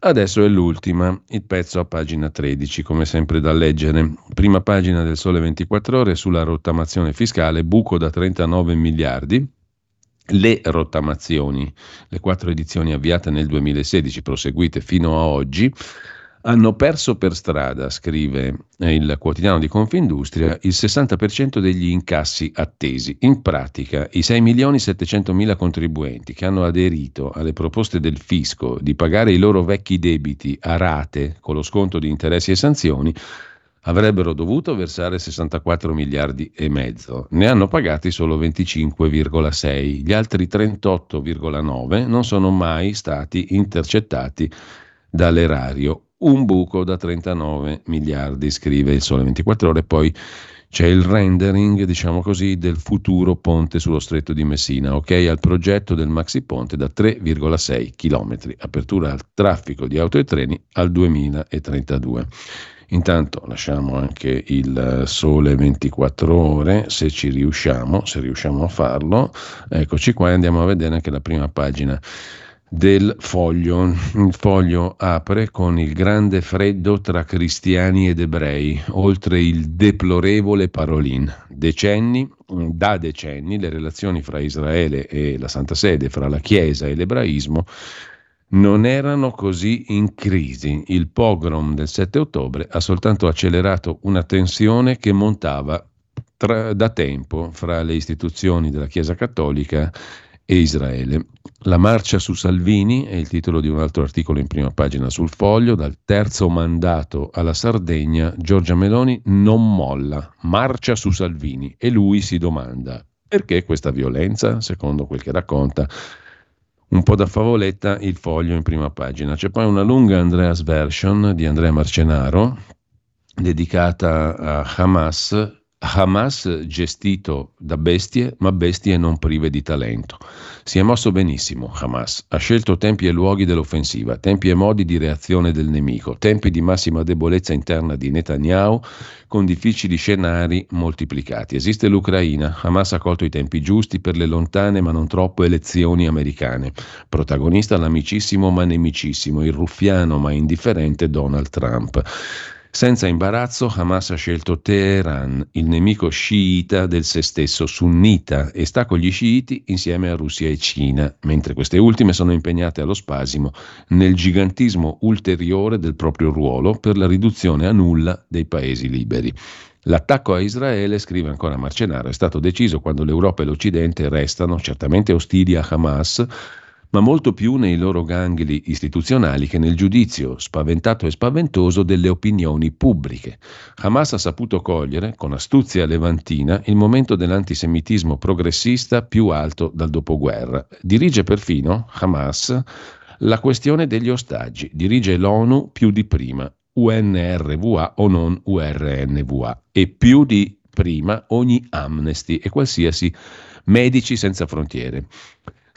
Adesso è l'ultima, il pezzo a pagina 13, come sempre da leggere. Prima pagina del Sole 24 ore sulla rottamazione fiscale, buco da 39 miliardi. Le rottamazioni, le quattro edizioni avviate nel 2016, proseguite fino a oggi, hanno perso per strada, scrive il quotidiano di Confindustria, il 60% degli incassi attesi. In pratica, i 6 milioni 700 mila contribuenti che hanno aderito alle proposte del fisco di pagare i loro vecchi debiti a rate con lo sconto di interessi e sanzioni avrebbero dovuto versare 64 miliardi e mezzo, ne hanno pagati solo 25,6, gli altri 38,9 non sono mai stati intercettati dall'erario. Un buco da 39 miliardi, scrive il Sole 24 ore, poi c'è il rendering, diciamo così, del futuro ponte sullo stretto di Messina, ok? Al progetto del maxi ponte da 3,6 km, apertura al traffico di auto e treni al 2032. Intanto lasciamo anche il sole 24 ore, se ci riusciamo, se riusciamo a farlo. Eccoci qua e andiamo a vedere anche la prima pagina del foglio. Il foglio apre con il grande freddo tra cristiani ed ebrei, oltre il deplorevole Parolin. Decenni, da decenni, le relazioni fra Israele e la Santa Sede, fra la Chiesa e l'ebraismo, non erano così in crisi. Il pogrom del 7 ottobre ha soltanto accelerato una tensione che montava tra, da tempo fra le istituzioni della Chiesa cattolica e Israele. La marcia su Salvini è il titolo di un altro articolo in prima pagina sul foglio. Dal terzo mandato alla Sardegna, Giorgia Meloni non molla, marcia su Salvini e lui si domanda perché questa violenza, secondo quel che racconta un po' da favoletta il foglio in prima pagina. C'è poi una lunga Andreas version di Andrea Marcenaro dedicata a Hamas Hamas gestito da bestie, ma bestie non prive di talento. Si è mosso benissimo Hamas, ha scelto tempi e luoghi dell'offensiva, tempi e modi di reazione del nemico, tempi di massima debolezza interna di Netanyahu con difficili scenari moltiplicati. Esiste l'Ucraina, Hamas ha colto i tempi giusti per le lontane ma non troppo elezioni americane. Protagonista l'amicissimo ma nemicissimo, il ruffiano ma indifferente Donald Trump. Senza imbarazzo Hamas ha scelto Teheran, il nemico sciita del se stesso sunnita, e sta con gli sciiti insieme a Russia e Cina, mentre queste ultime sono impegnate allo spasimo nel gigantismo ulteriore del proprio ruolo per la riduzione a nulla dei paesi liberi. L'attacco a Israele, scrive ancora Marcenaro, è stato deciso quando l'Europa e l'Occidente restano certamente ostili a Hamas, ma molto più nei loro gangli istituzionali che nel giudizio spaventato e spaventoso delle opinioni pubbliche. Hamas ha saputo cogliere, con astuzia levantina, il momento dell'antisemitismo progressista più alto dal dopoguerra. Dirige perfino, Hamas, la questione degli ostaggi, dirige l'ONU più di prima, UNRWA o non URNVA, e più di prima ogni amnesty e qualsiasi medici senza frontiere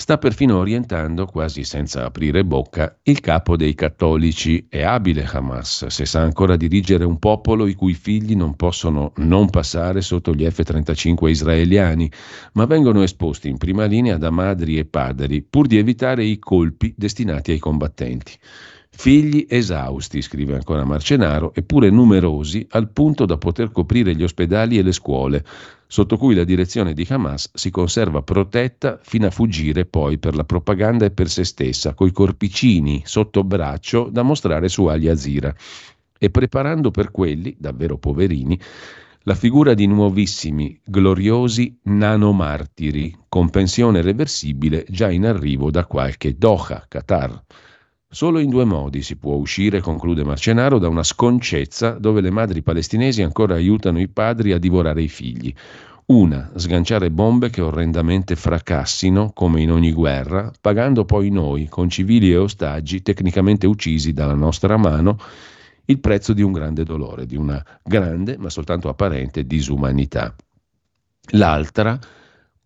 sta perfino orientando, quasi senza aprire bocca, il capo dei cattolici. È abile Hamas, se sa ancora dirigere un popolo i cui figli non possono non passare sotto gli F-35 israeliani, ma vengono esposti in prima linea da madri e padri, pur di evitare i colpi destinati ai combattenti. Figli esausti, scrive ancora Marcenaro, eppure numerosi al punto da poter coprire gli ospedali e le scuole, sotto cui la direzione di Hamas si conserva protetta fino a fuggire poi per la propaganda e per se stessa, coi corpicini sotto braccio da mostrare su Al Jazeera, e preparando per quelli, davvero poverini, la figura di nuovissimi, gloriosi nanomartiri, con pensione reversibile già in arrivo da qualche Doha, Qatar. Solo in due modi si può uscire, conclude Marcenaro, da una sconcezza dove le madri palestinesi ancora aiutano i padri a divorare i figli. Una, sganciare bombe che orrendamente fracassino, come in ogni guerra, pagando poi noi, con civili e ostaggi tecnicamente uccisi dalla nostra mano, il prezzo di un grande dolore, di una grande, ma soltanto apparente, disumanità. L'altra,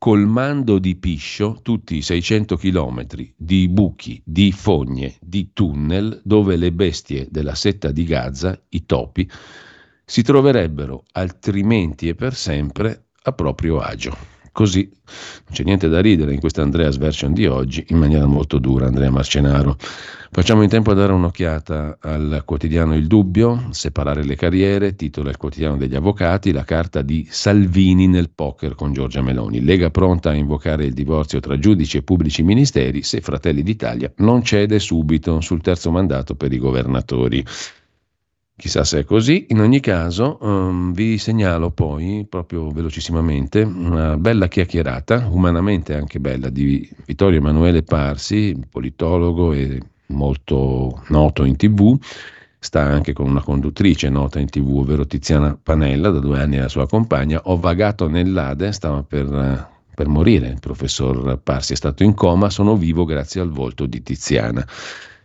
colmando di piscio tutti i 600 chilometri di buchi, di fogne, di tunnel dove le bestie della setta di Gaza, i topi, si troverebbero altrimenti e per sempre a proprio agio. Così non c'è niente da ridere in questa Andreas version di oggi, in maniera molto dura, Andrea Marcenaro. Facciamo in tempo a dare un'occhiata al quotidiano Il Dubbio, Separare le carriere, titola il quotidiano degli avvocati, la carta di Salvini nel poker con Giorgia Meloni. Lega pronta a invocare il divorzio tra giudici e pubblici ministeri se Fratelli d'Italia non cede subito sul terzo mandato per i governatori. Chissà se è così, in ogni caso um, vi segnalo poi, proprio velocissimamente, una bella chiacchierata, umanamente anche bella, di Vittorio Emanuele Parsi, politologo e molto noto in tv, sta anche con una conduttrice nota in tv, ovvero Tiziana Panella, da due anni la sua compagna. Ho vagato nell'Ade, stava per, per morire, il professor Parsi è stato in coma, sono vivo grazie al volto di Tiziana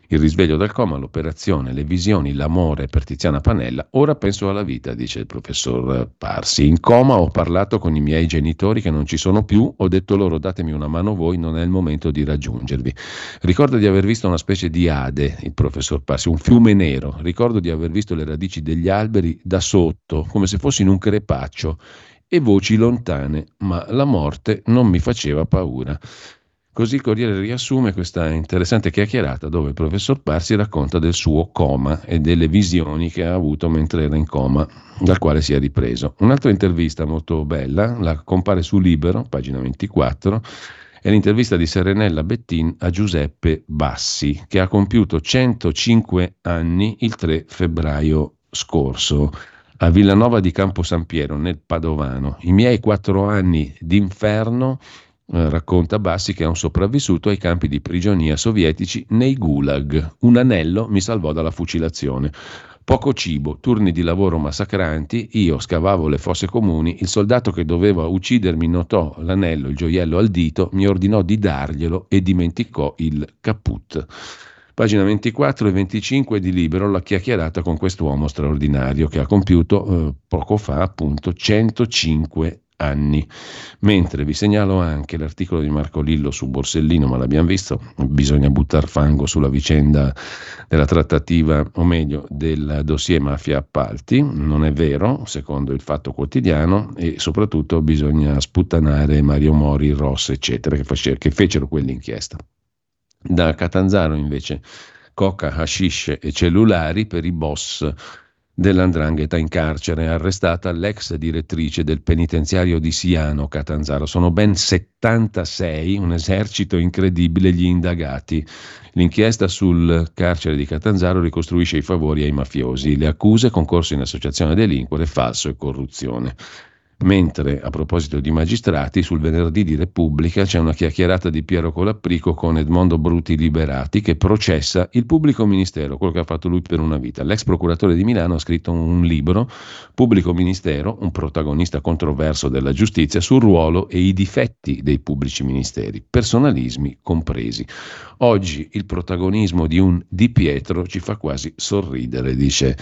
il risveglio dal coma, l'operazione, le visioni, l'amore per Tiziana Panella. Ora penso alla vita, dice il professor Parsi. In coma ho parlato con i miei genitori che non ci sono più, ho detto loro datemi una mano voi, non è il momento di raggiungervi. Ricordo di aver visto una specie di Ade, il professor Parsi, un fiume nero. Ricordo di aver visto le radici degli alberi da sotto, come se fossi in un crepaccio e voci lontane, ma la morte non mi faceva paura. Così il Corriere riassume questa interessante chiacchierata dove il professor Parsi racconta del suo coma e delle visioni che ha avuto mentre era in coma, dal quale si è ripreso. Un'altra intervista molto bella, la compare su Libero, pagina 24, è l'intervista di Serenella Bettin a Giuseppe Bassi, che ha compiuto 105 anni il 3 febbraio scorso a Villanova di Campo San Piero, nel Padovano. I miei quattro anni d'inferno eh, racconta Bassi che è un sopravvissuto ai campi di prigionia sovietici nei gulag. Un anello mi salvò dalla fucilazione. Poco cibo, turni di lavoro massacranti, io scavavo le fosse comuni, il soldato che doveva uccidermi notò l'anello, il gioiello al dito, mi ordinò di darglielo e dimenticò il caput. Pagina 24 e 25 di Libero, la chiacchierata con quest'uomo straordinario che ha compiuto eh, poco fa appunto 105 anni. Mentre vi segnalo anche l'articolo di Marco Lillo su Borsellino, ma l'abbiamo visto, bisogna buttare fango sulla vicenda della trattativa, o meglio, del dossier mafia appalti, non è vero, secondo il Fatto Quotidiano, e soprattutto bisogna sputtanare Mario Mori, Ross, eccetera, che, face, che fecero quell'inchiesta. Da Catanzaro invece coca, hashish e cellulari per i boss dell'andrangheta in carcere, arrestata l'ex direttrice del penitenziario di Siano, Catanzaro. Sono ben 76, un esercito incredibile, gli indagati. L'inchiesta sul carcere di Catanzaro ricostruisce i favori ai mafiosi, le accuse, concorso in associazione a delinquere, falso e corruzione. Mentre a proposito di magistrati, sul venerdì di Repubblica c'è una chiacchierata di Piero Colapprico con Edmondo Bruti Liberati che processa il pubblico ministero, quello che ha fatto lui per una vita. L'ex procuratore di Milano ha scritto un libro, Pubblico Ministero, un protagonista controverso della giustizia, sul ruolo e i difetti dei pubblici ministeri, personalismi compresi. Oggi il protagonismo di un Di Pietro ci fa quasi sorridere, dice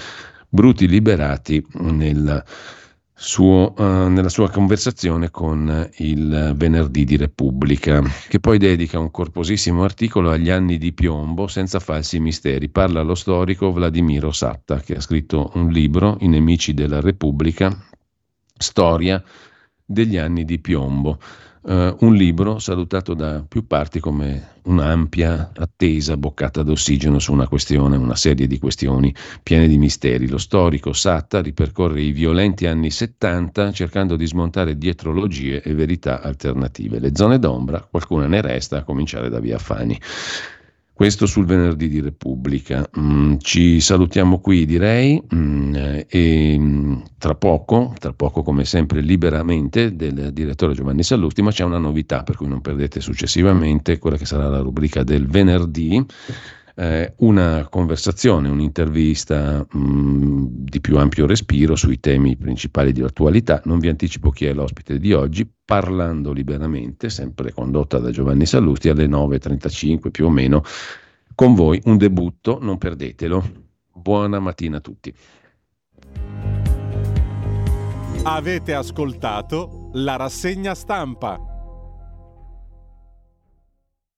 Bruti Liberati nel suo, uh, nella sua conversazione con il venerdì di Repubblica, che poi dedica un corposissimo articolo agli anni di piombo senza falsi misteri. Parla lo storico Vladimiro Satta, che ha scritto un libro, I nemici della Repubblica, storia degli anni di piombo uh, un libro salutato da più parti come un'ampia, attesa boccata d'ossigeno su una questione, una serie di questioni piene di misteri. Lo storico Satta ripercorre i violenti anni 70 cercando di smontare dietrologie e verità alternative. Le zone d'ombra, qualcuna ne resta, a cominciare da Via Fani. Questo sul venerdì di Repubblica. Mm, ci salutiamo qui direi mm, e mm, tra poco, tra poco come sempre liberamente del direttore Giovanni Sallusti, ma c'è una novità per cui non perdete successivamente quella che sarà la rubrica del venerdì eh, una conversazione, un'intervista mh, mm, di più ampio respiro sui temi principali di attualità. Non vi anticipo chi è l'ospite di oggi, parlando liberamente, sempre condotta da Giovanni Sallusti alle 9.35 più o meno. Con voi un debutto, non perdetelo. Buona mattina a tutti. Avete ascoltato la rassegna stampa.